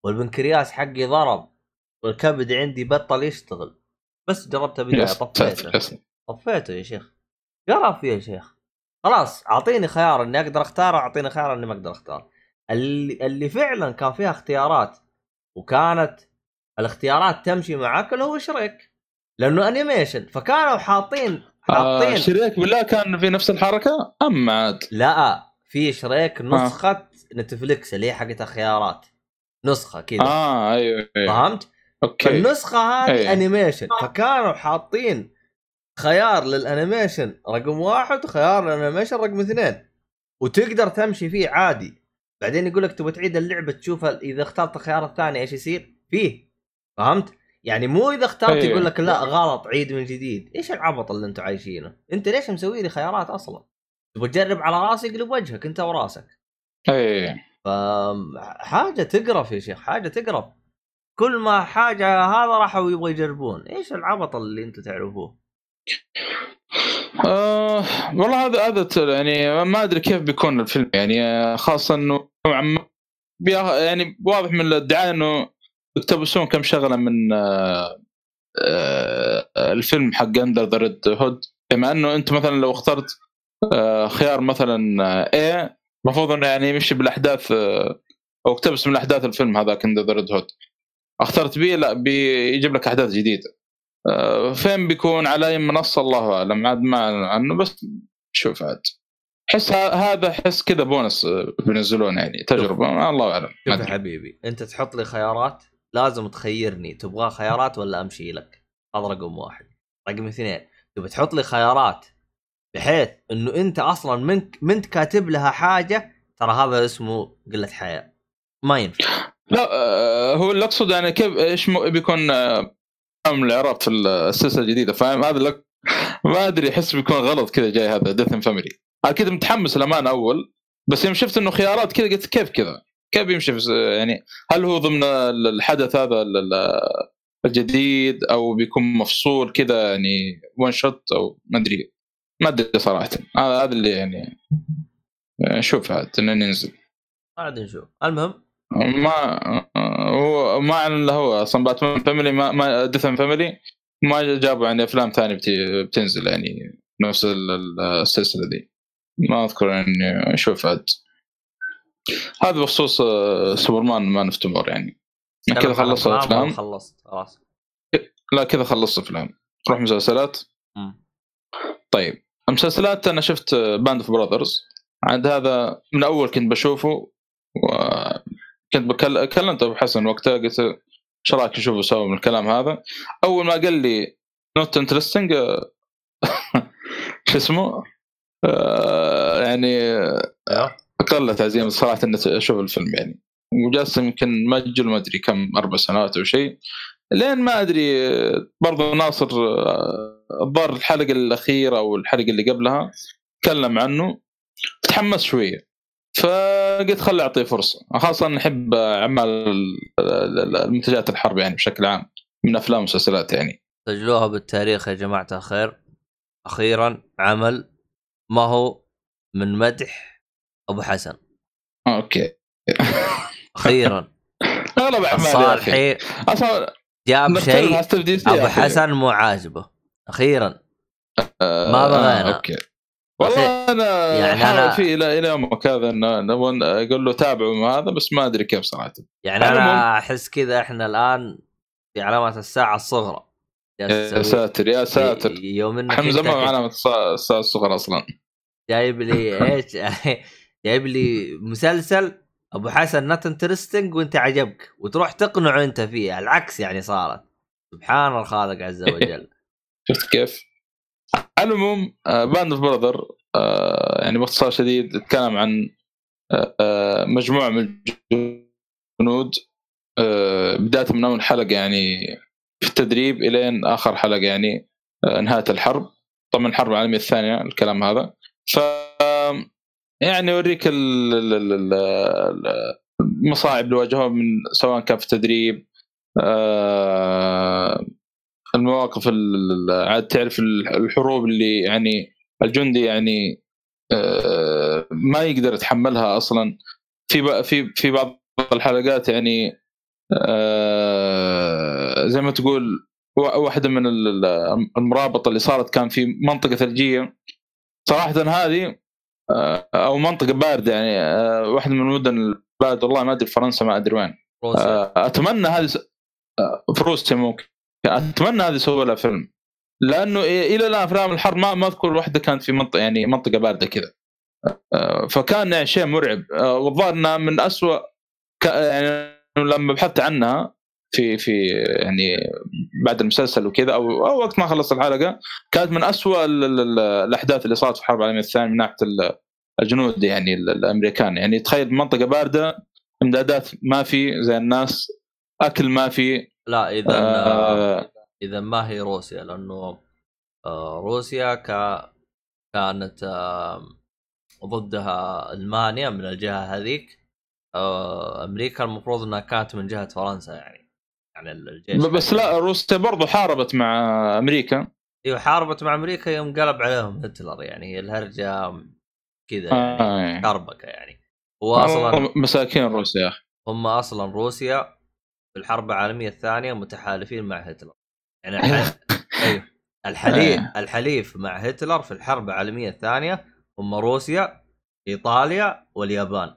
والبنكرياس حقي ضرب والكبد عندي بطل يشتغل. بس جربت ساتر طفيته. طفيته يا شيخ. قرف يا شيخ. خلاص أعطيني خيار إني أقدر أختار أعطيني خيار إني ما أقدر أختار. اللي اللي فعلا كان فيها اختيارات وكانت الاختيارات تمشي معك اللي هو شريك لأنه انيميشن فكانوا حاطين آه حاطين شريك بالله كان في نفس الحركة؟ اما عاد. لا في شريك نسخة نتفليكس اللي هي حقت الخيارات. نسخة كذا. آه أيوه أيوه. فهمت؟ أوكي. فالنسخة هذه أي. انيميشن فكانوا حاطين خيار للانيميشن رقم واحد وخيار للانيميشن رقم اثنين. وتقدر تمشي فيه عادي. بعدين يقول لك تبغى تعيد اللعبة تشوف إذا اخترت الخيار الثاني إيش يصير فيه فهمت؟ يعني مو إذا اخترت أي. يقول لك لا غلط عيد من جديد إيش العبط اللي أنتم عايشينه؟ أنت ليش مسوي لي خيارات أصلا؟ تبغى تجرب على راسي يقلب وجهك أنت وراسك اي فحاجه تقرف يا شيخ حاجة تقرف كل ما حاجة هذا راحوا يبغوا يجربون إيش العبط اللي أنتم تعرفوه آه والله هذا هذا يعني ما أدري كيف بيكون الفيلم يعني آه، خاصة إنه نوعا ما يعني واضح من الدعايه إنه يقتبسون كم شغلة من آه آه الفيلم حق Under the Red Hood بما إنه أنت مثلا لو اخترت آه خيار مثلا آه A المفروض إنه يعني يمشي بالأحداث آه أو اقتبس من أحداث الفيلم هذاك Under the Red Hood اخترت B لا بيجيب لك أحداث جديدة. آه، فين بيكون على اي منصة؟ الله أعلم. عاد ما عنه بس شوف عاد. حس هذا حس كذا بونس آه، بينزلونه يعني تجربة ما الله أعلم. شوف يا. حبيبي أنت تحط لي خيارات؟ لازم تخيرني. تبغى خيارات ولا أمشي لك؟ هذا رقم واحد. رقم اثنين تبي تحط لي خيارات بحيث إنه أنت أصلا من منت كاتب لها حاجة؟ ترى هذا اسمه قلة حياة. ما ينفع. لا آه، هو اللي اقصد يعني كيف إيش بيكون من الاعراب في السلسلة الجديدة. فاهم هذا لك ما أدري أحس بيكون غلط كذا جاي هذا Death Family أنا كذا متحمس الامانه أول بس يوم شفت إنه خيارات كذا قلت كيف كذا؟ كيف يمشي يعني هل هو ضمن الحدث هذا ال- ال- الجديد أو بيكون مفصول كذا يعني one shot أو ما أدري. ما أدري صراحة. هذا اللي يعني شوف عاد إنه ننزل بعد نشوف. المهم؟ ما هو ما أعلن الا هو أصلا باتمان Family ما ما Death in Family ما جابوا يعني أفلام ثانية بت- بتنزل يعني نفس ال- ال- السلسلة دي. ما أذكر إني أشوف عاد. هذا بخصوص سوبرمان Man of Tomorrow يعني. كذا خلصت أفلام؟ خلصت خلاص. لا كذا خلصت أفلام. نروح مسلسلات. طيب. المسلسلات أنا شفت Band of Brothers عند هذا من أول كنت بشوفه وكنت بكل... كلمت أبو حسن وقتها قلت إيش رأيك نشوفه سوا من الكلام هذا؟ أول ما قال لي not interesting شو اسمه؟ آه، يعني أيوه قلت عزيمة صراحة إني أشوف الفيلم يعني. وجالس يمكن مأجل ما أدري كم أربع سنوات أو شيء لين ما أدري آه، برضو ناصر آه، الظاهر الحلقة الأخيرة أو الحلقة اللي قبلها تكلم عنه تحمس شوية. فقلت خلي أعطيه فرصة. خاصة نحب اعمال ال- المنتجات الحرب يعني بشكل عام من أفلام ومسلسلات يعني. سجلوها بالتاريخ يا جماعة الخير أخيرا عمل ما هو من مدح أبو حسن. أوكي. أخيرا. أغلب اعمال الصالحي أصلا جاب شيء أبو. حسن مو عاجبه. أخيرا. آه، ما بغينا. أوكي. والله أنا يعني أنا- في إلى إلى يومك هذا أقول له تابعوا هذا بس ما أدري كيف صراحة. يعني أنا أحس كذا إحنا الآن في علامات الساعة الصغرى. يا ساتر يا ساتر. يوم إنك حمزه ما معنا الساعة الصغرى أصلا. جايب لي إيش؟ جايب لي مسلسل أبو حسن not interesting وأنت عجبك وتروح تقنعه أنت فيه. العكس يعني صارت. سبحان الخالق عز وجل. شفت كيف؟ على العموم Band of Brothers يعني باختصار شديد تتكلم عن آه، آه، مجموعة من الجنود آه، بداية من أول حلقة يعني في التدريب إلين آخر حلقة يعني آه، نهاية الحرب. طبعا الحرب العالمية الثانية الكلام هذا. ف يعني ال- المصاعب اللي واجهوها من سواء كان في التدريب آه، المواقف ال- ال- عاد تعرف الحروب اللي يعني الجندي يعني آه، ما يقدر يتحملها أصلا. في في في بعض الحلقات يعني آه، زي ما تقول وا- واحدة من ال- ال- المرابطة اللي صارت كان في منطقة ثلجية. صراحة هذه آه، أو منطقة باردة يعني واحدة من المدن البارده والله ما أدري فرنسا ما أدري وين. أتمنى هذه في روسيا ممكن. أتمنى هذه يسووا لها فيلم. لأنه إيه- إلى الآن أفلام الحرب ما ما أذكر واحدة كانت في منطقه يعني منطقة باردة كذا. آه، فكان يعني شيء مرعب. آه، والظاهر إنها من ك- يعني لما بحثت عنها في في يعني بعد المسلسل وكذا أو أو وقت ما خلصت الحلقة كانت من أسوأ ال- الأحداث اللي صارت في الحرب العالمية الثانية من ناحية ال- الجنود يعني ال- الأمريكان. يعني تخيل منطقة باردة إمدادات ما في زي الناس أكل ما في. لا إذا آه إذا ما هي روسيا لأنه آه، روسيا ك كانت ضدها ألمانيا من الجهة هذيك. آه، أمريكا المفروض إنها كانت من جهة فرنسا يعني يعني الجيش بس لا روسيا برضو حاربت مع أمريكا. إيوه حاربت مع أمريكا يوم قلب عليهم هتلر يعني هي الهرجة كذا يعني آه كربكه يعني. هو أصلا مساكين روسيا هم أصلا روسيا في الحرب العالمية الثانية متحالفين مع هتلر. يعني الح... أيوه. الحليف الحليف مع هتلر في الحرب العالمية الثانية هم روسيا إيطاليا واليابان.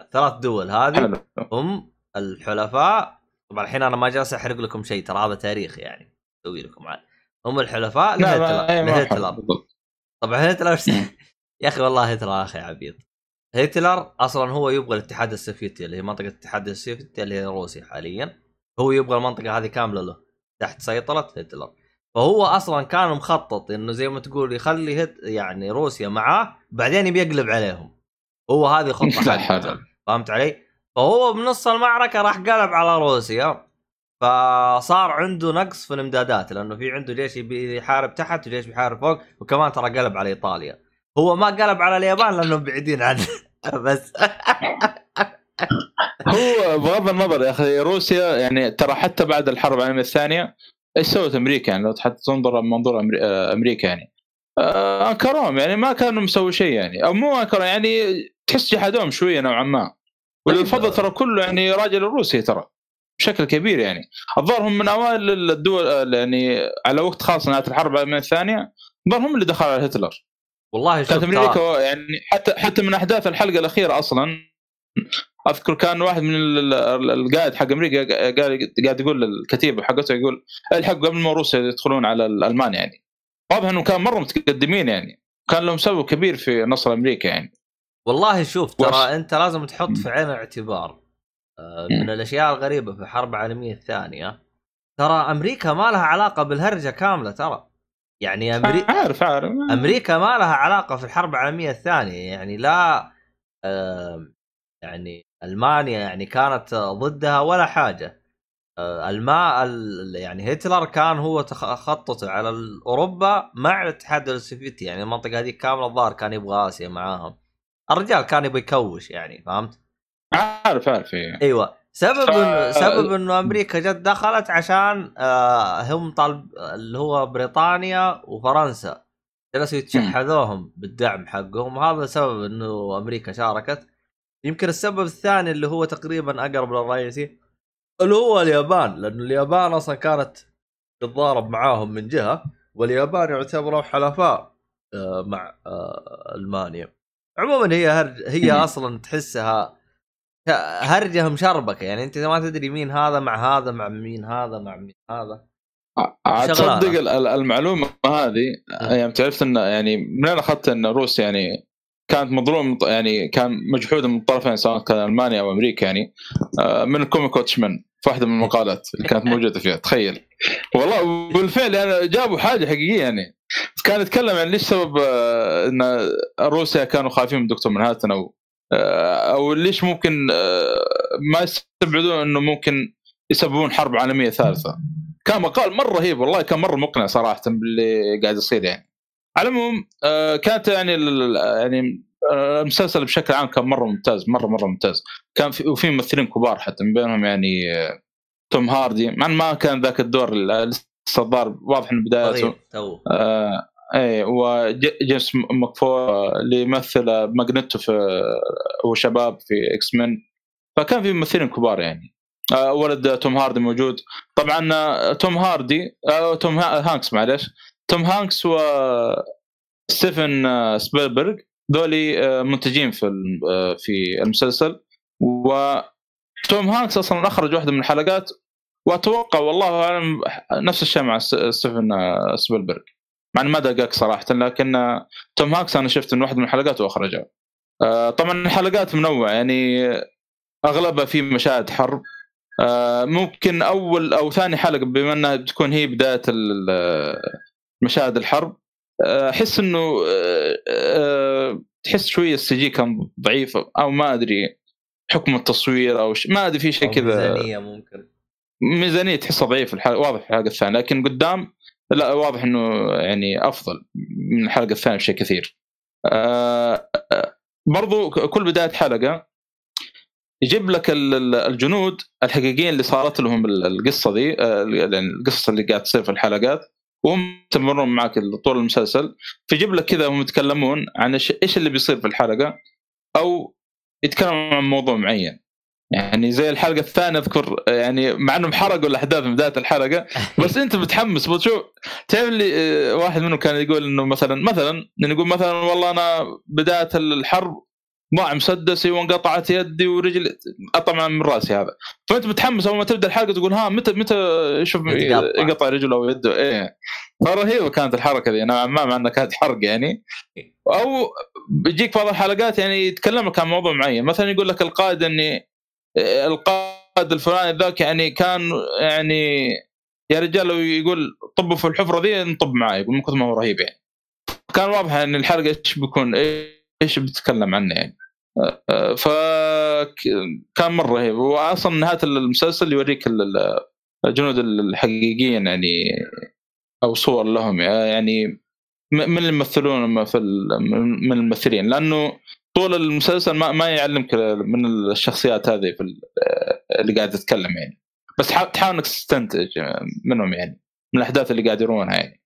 الثلاث دول هذه هم الحلفاء. طبعا الحين أنا ما جالس أحرق لكم شيء ترى هذا تاريخ يعني. أسوي لكم عاد. هم الحلفاء لهتلر لهتلر. طبعا هتلر يا أخي والله هتلر يا أخي عبيط. هتلر أصلا هو يبغى الاتحاد السوفيتي اللي هي منطقة الاتحاد السوفيتي اللي هي روسيا حاليا. هو يبغى المنطقة هذه كاملة له. تحت سيطرة هتلر. فهو أصلا كان مخطط إنه زي ما تقول يخلي هت يعني روسيا معاه بعدين يبي يقلب عليهم. هو هذه خطة. فهمت علي؟ فهو بنص المعركة راح قلب على روسيا. فصار عنده نقص في الامدادات لأنه في عنده جيش يبي يحارب تحت وجيش بيحارب فوق وكمان ترى قلب على إيطاليا. هو ما قلب على اليابان لأنهم بعيدين عنه. بس. هو بغض النظر يا أخي روسيا يعني ترى حتى بعد الحرب العالمية الثانية إيش سوت أمريكا يعني؟ لو حتى تنظر من منظور آه، أمريكا يعني. آه، أنكروهم يعني ما كانوا مسوي شيء يعني. أو مو انكروا يعني تحس جحدوهم شوية نوعا ما. والفضل ترى كله يعني راجع لروسيا ترى بشكل كبير يعني. الظاهر هم من أوائل الدول يعني على وقت خاص نهاية الحرب العالمية الثانية الظاهر هم اللي دخلوا على هتلر. والله كانت أمريكا يعني حتى حتى من أحداث الحلقة الأخيرة أصلا أذكر كان واحد من ال- ال- القائد حق أمريكا قال قاعد يقول للكتيبه حقته يقول الحقوا قبل ما روسيا يدخلون على الالمان يعني. واضح إنه كان مرة متقدمين يعني. كان لهم سبب كبير في نصر أمريكا يعني. والله شوف ترى وش- أنت لازم تحط في عين الاعتبار آه، من الأشياء الغريبة في الحرب العالمية الثانية. ترى أمريكا ما لها علاقة بالهرجة كاملة ترى. يعني أمريكا عارف عارف. أمريكا ما لها علاقة في الحرب العالمية الثانية. يعني لا يعني ألمانيا يعني كانت ضدها ولا حاجة. آه، الماء ال- يعني هتلر كان هو تخ- خطته على أوروبا مع الاتحاد السوفيتي. يعني المنطقة هذه كاملة الظاهر كان يبغى آسيا معاهم. الرجال كان يبغى يكوش يعني فهمت؟ عارف عارف إيه. أيوه. سبب ف- سبب إنه أمريكا جت دخلت عشان آه هم طالب اللي هو بريطانيا وفرنسا. جلسوا يتشحذوهم بالدعم حقهم. هذا سبب إنه أمريكا شاركت. يمكن السبب الثاني اللي هو تقريبا أقرب للرئيسي اللي هو اليابان لأنه اليابان أصلا كانت تتضارب معاهم من جهة واليابان يعتبروا حلفاء آه، مع آه، ألمانيا عموما هي هرج هي. أصلا تحسها هرجه مشربكه يعني أنت ما تدري مين هذا مع هذا مع مين هذا مع مين هذا. تصدق ال- ال- المعلومة هذه يعني عرفت إن يعني منين أخذت إن روسيا يعني كانت مظلوم يعني كان مجحودة من الطرفين سواء كان المانيا أو أمريكا يعني. آه، من كوميك واتشمان في واحدة من المقالات اللي كانت موجودة فيها تخيل. والله بالفعل يعني جابوا حاجة حقيقية يعني. كان يتكلم عن ليش سبب آه، إن روسيا كانوا خايفين من دكتور منهاتن أو آه، أو ليش ممكن ما يستبعدون إنه ممكن يسببون حرب عالمية ثالثة. كان مقال مرة رهيب والله كان مرة مقنع صراحة باللي قاعد يصير يعني. على العموم آه، كانت يعني يعني آه، المسلسل بشكل عام كان مرة ممتاز مرة مرة ممتاز. كان في وفي ممثلين كبار حتى من بينهم يعني آه، توم هاردي. مع ما كان ذاك الدور ال- لسه الظاهر واضح من بدايته. آه إيه وجيمس مكافوي آه، اللي يمثل ماجنيتو في آه، هو شباب في X-Men فكان في ممثلين كبار يعني. آه ولد توم هاردي موجود. طبعا توم هاردي آه توم ها- هانكس معلش توم هانكس و ستيفن آه، سبيلبرغ ذولي آه، منتجين في آه، في المسلسل. وتوم هانكس أصلا أخرج واحدة من الحلقات وأتوقع والله أعلم نفس الشيء مع ستيفن آه، سبيلبرغ. مع ما دقق صراحة لكن آه، توم هانكس أنا شفت إنه واحدة من الحلقات وأخرجها. آه، طبعا الحلقات منوعة يعني أغلبها في مشاهد حرب. آه، ممكن أول أو ثاني حلقة بما إنها بتكون هي بداية مشاهد الحرب. آه، أحس إنه آه، آه، تحس شوية السي جي كان ضعيف أو ما أدري حكم التصوير أو ش... ما أدري في شيء كذا. ميزانية ممكن. ميزانية تحسها ضعيف الحلقة واضح في الحلقة الثانية لكن قدام لا واضح إنه يعني أفضل من الحلقة الثانية بشيء كثير. آه، برضو كل بداية حلقة يجيب لك ال- ال- الجنود الحقيقيين اللي صارت لهم ال- القصة دي آه، ال- القصص اللي قاعد تصير في الحلقات. وهم يستمرون معك طول المسلسل فيجيب لك كذا هم يتكلمون عن إيش اللي بيصير في الحلقة أو يتكلمون عن موضوع معين. يعني زي الحلقة الثانية أذكر يعني مع إنهم حرقوا الأحداث من بداية الحلقة بس أنت متحمس. بتشوف تعرف اللي آه، واحد منهم كان يقول إنه مثلا مثلا إنه يقول مثلا والله أنا بداية الحرب ضاع مسدسي وانقطعت يدي ورجلي. طبعا من رأسي هذا. فأنت متحمس أول ما تبدأ الحلقة تقول ها متى متى شوف. يقطع رجله أو يده. إيه. فرهيبة كانت الحركة ذي. نوعا ما مع إنها كانت حرق يعني. أو بيجيك بعض الحلقات يعني يتكلم لك عن موضوع معين. مثلا يقول لك القائد اني القائد الفلاني ذاك يعني كان يعني يا رجال لو يقول طبوا في الحفرة ذي نطب معاه يقول من كثر ما هو رهيب يعني. كان واضح إن الحلقة إيش بيكون. إيش بتتكلم عنه يعني. ف كان مرة رهيب واصلا نهاية المسلسل يوريك ال- الجنود الحقيقيين يعني أو صور لهم يعني من اللي يمثلون في من الممثلين. لأنه طول المسلسل ما ما يعلمك من الشخصيات هذه في ال- اللي قاعد تتكلم يعني. بس حا- تحاول إنك تستنتج منهم يعني من الأحداث اللي قاعد يرونها يعني.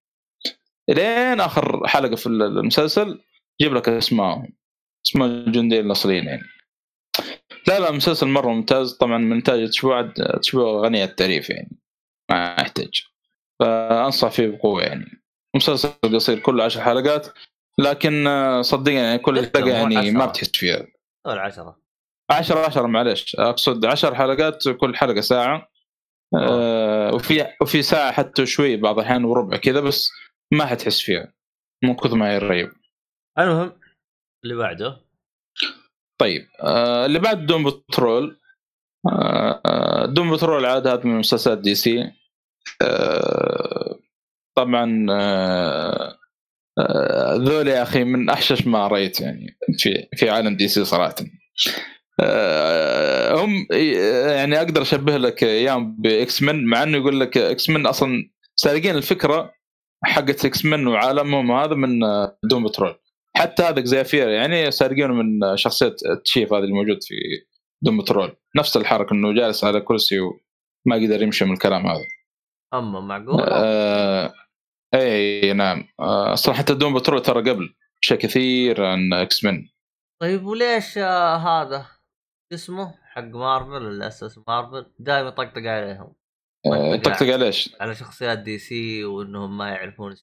لين آخر حلقة في المسلسل يجيب لك اسمائهم اسماء الجنديين الاصليين يعني. لا لا مسلسل مرة ممتاز. طبعا من انتاج تشبوع تشبوع غنية التعريف يعني. ما يحتاج. فأنصح فيه بقوة يعني. مسلسل قصير كله عشر حلقات لكن صدقني يعني كل حلقة يعني ما عشرة. بتحس فيها. العشرة 10 10 معلش أقصد 10 حلقات كل حلقة ساعة. آه وفي وفي ساعة حتى شوي بعض الأحيان وربع كذا بس ما حتحس فيها. مو كثر ما هي رهيب المهم. اللي بعده؟ طيب آه اللي بعد Doom Patrol آه آه، Doom Patrol عاد هذا من مسلسلات دي سي. آه طبعا آه آه، ذول يا أخي من أحشش ما رأيت يعني في في عالم دي سي صراحة. آه، هم يعني أقدر أشبه لك إياهم ب X-Men مع إنه يقول لك X-Men أصلا سارقين الفكرة حقت X-Men وعالمهم هذا من Doom Patrol. حتى هذا زيفير يعني سارقينه من شخصية Chief هذا اللي موجود في Doom Patrol نفس الحركة إنه جالس على كرسي وما قدر يمشي من الكلام هذا. اما معقول آه اي نعم. آه أصلا حتى Doom Patrol ترى قبل. أشياء كثير عن إكس من طيب وليش آه هذا؟ اسمه؟ حق مارفل الاساس مارفل؟ دائما يطقطق عليهم. آه، طقطق على إيش؟ على شخصيات دي سي وإنهم ما يعرفون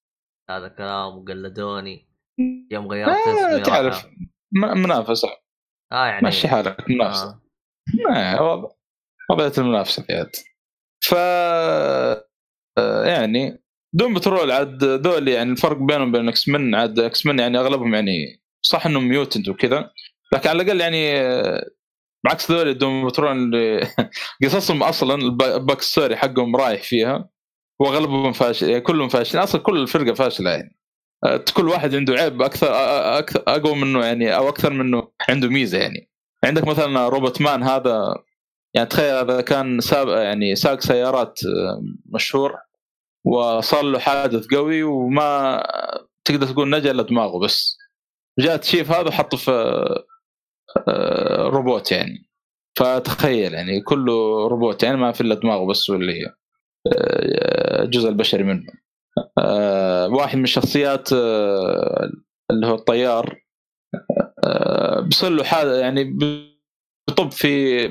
هذا كلام وقلدوني. يوم غيرت آه اسمي تعرف منافسة آه يعني مشي حالك منافسة آه. آه. وضع وضعيه المنافسة في هذا ف آه، يعني Doom Patrol عاد ذول يعني الفرق بينهم وبين X-Men عاد X-Men يعني أغلبهم يعني صح إنهم mutant وكذا لكن على الأقل يعني آه، بعكس ذول Doom Patrol اللي قصصهم أصلا الب- ال back story حقهم رايح فيها وأغلبهم فاشل يعني كلهم فاشلين أصلا كل الفرقة فاشلة يعني كل واحد عنده عيب أكثر آه، أكثر أقوى منه يعني أو أكثر منه عنده ميزة يعني. عندك مثلا Robotman هذا يعني تخيل هذا كان ساب يعني سائق سيارات آه، مشهور وصار له حادث قوي وما تقدر تقول نجا إلا دماغه بس. جاء Chief هذا حطه في آه، روبوت يعني. فتخيل يعني كله روبوت يعني ما في إلا دماغه بس واللي آه، الجزء البشري منه. آه، واحد من الشخصيات آه، اللي هو الطيار آه، بيصير له حاله يعني بيطب في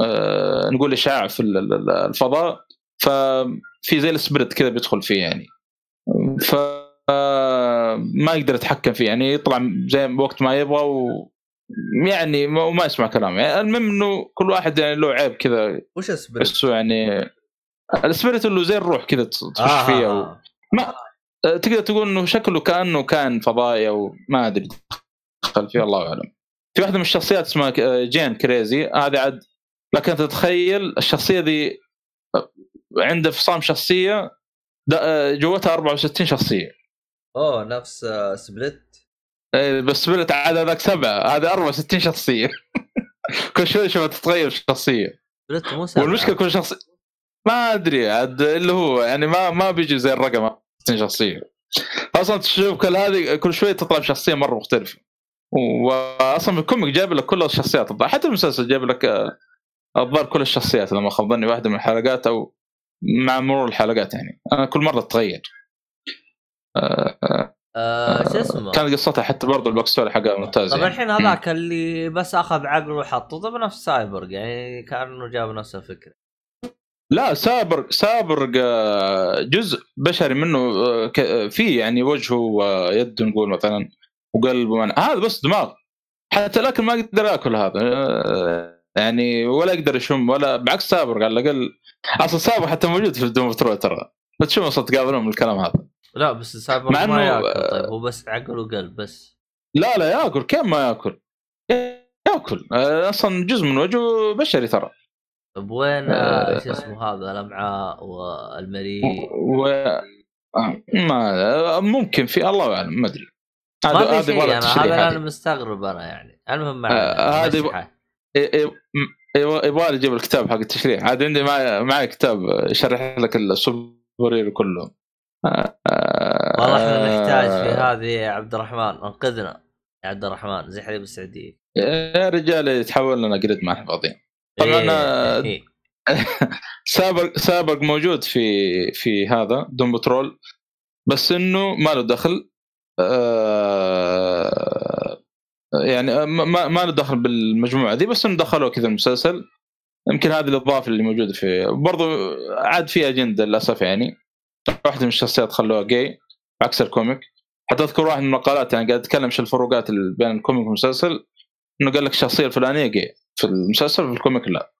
آه، نقول إشعاع في ال- ال- الفضاء ففي زي ال spirit كذا بيدخل فيه يعني ف ما يقدر يتحكم فيه يعني يطلع زي وقت ما يبغى و يعني ما- وما يسمع كلام يعني المهم إنه كل واحد يعني له عيب كذا وش spirit؟ بس يعني ال spirit اللي زي الروح كذا تخش آه فيها آه. آه. ما تقدر تقول إنه شكله كأنه كان فضائي أو ما أدري دخل فيه الله أعلم. في واحدة من الشخصيات اسمها ك- Jane Crazy. هذه عاد لكن تتخيل الشخصية ذي عنده فصام شخصية جواتها 64 شخصية. أوه نفس Split إيه، بس Split عاد هذاك سبعة هذه 64 شخصية. كل شوي شوف تتغير الشخصية. مو. والمشكلة كل شخص ما أدري عاد اللي هو يعني ما ما بيجي زي الرقم. 60 شخصية. أصلا تشوف كل هذه كل شوية تطلع بشخصية مرة مختلفة. واصلا في ال comic جايب لك كل الشخصيات الظاهر حتى المسلسل جايب لك آه، الظاهر كل الشخصيات لما خاب ظني واحدة من الحلقات أو مع مرور الحلقات يعني. أنا كل مرة تتغير آه، آه، شو اسمه؟ كانت قصتها حتى برضه الباك ستوري حقها ممتاز طب يعني. الحين هذاك اللي بس أخذ عقله وحطه طب نفس سايبورغ يعني كأنه جاب نفس الفكرة. لا سابر سابر آه، جزء بشري منه آه، آه، فيه يعني وجهه ويده نقول مثلا وقلبه من... هذا بس دماغ. حتى لكن ما يقدر ياكل هذا يعني ولا يقدر يشم ولا بعكس سابر على الأقل. أصلا سابر حتى موجود في دوم بترول ترى. فتشوف أصلا تقابلون من الكلام هذا؟ لا بس مع ما ياكل طيب. هو بس عقل وقلب بس. لا لا ياكل. كيف ما ياكل؟ ياكل. أصلا جزء من وجهه بشري ترى. طب وين آه. آه شو اسمه هذا الأمعاء والمريء و آه، ما ممكن في الله أعلم ما أدري. يبغى لها أنا تشريح هذا. أنا مستغرب أنا يعني. المهم آه، هذه يبغى لي أجيب الكتاب حق التشريح. عاد عندي معي معي كتاب يشرح لك السوبر كله. آه، آه، والله إحنا نحتاج في آه، هذه يا عبد الرحمن انقذنا يا عبد الرحمن زي حليب السعودية. يا رجال يتحول لنا قرد ما إحنا فاضيين طبعا أنا- إيه. سابق سابق موجود في في هذا دوم بترول بس إنه ما له دخل آه، يعني ما ما- ما له دخل بالمجموعة دي بس إنه دخلوه كذا المسلسل. يمكن هذه الإضافة اللي موجودة فيه برضو عاد في أجندة للأسف يعني. واحدة من الشخصيات خلوها جاي عكس ال comic. حتى أذكر واحد من المقالات يعني قاعد يتكلم شو الفروقات بين ال comic والمسلسل إنه قال لك الشخصية الفلانية جاي في المسلسل في ال comic لا.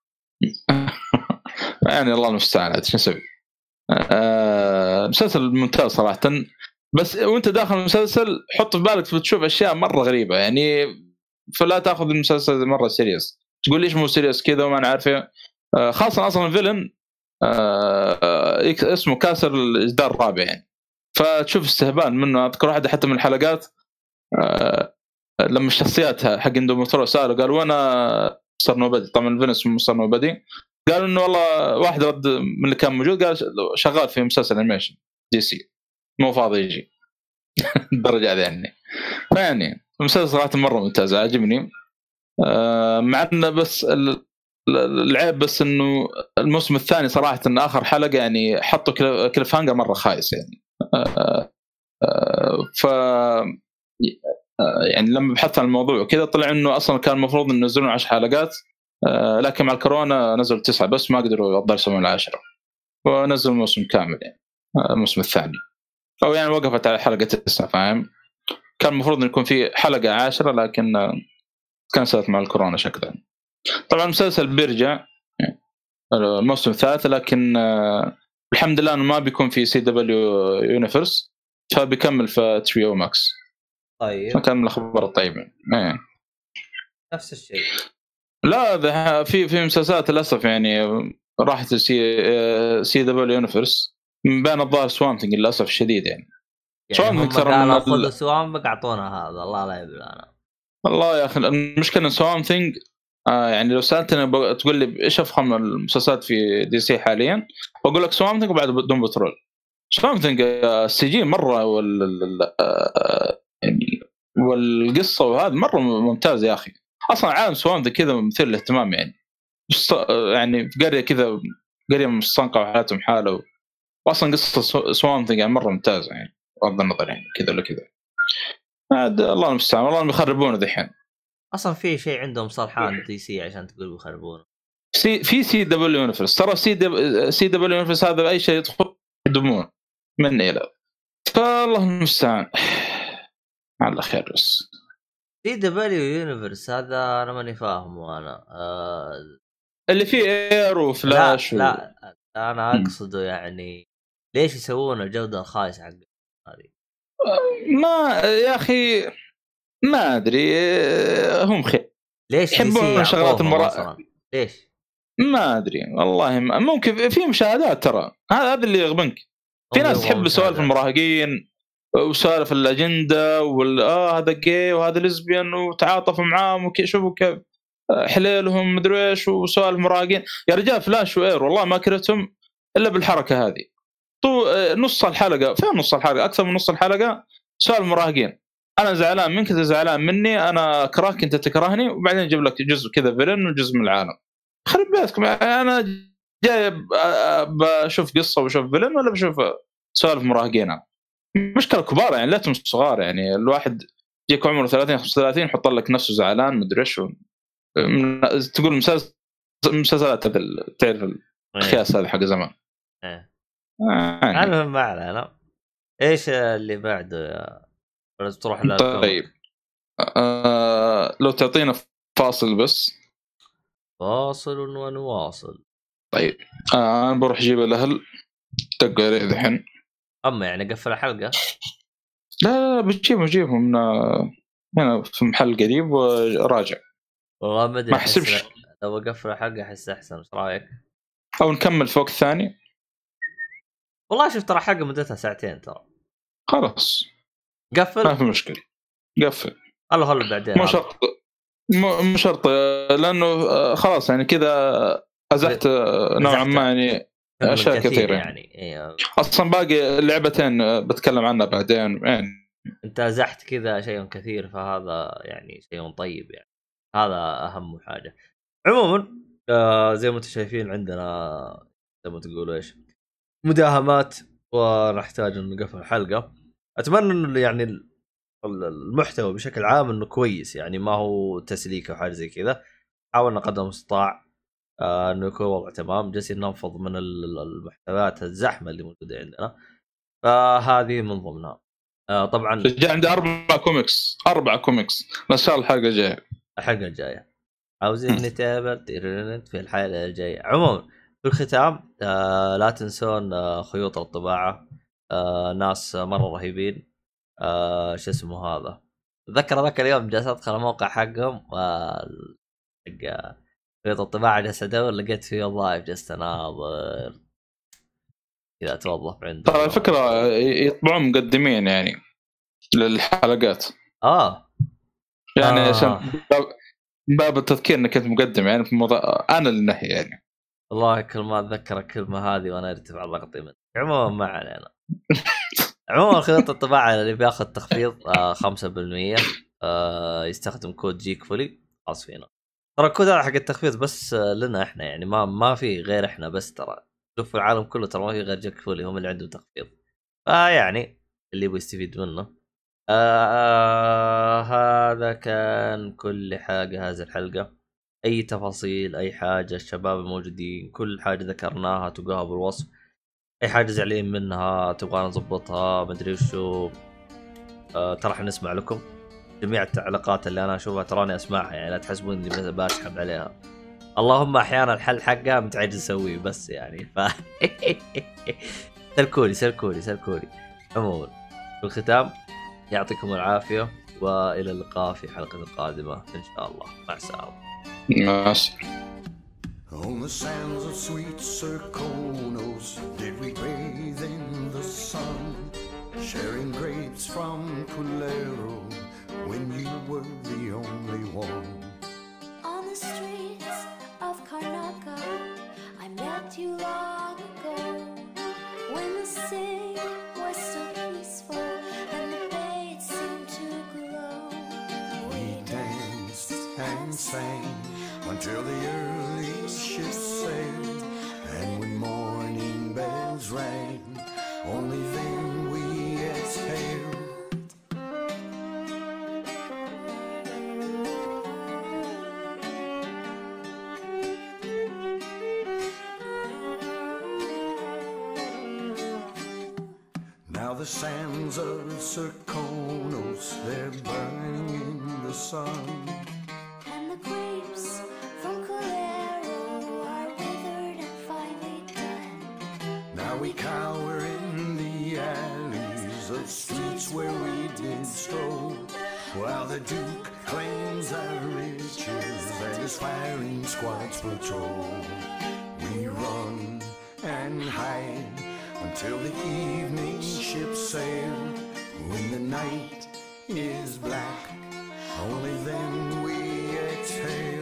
يعني الله المستعان شو نسوي؟ آه، مسلسل ممتاز صراحة. بس وانت داخل المسلسل حط في بالك بتشوف أشياء مرة غريبة يعني فلا تأخذ المسلسل مرة serious تقول ليش مو serious كذا وما نعرف إيه. آه، خاصة أصلا ال villain آه، اسمه كاسر الجدار الرابع يعني. فتشوف استهبال منه. أذكر واحدة حتى من الحلقات لما الشخصيات حق Doom Patrol سالوا قالوا وين Mr. Nobody طبعا فين اسمه Mr. Nobody قالوا إنه والله واحد رد من اللي كان موجود قال شغال في مسلسل animation DC مو فاضي يجي. الدرجة هذه يعني. فيعني المسلسل صراحة مرة ممتاز عاجبني. آه، مع إنه بس ال- ال- العيب بس إنه الموسم الثاني صراحة ان آخر حلقة يعني حطوا كل- cliffhanger مرة خايس يعني. آه، آه، ف يعني لما بحثت عن الموضوع وكذا طلع إنه أصلا كان المفروض إنه ينزلون 10 حلقات آه، لكن مع الكورونا نزلوا تسعة بس ما قدروا يقدروا يسوون العاشرة. ونزلوا الموسم كامل يعني آه، الموسم الثاني. أو يعني وقفت على حلقة تسعة فاهم؟ كان المفروض إنه يكون في حلقة عاشرة لكن آه، كنسلت مع الكورونا شكلها طبعا المسلسل بيرجع آه، الموسم الثالث لكن آه، الحمد لله إنه ما بيكون في CW universe فبيكمل في HBO Max طيب. فكان من الأخبار الطيبة؟ إيه. نفس الشيء. لا ده في في مسلسلات للأسف يعني راحت C- CW universe من بين الظاهر Swamp Thing للأسف الشديد يعني. يعني هم نكسر من خذوا أعطونا هذا. الله لا يبلى أنا. والله يا أخي المشكلة إن Swamp Thing آه يعني لو سألتني تقول لي إيش أفخم المسلسلات في DC حاليا؟ بقول لك Swamp Thing وبعد Doom Patrol. Swamp Thing ال CG مرة وال ال- آه، يعني والقصة وهذا مرة ممتاز يا أخي. أصلا عالم Swamp Thing كذا مثير للاهتمام يعني. يعني في قرية كذا قرية مستنقعة وحياتهم حالة واصلا قصة Swamp Thing يعني مرة ممتازة يعني بغض النظر يعني كذا ولا كذا. عاد الله المستعان والله بيخربونه دحين. أصلا في شيء عندهم صلحان DC عشان تقول بيخربونه C- في CW universe. ترى CW- CW universe هذا اي شيء يدخل يدمون. من إلى. فالله المستعان. على خير بس دي دبليو يونيفرس هذا أنا ماني فاهمه أنا آه اللي فيه اير وفلاش لا لا أنا. أقصده يعني ليش يسوون الجودة الخايسة حق هذه ما يا أخي ما أدري هم خير ليش يحبون شغلات المرا-؟ ليش؟ ما أدري والله ما ممكن في مشاهدات ترى هذا اللي يغبنك في ناس تحب سوالف. المراهقين وسوالف الأجندة وال آه هذا جاي وهذا ليزبيان وتعاطفوا معاهم شوفوا كيف حليلهم مدري إيش وسوالف مراهقين يا رجال فلاش وإير والله ما كرهتهم إلا بالحركة هذه. طو آه، نص الحلقة فين نص الحلقة؟ أكثر من نص الحلقة سوالف مراهقين أنا زعلان منك انت زعلان مني أنا اكرهك أنت تكرهني وبعدين أجيب لك جزء كذا فيلن وجزء من العالم. خرب بيتكم أنا جاي ب- بشوف قصة وبشوف فيلن ولا بشوف سوالف مراهقين؟ مشكلة كبار يعني ليتهم صغار يعني الواحد يجيك عمره 30 35 يحط لك نفسه زعلان مدري إيش تقول مسلسل مسلسلات تعرف الخياس هذا حق زمان. إيه. آه، يعني. المهم ما علينا. إيش اللي بعده يا ولا تروح طيب. آه لو تعطينا فاصل بس. فاصل ونواصل. طيب. آه أنا بروح أجيب الأهل. دقوا علي ذحين أما يعني قفل الحلقة؟ لا لا لا بجيبهم بجيبهم من هنا في محل قريب وراجع. والله ما أدري ما أحس أحسبش. لو أقفل الحلقة أحس أحسن إيش رأيك؟ أو نكمل فوق الثاني والله شوف ترى حلقه مدتها ساعتين ترى. خلاص. ما قفل في مشكلة. قفل. الله خلوا بعدين. مو شرط مو شرط لأنه آه، خلاص يعني كذا أزحت آه، نوعا ما يعني. فيلم أشياء كثير كثيرة يعني إيه. أصلا باقي لعبتين بتكلم عنها بعدين يعني انت زحت كذا شيء كثير فهذا يعني شيء طيب يعني. هذا أهم حاجة. عموما آه زي ما أنتم شايفين عندنا زي ما تقولوا إيش مداهمات ونحتاج ان نقفل الحلقة. أتمنى إنه يعني ال- ال- المحتوى بشكل عام إنه كويس يعني ما هو تسليكه وحاجه زي كذا. حاولنا قدر المستطاع آه انه يكون الوضع تمام جالسين ننفض من ال- ال- المحتويات الزحمة اللي موجودة عندنا. فهذه من ضمنها. آه طبعا جاء عندي أربع كوميكس أربع كوميكس ان شاء الله الحلقة الجايه الحلقة الجاية. عاوزين تيرنت في الحلقة الجاية. عموما في الختام آه لا تنسون آه خيوط الطباعة. آه ناس مرة رهيبين. آه شو اسمه هذا؟ ذكر ذاك اليوم جالس ادخل الموقع حقهم حق خيوط الطباعة جالس أدور لقيت فيه وظائف جالس أناظر. كذا اتوظف عندهم ترى الفكرة يطبعون مقدمين يعني للحلقات. آه. يعني آه. عشان باب التذكير إنك أنت مقدم يعني في موضوع أنا النهي يعني. والله كل ما أتذكر الكلمة هذه وأنا ارتفع ضغطي منه عموما ما علينا. عموما خيط الطباعة اللي بياخذ تخفيض آه 5% آه يستخدم كود جيك فولي خاص فينا. ترى الكود هذا حق التخفيض بس آه، لنا إحنا يعني ما ما في غير إحنا بس ترى. شوف العالم كله ترى ما في غير جيك فولي هم اللي عندهم تخفيض. فيعني اللي يبغى يستفيد منه. آه هذا كان كل حاجة هذه الحلقة. أي تفاصيل أي حاجة الشباب الموجودين كل حاجة ذكرناها تلقاها بالوصف. أي حاجة زعلين منها تبغى نظبطها مدري وشو. آه ترى حنسمع لكم. جميع التعليقات اللي أنا أشوفها تراني أسمعها يعني لا تحسبون إني بشحب عليها. اللهم أحيانا الحل حقها متعجز اسويه بس يعني ف سلكوني سلكوني سلكوني عموما في الختام يعطيكم العافية وإلى اللقاء في حلقة قادمة إن شاء الله. مع السلامة. ماشي. On the sands of sweet Circonos did we bathe in the sun, sharing grapes from Pulero when you were the only one. On the streets of Karnaka, I met you long ago. When the sea was so peaceful and the bay seemed to glow. We danced and sang until the early ships sailed, and when morning bells rang, sands of Circonos, they're burning in the sun. And the grapes from Colero are withered and finely done. Now we cower in the alleys of streets where we did stroll, while the Duke claims our riches and his firing squads patrol. We run and hide until the evening ships sail. When the night is black, only then we exhale.